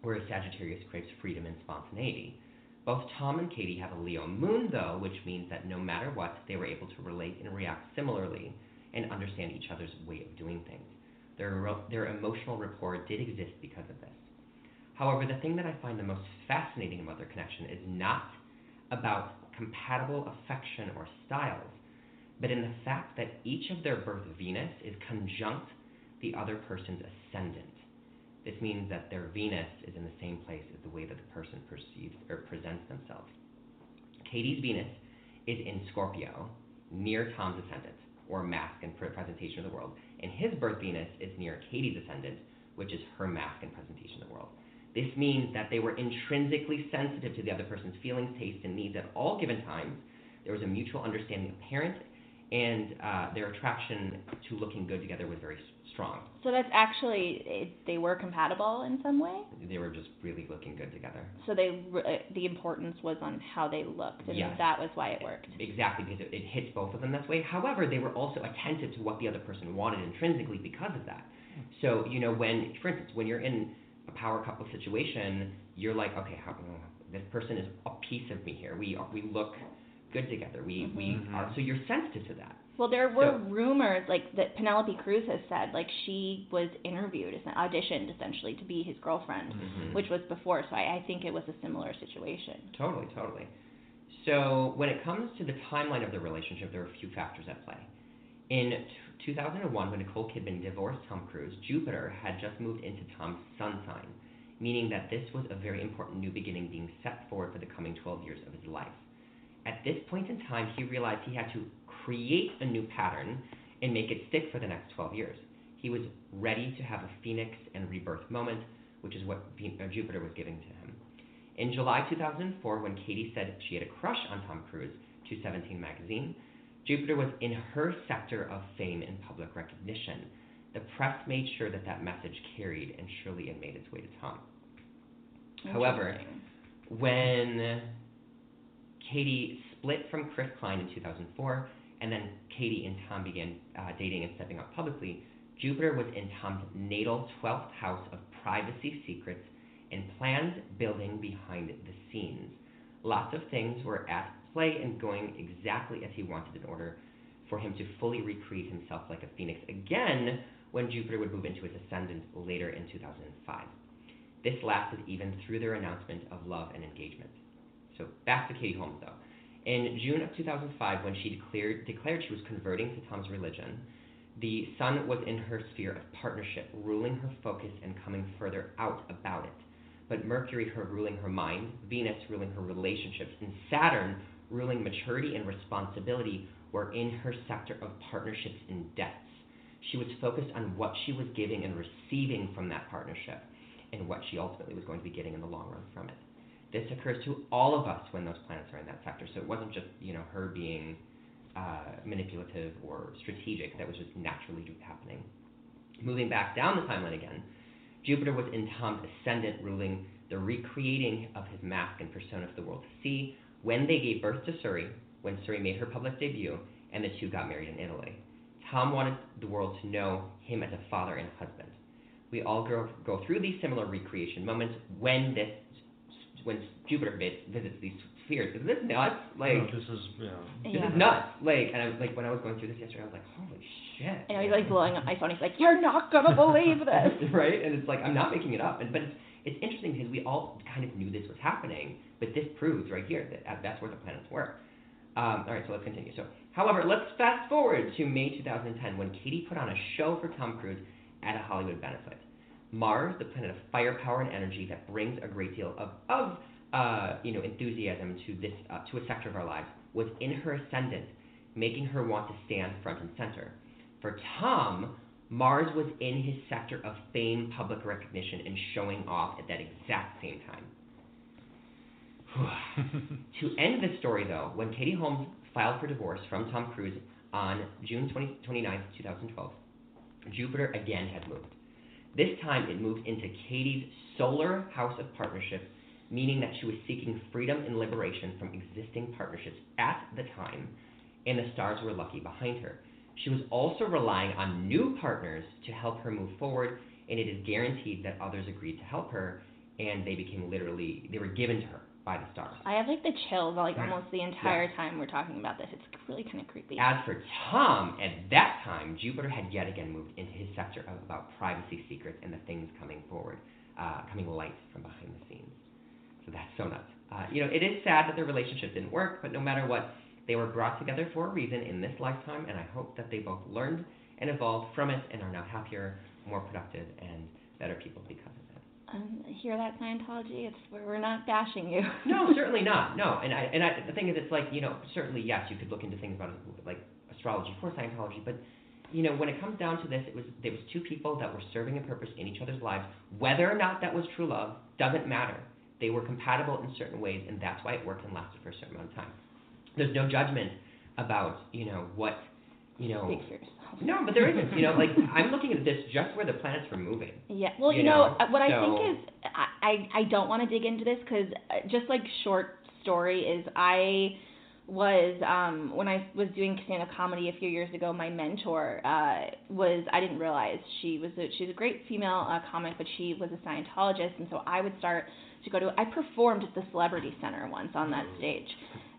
S7: whereas Sagittarius craves freedom and spontaneity. Both Tom and Katie have a Leo moon, though, which means that no matter what, they were able to relate and react similarly and understand each other's way of doing things. Their, their emotional rapport did exist because of this. However, the thing that I find the most fascinating about their connection is not about compatible affection or styles, but in the fact that each of their birth Venus is conjunct the other person's ascendant. This means that their Venus is in the same place as the way that the person perceives or presents themselves. Katie's Venus is in Scorpio, near Tom's ascendant, or mask and presentation of the world, and his birth Venus is near Katie's ascendant, which is her mask and presentation of the world. This means that they were intrinsically sensitive to the other person's feelings, tastes, and needs at all given times, There was a mutual understanding apparent, and uh, their attraction to looking good together was very s- strong.
S8: So that's actually it, they were compatible in some way.
S7: They were just really looking good together.
S8: So they uh, the importance was on how they looked, and
S7: Yes.
S8: that was why it worked.
S7: Exactly, because it, it hits both of them that way. However, they were also attentive to what the other person wanted intrinsically because of that. So, you know, when, for instance, when you're in a power couple situation, you're like, okay, how, this person is a piece of me here. We are, we look good together. We we
S8: Mhm.
S7: are so you're sensitive to that.
S8: Well, there were rumors like that Penelope Cruz has said like she was interviewed, auditioned essentially to be his girlfriend,
S7: Mhm.
S8: which was before. So I, I think it was a similar situation.
S7: Totally, totally. So when it comes to the timeline of the relationship, there are a few factors at play. In t- 2001, when Nicole Kidman divorced Tom Cruise, Jupiter had just moved into Tom's sun sign, meaning that this was a very important new beginning being set forward for the coming 12 years of his life. At this point in time, he realized he had to create a new pattern and make it stick for the next 12 years. He was ready to have a phoenix and rebirth moment, which is what uh, Jupiter was giving to him. In July 2004, when Katie said she had a crush on Tom Cruise to 17 magazine, Jupiter was in her sector of fame and public recognition. The press made sure that that message carried, and surely it made its way to Tom. However, when Katie split from Chris Klein in 2004, and then Katie and Tom began uh, dating and stepping out publicly, Jupiter was in Tom's natal 12th house of privacy secrets and planned building behind the scenes. Lots of things were at play and going exactly as he wanted in order for him to fully recreate himself like a phoenix again when Jupiter would move into his ascendant later in 2005. This lasted even through their announcement of love and engagement. So back to Katie Holmes, though. In June of 2005, when she declared, declared she was converting to Tom's religion, the sun was in her sphere of partnership, ruling her focus and coming further out about it. But Mercury, her ruling her mind, Venus ruling her relationships, and Saturn ruling maturity and responsibility were in her sector of partnerships and debts. She was focused on what she was giving and receiving from that partnership and what she ultimately was going to be getting in the long run from it. This occurs to all of us when those planets are in that sector. So it wasn't just, you know, her being uh, manipulative or strategic. That was just naturally happening. Moving back down the timeline again, Jupiter was in Tom's ascendant, ruling the recreating of his mask and persona for the world to see when they gave birth to Suri, when Suri made her public debut, and the two got married in Italy. Tom wanted the world to know him as a father and husband. We all go, go through these similar recreation moments when this when Jupiter vis- visits these spheres. Is this nuts? Like
S9: No, this is yeah.
S7: this
S8: Yeah.
S7: is nuts. Like and I was like when I was going through this yesterday, I was like, holy shit.
S8: And he's like blowing up my phone. He's like, "You're not gonna believe this."
S7: right? And it's like I'm not making it up. And but it's, it's interesting because we all kind of knew this was happening, but this proves right here that uh, that's where the planets were. Um, all right, so let's continue. So, however, let's fast forward to May 2010 when Katie put on a show for Tom Cruise at a Hollywood benefit. Mars, the planet of firepower and energy that brings a great deal of, of uh, you know, enthusiasm to this uh, to a sector of our lives, was in her ascendant, making her want to stand front and center. For Tom, Mars was in his sector of fame, public recognition, and showing off at that exact same time. to end this story, though, when Katie Holmes filed for divorce from Tom Cruise on June 20, 29, 2012, Jupiter again had moved. This time it moved into Katie's solar house of partnership, meaning that she was seeking freedom and liberation from existing partnerships at the time, and the stars were lucky behind her. She was also relying on new partners to help her move forward, and it is guaranteed that others agreed to help her, and they became literally, they were given to her by the stars.
S8: I have like the chills like almost the entire time we're talking about this. It's really kind of creepy.
S7: As for Tom, at that time, Jupiter had yet again moved into his sector of about privacy secrets and the things coming forward, uh, coming light from behind the scenes. So that's so nuts. Uh, you know, it is sad that their relationship didn't work, but no matter what, they were brought together for a reason in this lifetime, and I hope that they both learned and evolved from it and are now happier, more productive, and better people because of it.
S8: Um, hear that Scientology? It's we're not bashing you.
S7: No, certainly not. No, and I and I the thing is, it's like you know, certainly yes, you could look into things about like astrology for Scientology, but you know, when it comes down to this, it was there was two people that were serving a purpose in each other's lives. Whether or not that was true love doesn't matter. They were compatible in certain ways, and that's why it worked and lasted for a certain amount of time. there's no judgment about you know what you know.
S8: Speak for yourself.
S7: No, but there isn't. You know, like I'm looking at this just where the planets were moving.
S8: Yeah. Well, you,
S7: You
S8: know,
S7: know,
S8: uh, what I
S7: so-
S8: think is I I, don't want to dig into this because just like short story is I was um when I was doing stand-up comedy a few years ago. My mentor uh was I didn't realize she was a, she's a great female uh, comic, but she was a Scientologist, and so I would start to go to. I performed at the Celebrity Center once on that stage,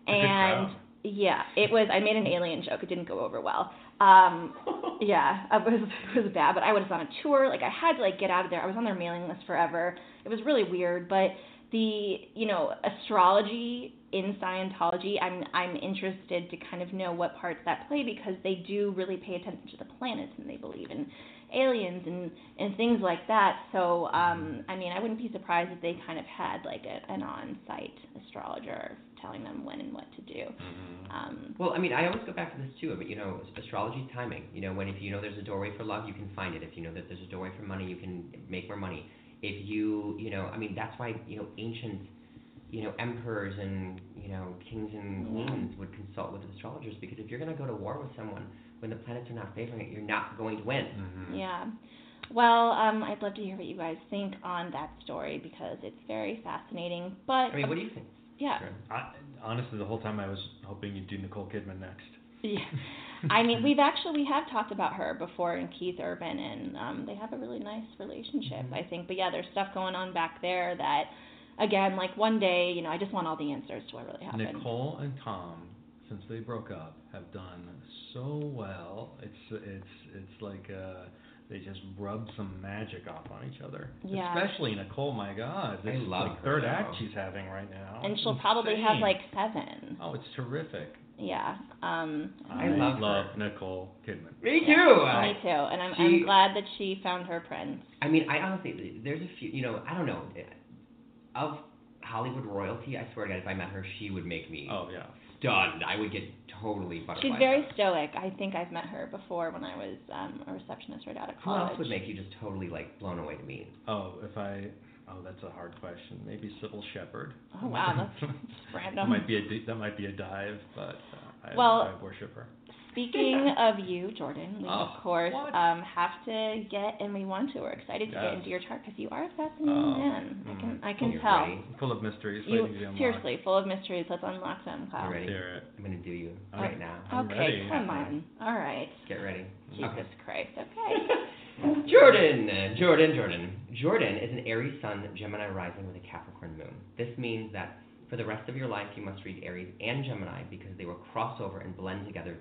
S8: and. Yeah, it was. I made an alien joke. It didn't go over well. Um, yeah, it was it was bad. But I was on a tour. Like I had to like get out of there. I was on their mailing list forever. It was really weird. But the you know astrology in Scientology, I'm I'm interested to kind of know what parts that play because they do really pay attention to the planets and they believe in aliens and and things like that. So um, I mean, I wouldn't be surprised if they kind of had like a, an on-site astrologer telling them when and what to do. Um,
S7: Well, I mean, I always go back to this too. But you know, astrology is timing. You know, when if you know there's a doorway for love, you can find it. If you know that there's a doorway for money, you can make more money. If you, you know, I mean, that's why you know ancient, you know, emperors and you know kings and
S8: Yeah.
S7: queens would consult with astrologers because if you're going to go to war with someone when the planets are not favoring it, you're not going to win.
S9: Mm-hmm.
S8: Yeah. Well, um, I'd love to hear what you guys think on that story because it's very fascinating. But
S7: I mean, what do you think?
S8: Yeah.
S9: I, honestly, the whole time I was hoping you'd do Nicole Kidman next.
S8: Yeah. I mean, we've actually we have talked about her before and Keith Urban, and um, they have a really nice relationship, I think. But yeah, there's stuff going on back there that, again, like one day, you know, I just want all the answers to what really happened.
S9: Nicole and Tom, since they broke up, have done so well. It's it's it's like uh, they just rubbed some magic off on each other.
S8: Yeah.
S9: Especially Nicole. My God, this
S7: I love
S9: like,
S7: her,
S9: third
S7: though.
S9: act she's having right now.
S8: and she'll
S9: It's
S8: probably have like seven.
S9: Oh, it's terrific.
S8: Yeah. Um,
S7: I love her.
S9: Nicole Kidman.
S7: Me
S8: yeah,
S7: too. I-
S8: Me too. And I'm
S7: she-
S8: I'm glad that she found her prince.
S7: I mean, I honestly, there's a few, you know, I don't know, of Hollywood royalty. I swear to God, if I met her, she would make me
S9: Oh yeah.
S7: stunned. I would get totally butterflies.
S8: She's very stoic. I think I've met her before when I was um, a receptionist right out of college.
S7: Who
S8: college.
S7: else would make you just totally like blown away to meet?
S9: Oh, if I. Oh, that's a hard question. Maybe Cybill Shepherd.
S8: Oh, wow, that's random.
S9: that might be a that might be a dive, but uh, I,
S8: Well-
S9: I worship her.
S8: Speaking of you, Jordan, we
S9: Oh,
S8: of course um, have to get, and we want to. We're excited to get into your chart because you are a fascinating
S9: Oh,
S8: man. I can I can
S7: You're
S8: tell.
S7: ready.
S9: Full of mysteries.
S8: You
S9: waiting to be unlocked.
S8: seriously full of mysteries. Let's unlock them, Kyle.
S7: You ready? I'm gonna do you
S9: I'm-
S7: right now.
S9: I'm
S8: okay,
S9: ready.
S8: come on. All right.
S7: Get ready.
S8: Jesus
S7: Okay.
S8: Christ. Okay.
S7: Jordan, Jordan, Jordan. Jordan is an Aries Sun, Gemini rising with a Capricorn moon. This means that for the rest of your life, you must read Aries and Gemini because they will cross over and blend together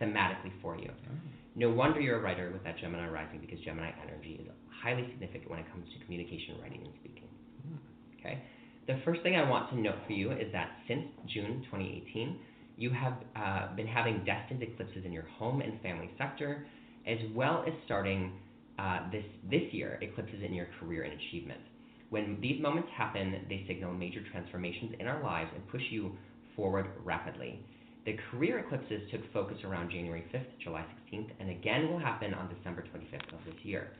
S7: thematically for you. No wonder you're a writer with that Gemini rising because Gemini energy is highly significant when it comes to communication, writing, and speaking. Okay? The first thing I want to note for you is that since June 2018, you have uh, been having destined eclipses in your home and family sector, as well as starting uh, this, this year, eclipses in your career and achievement. When these moments happen, they signal major transformations in our lives and push you forward rapidly. The career eclipses took focus around January 5th, July 16th, and again will happen on December 25th of this year.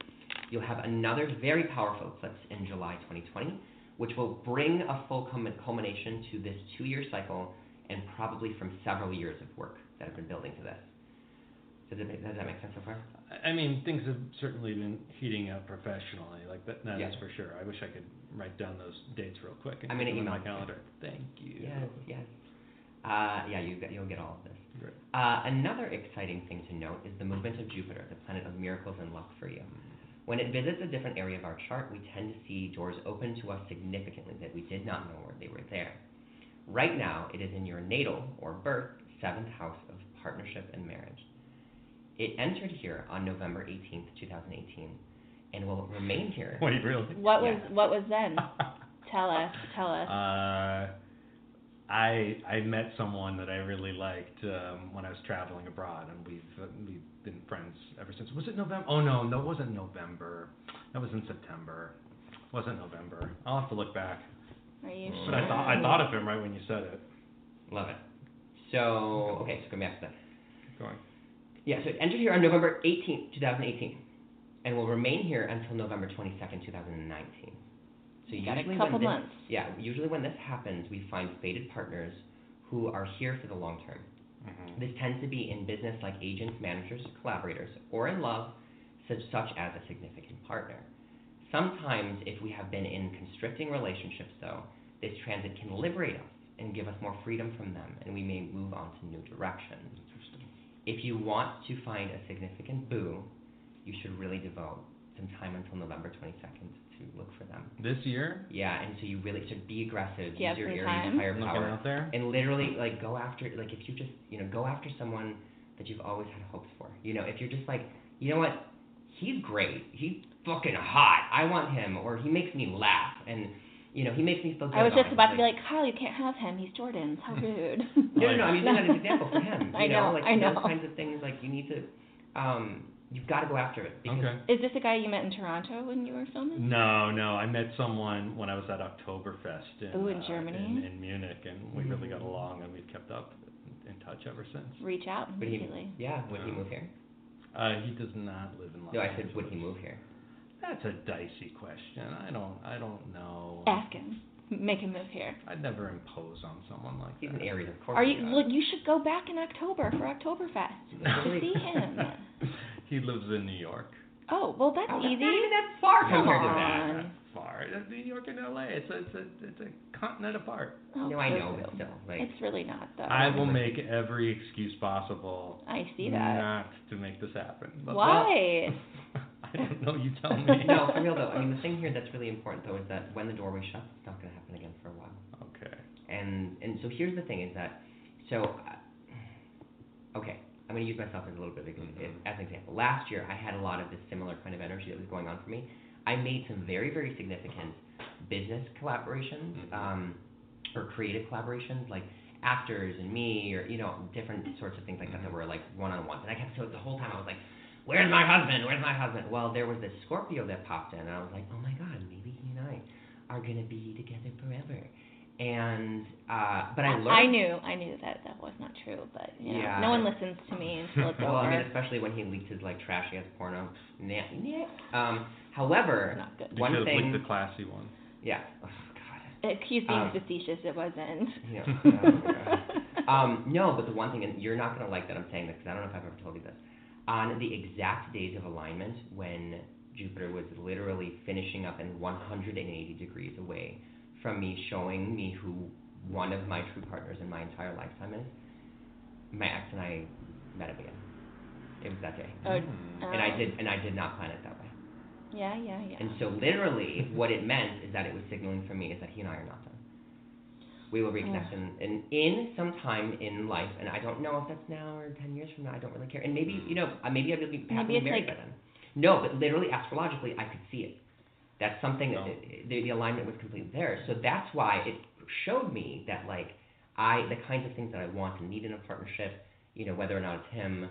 S7: You'll have another very powerful eclipse in July 2020, which will bring a full culmination to this two year cycle and probably from several years of work that have been building to this. Does, it, does that make sense so far?
S9: I- mean, things have certainly been heating up professionally. Like that, that is for sure. I wish I could write down those dates real quick. and
S7: I'm gonna
S9: in
S7: email
S9: my
S7: it to you.
S9: calendar. Thank you.
S7: Yes, yes. Uh, yeah, you get, you'll get all of this.
S9: Great.
S7: Uh, another exciting thing to note is the movement of Jupiter, the planet of miracles and luck for you. When it visits a different area of our chart, we tend to see doors open to us significantly that we did not know where they were there. Right now, it is in your natal or birth seventh house of partnership and marriage. It entered here on November 18th, 2018, and will remain here.
S9: Wait, really?
S8: What was
S7: Yeah.
S8: what was then? Tell us. Tell us.
S9: Uh, I I met someone that I really liked um, when I was traveling abroad, and we've uh, we've been friends ever since. Was it November? Oh no, no, it wasn't November. That was in September. It wasn't November. I'll have to look back.
S8: Are you
S9: But
S8: sure?
S9: I thought I thought of him right when you said it.
S7: Love it. So, okay, so go back to that.
S9: Keep going.
S7: Yeah, so it entered here on November 18th, 2018, and will remain here until November 22nd, 2019. So
S8: You got a
S7: usually
S8: couple
S7: when this,
S8: months.
S7: Yeah, usually when this happens, we find fated partners who are here for the long term.
S9: Mhm.
S7: This tends to be in business like agents, managers, collaborators, or in love, such, such as a significant partner. Sometimes, if we have been in constricting relationships, though, this transit can liberate us and give us more freedom from them, and we may move on to new directions. If you want to find a significant boo, you should really devote some time until November 22nd to look for them.
S9: This year,
S7: Yeah, and so you really should be aggressive.
S8: Do you have
S7: use your
S8: some
S7: Aries
S8: time?
S9: looking
S7: firepower
S9: out there.
S7: and literally like go after like if you just you know go after someone that you've always had hopes for you know if you're just like you know what he's great he's fucking hot i want him or he makes me laugh and you know he makes me feel good
S8: I was just about to be like, Kyle, you can't have him. He's Jordan's. How rude.
S7: no no no i'm using that as an example for him you
S8: I know,
S7: like
S8: I know.
S7: those kinds of things like you need to um you've got to go after it because
S9: Okay.
S8: Is this a guy you met in Toronto when you were filming?
S9: No, no. I met someone when I was at Oktoberfest in,
S8: Ooh, in
S9: uh,
S8: Germany?
S9: in, in Munich, and we really got
S7: Mm.
S9: along, and we've kept up in touch ever since.
S8: Reach out
S7: would he
S8: immediately.
S7: yeah would he
S9: No.
S7: move here
S9: Uh, he does not live in Los
S7: no i
S9: Angeles.
S7: said would he move here
S9: That's a dicey question. I don't, I don't know.
S8: Ask him. Make him move here.
S9: I'd never impose on someone like
S7: he's
S9: that.
S7: an aries of course
S8: Are you?
S7: does.
S8: Look, you should go back in October for Oktoberfest to see him.
S9: he lives in New York.
S8: Oh, well, that's
S7: Oh,
S8: easy.
S7: not even that far
S8: Come
S7: compared to
S8: on.
S7: that
S9: Not far. That's New York and LA. It's a, it's a, it's a continent apart.
S8: Oh,
S7: no i know
S8: boo-boo.
S7: but still like
S8: It's really not though.
S9: I will make every excuse possible
S8: I see that.
S9: not to make this happen. But
S8: Why?
S9: I don't know. You tell me.
S7: no, for real though. I mean, the thing here that's really important though is that when the doorway shuts, it's not going to happen again for a while.
S9: Okay.
S7: And and so here's the thing is that so uh, okay, I'm going to use myself as a little bit of an, as an example. Last year, I had a lot of this similar kind of energy that was going on for me. I made some very very significant business collaborations
S9: Mhm.
S7: um, or creative collaborations like actors and me or you know different sorts of things like that that were like one on ones and I kept so the whole time I was like where's my husband where's my husband well there was this Scorpio that popped in and I was like oh my god maybe he and I are gonna be together forever and uh but I learned
S8: I knew, I knew that that was not true, but you know,
S7: Yeah.
S8: no one listens to me until it's
S7: well,
S8: over.
S7: I mean, especially when he leaked his like trashy ass porno. Nah, nah. Um, however,
S8: not good.
S9: You
S7: one thing,
S9: licked the classy one.
S7: yeah. Oh God.
S8: It, he's being
S7: um,
S8: facetious. It wasn't.
S7: Yeah. oh, Um, no, but the one thing, and you're not gonna like that I'm saying this because I don't know if I've ever told you this. On the exact days of alignment when Jupiter was literally finishing up and 180 degrees away from me showing me who one of my true partners in my entire lifetime is, my ex and I met up again. It was that day.
S8: Oh,
S9: Mm.
S7: and I did, and I did not plan it that way.
S8: Yeah, yeah, yeah.
S7: And so literally, what it meant is that it was signaling for me is that he and I are not done. We will reconnect in, in in some time in life, and I don't know if that's now or ten years from now. I don't really care. And maybe you know, uh, maybe I will be happily
S8: it's
S7: married
S8: like-
S7: by then. No, but literally astrologically, I could see it. That's something
S9: No.
S7: that the, the alignment was completely there. So that's why it showed me that like I the kinds of things that I want and need in a partnership, you know, whether or not it's him,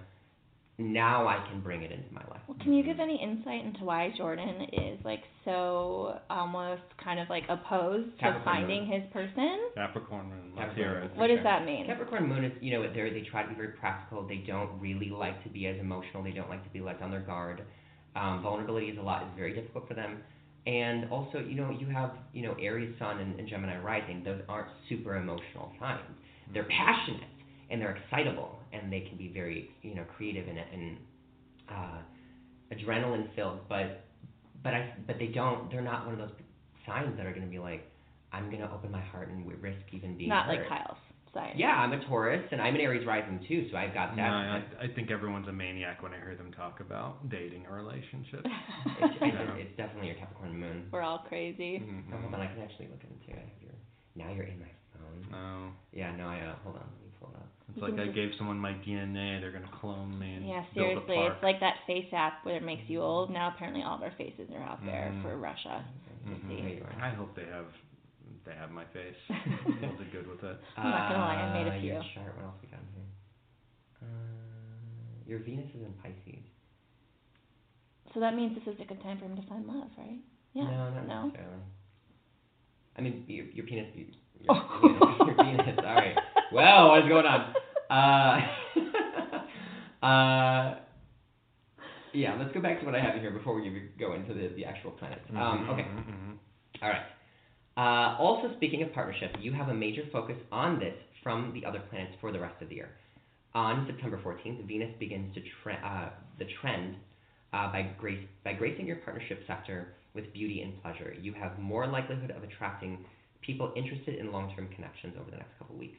S7: now I can bring it into my life.
S8: Well, can you give any insight into why Jordan is like so almost kind of like opposed to
S7: Capricorn
S8: finding his person?
S9: Capricorn moon. Let's
S7: Capricorn
S9: hear it.
S7: moon.
S8: What does that mean?
S7: Capricorn moon is, you know, they they try to be very practical. They don't really like to be as emotional. They don't like to be let on their guard. Um, vulnerability is a lot is very difficult for them. And also, you know, you have, you know, Aries Sun and, and Gemini Rising. Those aren't super emotional signs. They're passionate and they're excitable and they can be very, you know, creative and and uh, adrenaline filled. But but I but they don't. They're not one of those signs that are going to be like, I'm going to open my heart and risk even being
S8: Not
S7: hurt.
S8: like Kyle's sign.
S7: Yeah, I'm a Taurus and I'm an Aries rising too, so I've got
S9: No,
S7: that.
S9: I, I think everyone's a maniac when I hear them talk about dating or relationships.
S7: it's, it's,
S9: Yeah.
S7: it's definitely your Capricorn moon.
S8: We're all crazy.
S9: Mhm.
S7: Oh, hold on, I can actually look into it. I have your, now you're in my phone.
S9: Oh.
S7: Yeah, no, I uh, hold on, let me pull it up.
S9: it's like I gave someone my DNA. They're gonna clone me and
S8: Yeah,
S9: build a
S8: seriously,
S9: park.
S8: it's like that face app where it makes you old. Now apparently all of our faces are out there
S9: Mhm.
S8: for Russia.
S9: Mhm.
S7: There you are.
S9: I hope they have they have my face. They'll good with it.
S8: I'm not gonna lie, I made a
S7: Uh, Your
S8: few.
S7: chart, what else we got here? Uh, your Venus is in Pisces.
S8: So that means this is a good time for him to find love, right? Yeah.
S7: No, not
S8: no.
S7: necessarily. I mean, your, your penis, your, your, your penis. All right. Well, what is going on? Uh, uh, yeah, let's go back to what I have in here before we go into the, the actual planets. Um,
S9: Mhm,
S7: okay.
S9: mhm, mhm.
S7: All right. Uh, also, speaking of partnership, you have a major focus on this from the other planets for the rest of the year. On September 14th, Venus begins to tre- uh, the trend uh, by, grace, by gracing your partnership sector with beauty and pleasure. You have more likelihood of attracting people interested in long-term connections over the next couple weeks.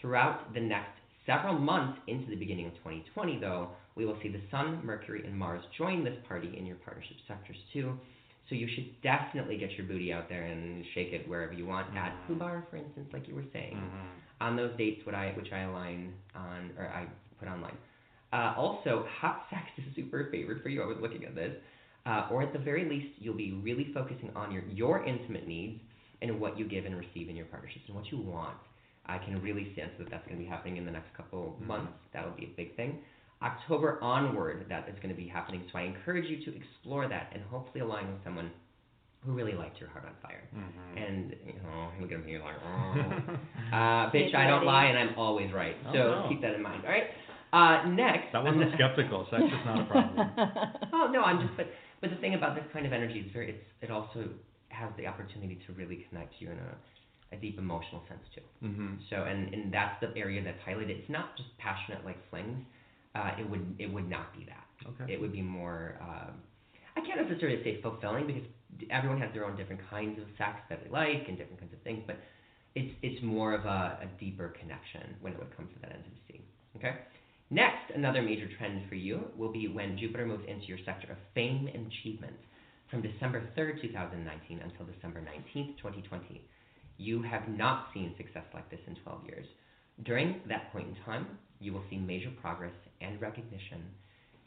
S7: Throughout the next several months into the beginning of 2020, though, we will see the Sun, Mercury, and Mars join this party in your partnership sectors too. So you should definitely get your booty out there and shake it wherever you want. At Fubar, for instance, like you were saying.
S9: Mm-hmm.
S7: On those dates, what I which I align on or I put online. Uh, also, hot sex is super favorite for you. I was looking at this. Uh, or at the very least, you'll be really focusing on your your intimate needs and what you give and receive in your partnerships and what you want. I can really sense that that's going to be happening in the next couple
S9: Mhm.
S7: months. That'll be a big thing. October onward, that is going to be happening. So I encourage you to explore that and hopefully align with someone who really lights your heart on fire.
S9: Mhm.
S7: And you know, look at me like, oh, uh, bitch, I don't lie and I'm always right.
S9: Oh,
S7: so
S9: no.
S7: keep that in mind. All right. Uh, next,
S9: That wasn't
S7: ano-
S9: skeptical. Sex is not a problem.
S7: oh no, I'm just but but the thing about this kind of energy is very it's it also has the opportunity to really connect you in a a deep emotional sense too.
S9: Mm-hmm.
S7: So and and that's the area that's highlighted. It's not just passionate like flings. Uh, it would it would not be that.
S9: Okay.
S7: It would be more. Um, I can't necessarily say fulfilling because everyone has their own different kinds of sex that they like and different kinds of things, but it's it's more of a, a deeper connection when it would come to that intimacy. Okay. Next, another major trend for you will be when Jupiter moves into your sector of fame and achievement from December 3rd, 2019 until December 19th, 2020. You have not seen success like this in 12 years. During that point in time, you will see major progress and recognition.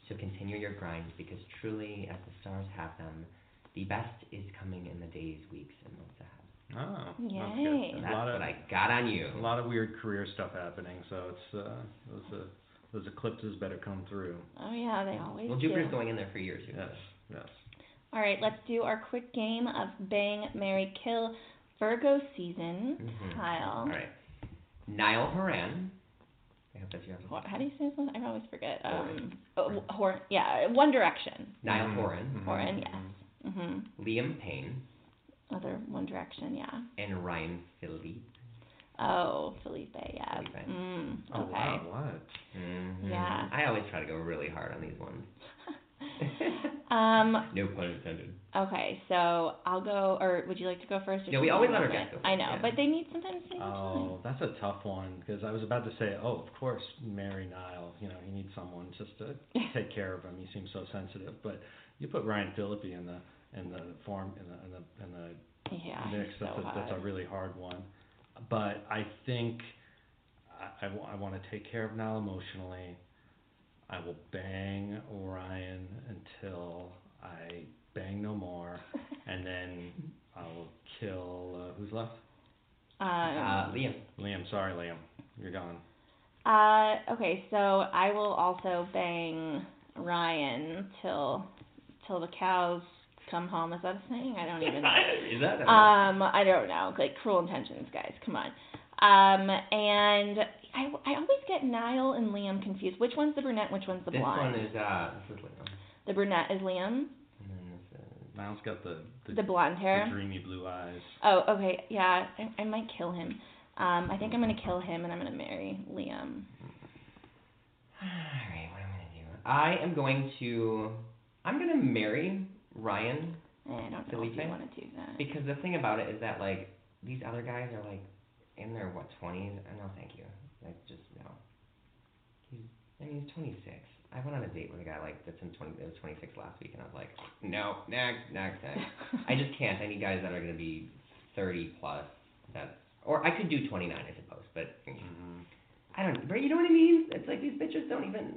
S7: So continue your grind because truly, as the stars have them, the best is coming in the days, weeks, and months ahead.
S9: Oh, that's
S8: Yay.
S9: good.
S7: So
S9: A
S7: that's
S9: lot of
S7: what I got on you.
S9: a lot of weird career stuff happening. So it's uh, those uh, those eclipses better come through.
S8: oh yeah, they always
S7: Well,
S8: do.
S7: Jupiter's going in there for years.
S9: Yes, yes.
S8: All right, let's do our quick game of Bang, Mary, Kill Virgo season.
S7: Mhm.
S8: Kyle.
S7: All right. Niall Horan. I hope that's your
S8: Hor- How do you say his last? I always forget. Um, oh, Hor- yeah, One Direction.
S7: Niall. Horan.
S9: Mhm.
S8: Horan, yes. Mhm.
S7: Liam Payne.
S8: Other One Direction, yeah.
S7: And Ryan Phillippe.
S8: Oh, Felipe, yeah.
S7: Felipe.
S8: Mm,
S9: Oh wow, what?
S7: Mhm.
S8: Yeah.
S7: I always try to go really hard on these ones.
S8: um.
S7: no pun intended.
S8: Okay, so I'll go, or would you like to go first?
S7: Yeah, we always let
S8: to
S7: our
S8: go I know,
S7: yeah.
S8: but they need sometimes they need
S9: Oh, that's a tough one because I was about to say, oh, of course, Mary Niall. You know, you need someone just to take care of him. He seems so sensitive. But you put Ryan Phillippe in the in the form in the in the in the.
S8: Yeah,
S9: mix. That's
S8: so
S9: a, that's a really hard one. But I think I, I, want to take care of Niall emotionally. I will bang Orion until I bang no more, and then I will kill uh, who's left?
S8: Um,
S7: Uh, Liam.
S9: Liam. Sorry, Liam, you're gone.
S8: Uh, okay, so I will also bang Ryan till till the cows come home. Is that a saying? I don't even know.
S7: Is that?
S8: Um, I don't know. Like cruel intentions, guys. Come on. Um, and I, I always get Niall and Liam confused. Which one's the brunette? Which one's the
S7: this
S8: blonde?
S7: one is uh, this is Liam.
S8: The brunette is Liam.
S7: And then this is
S9: Niall's got the the,
S8: The blonde hair.
S9: the dreamy blue eyes.
S8: Oh, okay. Yeah, I, I might kill him. Um, I think I'm gonna kill him and I'm gonna marry Liam.
S7: Alright, what am I gonna do? I am going to I'm gonna marry Ryan
S8: Eh, I don't know if I want to do that.
S7: because the thing about it is that like these other guys are like in their what twenties and no thank you. Like just no. He's I mean he's twenty six. I went on a date with a guy like that's in twenty that was twenty six last week and I was like, No, next, next, next. I just can't. I need guys that are gonna be thirty plus that or I could do twenty nine I suppose, but
S9: Mm-hmm.
S7: I don't but you know what I mean? It's like these bitches don't even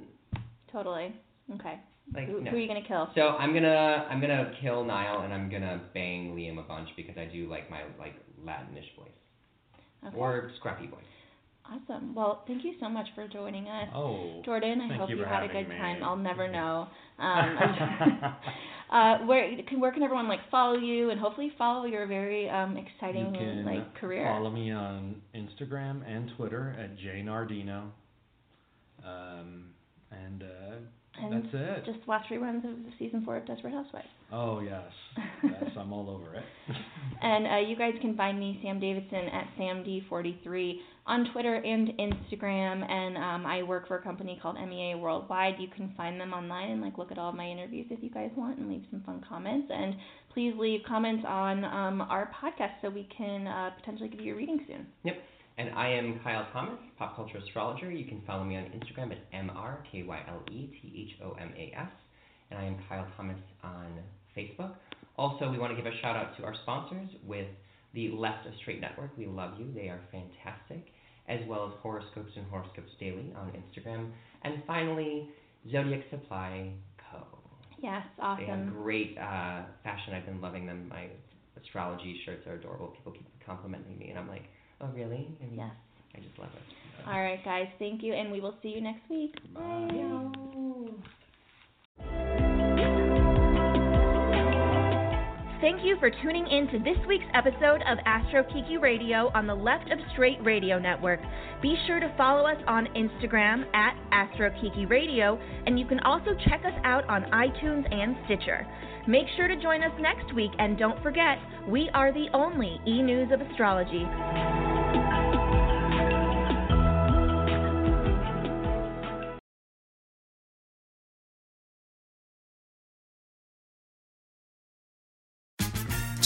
S8: Totally. Okay.
S7: like
S8: Who,
S7: no.
S8: who are you gonna kill?
S7: So I'm gonna I'm gonna kill Niall and I'm gonna bang Liam a bunch because I do like my like Latinish voice
S8: Okay.
S7: or scruffy voice.
S8: Awesome. Well, thank you so much for joining us.
S9: Oh.
S8: Jordan, I hope
S9: you
S8: you, had a good
S9: me.
S8: time. I'll never know. Um, uh, where can where can everyone like follow you and hopefully follow your very um, exciting
S9: you can
S8: like career?
S9: follow me on Instagram and Twitter at jnardino. Um, and uh,
S8: And
S9: that's it.
S8: Just watch reruns of season four of Desperate Housewives.
S9: Oh yes, yes, I'm all over it.
S8: And uh, you guys can find me, Sam Davidson, at SamD43 on Twitter and Instagram. And um, I work for a company called MEA Worldwide. You can find them online and like look at all of my interviews if you guys want and leave some fun comments. And please leave comments on um, our podcast so we can uh, potentially give you a reading soon.
S7: Yep. And I am Kyle Thomas, pop culture astrologer. You can follow me on Instagram at M R K Y L E T H O M A S. And I am Kyle Thomas on Facebook. Also, we want to give a shout out to our sponsors with the Left of Straight Network. We love you, they are fantastic. As well as Horoscopes and Horoscopes Daily on Instagram. And finally, Zodiac Supply Co.
S8: Yes, awesome.
S7: They have great uh, fashion. I've been loving them. My astrology shirts are adorable. People keep complimenting me, and I'm like, oh, really? And
S8: Yes.
S7: I just love it.
S8: All right, guys. Thank you, and we will see you next week. Bye.
S11: Thank you for tuning in to this week's episode of Astro Kiki Radio on the Left of Straight Radio Network. Be sure to follow us on Instagram at Astro Kiki Radio, and you can also check us out on iTunes and Stitcher. Make sure to join us next week, and don't forget, we are the only e news of astrology.